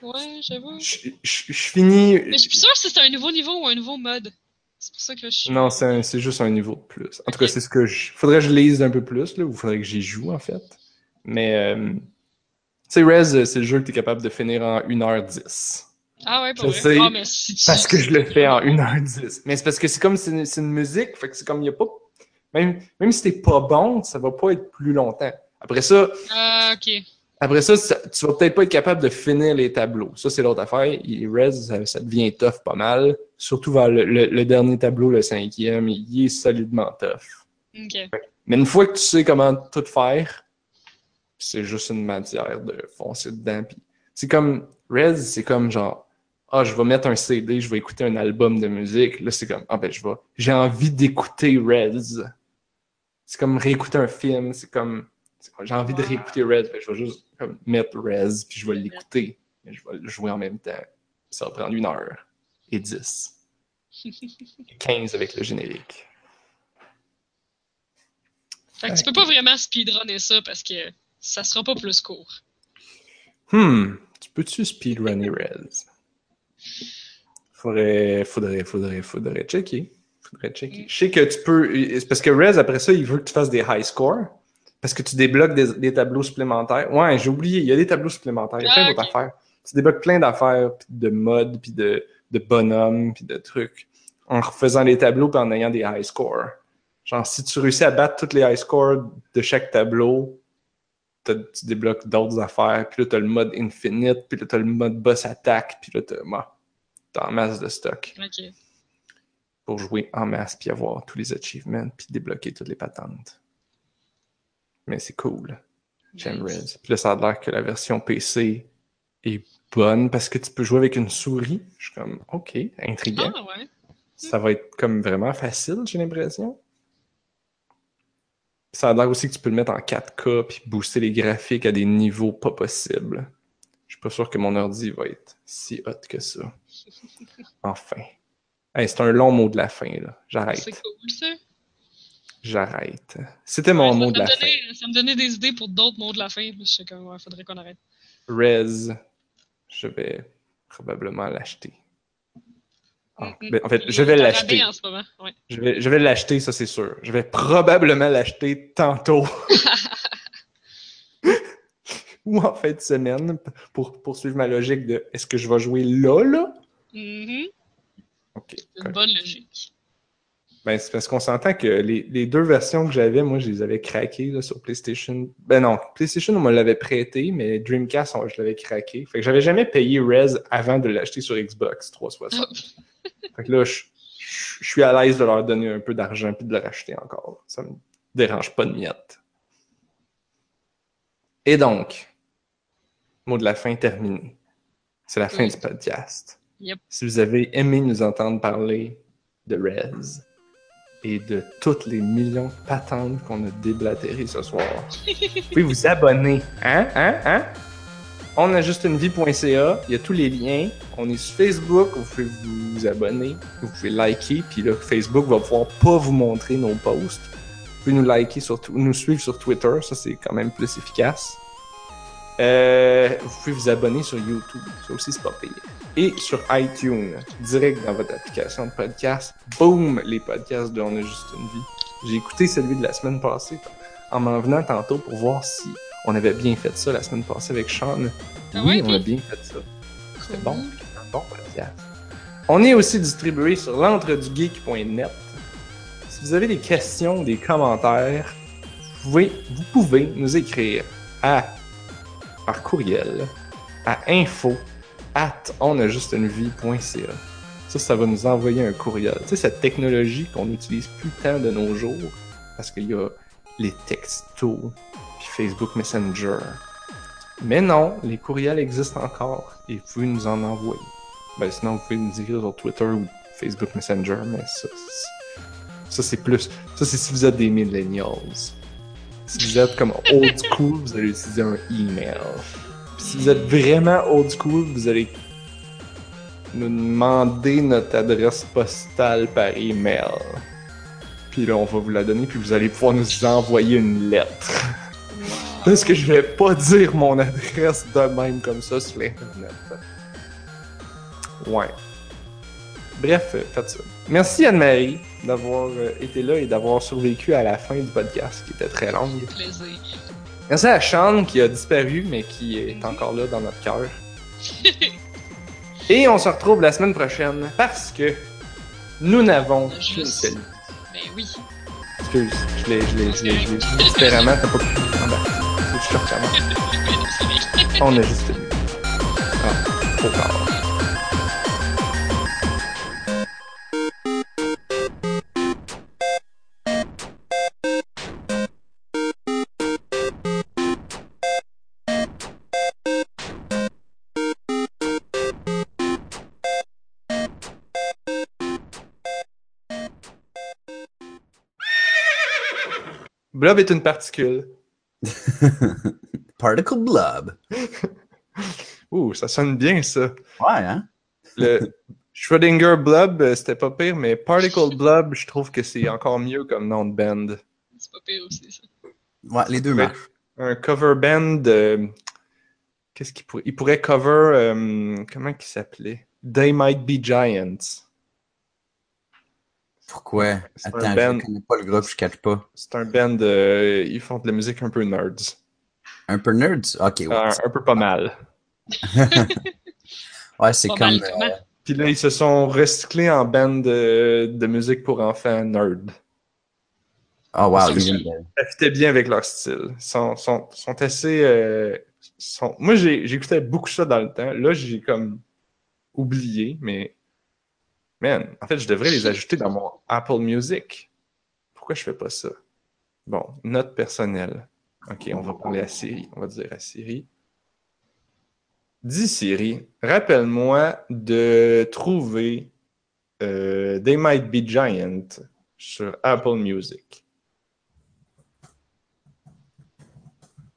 Ouais, j'avoue. je je- je finis. Mais je suis plus sûre si c'est un nouveau niveau ou un nouveau mode. C'est pour ça que je suis. Non, c'est juste un niveau de plus. En tout cas, c'est ce que je. Faudrait que je lise un peu plus, là, ou faudrait que j'y joue, en fait. Mais, euh, tu sais, euh, c'est le jeu que tu es capable de finir en 1h10. Ah ouais, pas Je vrai. sais, Ah, mais si tu- Parce que je le fais en 1h10. Mais c'est parce que c'est comme c'est une, c'est une musique, fait que c'est comme il y a pas. Même, même si t'es pas bon, ça va pas être plus longtemps. Après ça, Ah, ok. Après ça, ça- tu vas peut-être pas être capable de finir les tableaux. Ça, c'est l'autre affaire. Il res, ça, ça devient tough pas mal. Surtout vers le, le- le dernier tableau, le cinquième, il est solidement tough. Mais une fois que tu sais comment tout faire, c'est juste une matière de foncer dedans. C'est comme Rez, c'est comme genre ah je vais mettre un CD, je vais écouter un album de musique. Là c'est comme ah ben je vais j'ai envie d'écouter Rez. C'est comme réécouter un film, c'est comme j'ai envie de réécouter Rez, ben, je vais juste comme, mettre Rez puis je vais l'écouter, mais je vais le jouer en même temps. Ça va prendre une heure et dix. Et 15 avec le générique. Fait que tu peux pas vraiment speedrunner ça parce que ça sera pas plus court. Hmm, tu peux-tu speedrunner Rez? Faudrait, faudrait, faudrait, faudrait checker. Faudrait checker. Je sais que tu peux. Parce que Rez, après ça, il veut que tu fasses des high scores. Parce que tu débloques des, des tableaux supplémentaires. Ouais, j'ai oublié, il y a des tableaux supplémentaires. Il y a plein Ah, d'autres affaires. Tu débloques plein d'affaires, puis de modes, puis de, de bonhommes, puis de trucs. En refaisant les tableaux, puis en ayant des high scores. Genre, si tu réussis à battre tous les high scores de chaque tableau, tu débloques d'autres affaires, puis là, t'as le mode infinite, puis là, t'as le mode boss attack, puis là, t'as moi, t'as en masse de stock Ok. pour jouer en masse, puis avoir tous les achievements, puis débloquer toutes les patentes. Mais c'est cool. J'aime. Rez. Puis là, ça a l'air que la version PC est bonne parce que tu peux jouer avec une souris. Je suis comme, OK, intriguant. Ah ouais. Ça va être comme vraiment facile, j'ai l'impression. Ça a l'air aussi que tu peux le mettre en 4K puis booster les graphiques à des niveaux pas possibles. Je suis pas sûr que mon ordi va être si hot que ça. *laughs* Enfin. Hey, c'est un long mot de la fin, là. C'est J'arrête. cool ça. J'arrête. C'était mon Ouais, mot de la fin. Ça me donnait des idées pour d'autres mots de la fin. Je sais comme, ouais, faudrait qu'on arrête. Rez, je vais probablement l'acheter. Ah, Mm, mm. ben, en fait, je vais l'acheter. Ouais. Je vais, je vais l'acheter, ça c'est sûr. Je vais probablement l'acheter tantôt. *laughs* *laughs* Ou en fin de semaine, pour poursuivre ma logique de est-ce que je vais jouer là, là? C'est une bonne logique. Ben, c'est parce qu'on s'entend que les, les deux versions que j'avais, moi, je les avais craquées là, sur PlayStation. Ben non, PlayStation, on me l'avait prêté, mais Dreamcast, on- je l'avais craqué. Fait que j'avais jamais payé Rez avant de l'acheter sur Xbox 360. *laughs* fait que là, je, je- je suis à l'aise de leur donner un peu d'argent puis de le racheter encore. Ça me dérange pas de miette. Et donc, mot de la fin terminé. C'est la fin Oui. du podcast. Yep. Si vous avez aimé nous entendre parler de Rez et de toutes les millions de patentes qu'on a déblatérées ce soir, *laughs* vous pouvez vous abonner. Hein? Hein? Hein? On a juste une vie.ca, il y a tous les liens. On est sur Facebook, vous pouvez vous abonner, vous pouvez liker, puis là, Facebook va pouvoir pas vous montrer nos posts. Vous pouvez nous liker, sur, nous suivre sur Twitter, ça c'est quand même plus efficace. Euh, vous pouvez vous abonner sur YouTube, ça aussi c'est pas payé. Et sur iTunes, direct dans votre application de podcast, boum, les podcasts de On a juste une vie. J'ai écouté celui de la semaine passée en m'en venant tantôt pour voir si on avait bien fait ça la semaine passée avec Sean. Ah oui, on a bien fait ça. C'était bon, un bon podcast. On est aussi distribué sur l'entredugeek.net. Si vous avez des questions, des commentaires, vous pouvez, vous pouvez nous écrire à par courriel à info at onajustunevie.ca. Ça, ça va nous envoyer un courriel. Tu sais, cette technologie qu'on n'utilise plus tant de nos jours, parce qu'il y a les textos, puis Facebook Messenger. Mais non, les courriels existent encore et vous pouvez nous en envoyer. Ben, sinon, vous pouvez nous écrire sur Twitter ou Facebook Messenger, mais ça, ça c'est plus. Ça, c'est si vous êtes des millennials. Si vous êtes comme old school, vous allez utiliser un email. Si vous êtes vraiment old school, vous allez nous demander notre adresse postale par email. Puis là, on va vous la donner, puis vous allez pouvoir nous envoyer une lettre. Parce que je vais pas dire mon adresse de même comme ça sur l'internet. Ouais. Bref, faites ça. Merci Anne-Marie d'avoir euh, été là et d'avoir survécu à la fin du podcast qui était très longue. Plaisir. Merci à Sean qui a disparu mais qui est encore là dans notre cœur. *laughs* Et on se retrouve la semaine prochaine parce que nous n'avons Juste. seule. Ben oui. Excuse, je l'ai, je l'ai, je l'ai, je l'ai différemment, t'as pas pu. Ah ben, faut que je te recommence. *laughs* On a juste une. Ah, trop tard. Blob est une particule. *laughs* Particle blob. *laughs* Ouh, ça sonne bien ça. Ouais, hein? Le *laughs* Schrödinger Blob, euh, c'était pas pire, mais Particle Blob, je trouve que c'est encore mieux comme nom de band. C'est pas pire aussi, ça. Ouais, les deux Ouais. marchent. Un cover band. euh, Qu'est-ce qu'il pourrait. Il pourrait cover. euh, comment il s'appelait? They Might Be Giants. Pourquoi? C'est un Attends, band. je connais pas le groupe, je catch pas. C'est un band. euh, ils font de la musique un peu nerds. Un peu nerds? Ok, ouais. Un, un peu pas mal. *laughs* Ouais, c'est comme. euh, Puis là, ils se sont recyclés en band de, de musique pour enfants nerd. Oh, wow. C'est ils de- ça fitait bien avec leur style. Ils sont, sont, sont assez. euh, sont... Moi, j'écoutais beaucoup ça dans le temps. Là, j'ai comme oublié, mais. Man, en fait, je devrais les ajouter dans mon Apple Music. Pourquoi je fais pas ça? Bon, note personnelle. Ok, on va parler à Siri. On va dire à Siri. Dis Siri, rappelle-moi de trouver euh, They Might Be Giant sur Apple Music.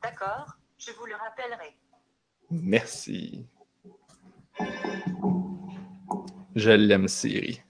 D'accord, je vous le rappellerai. Merci. Je l'aime, Siri.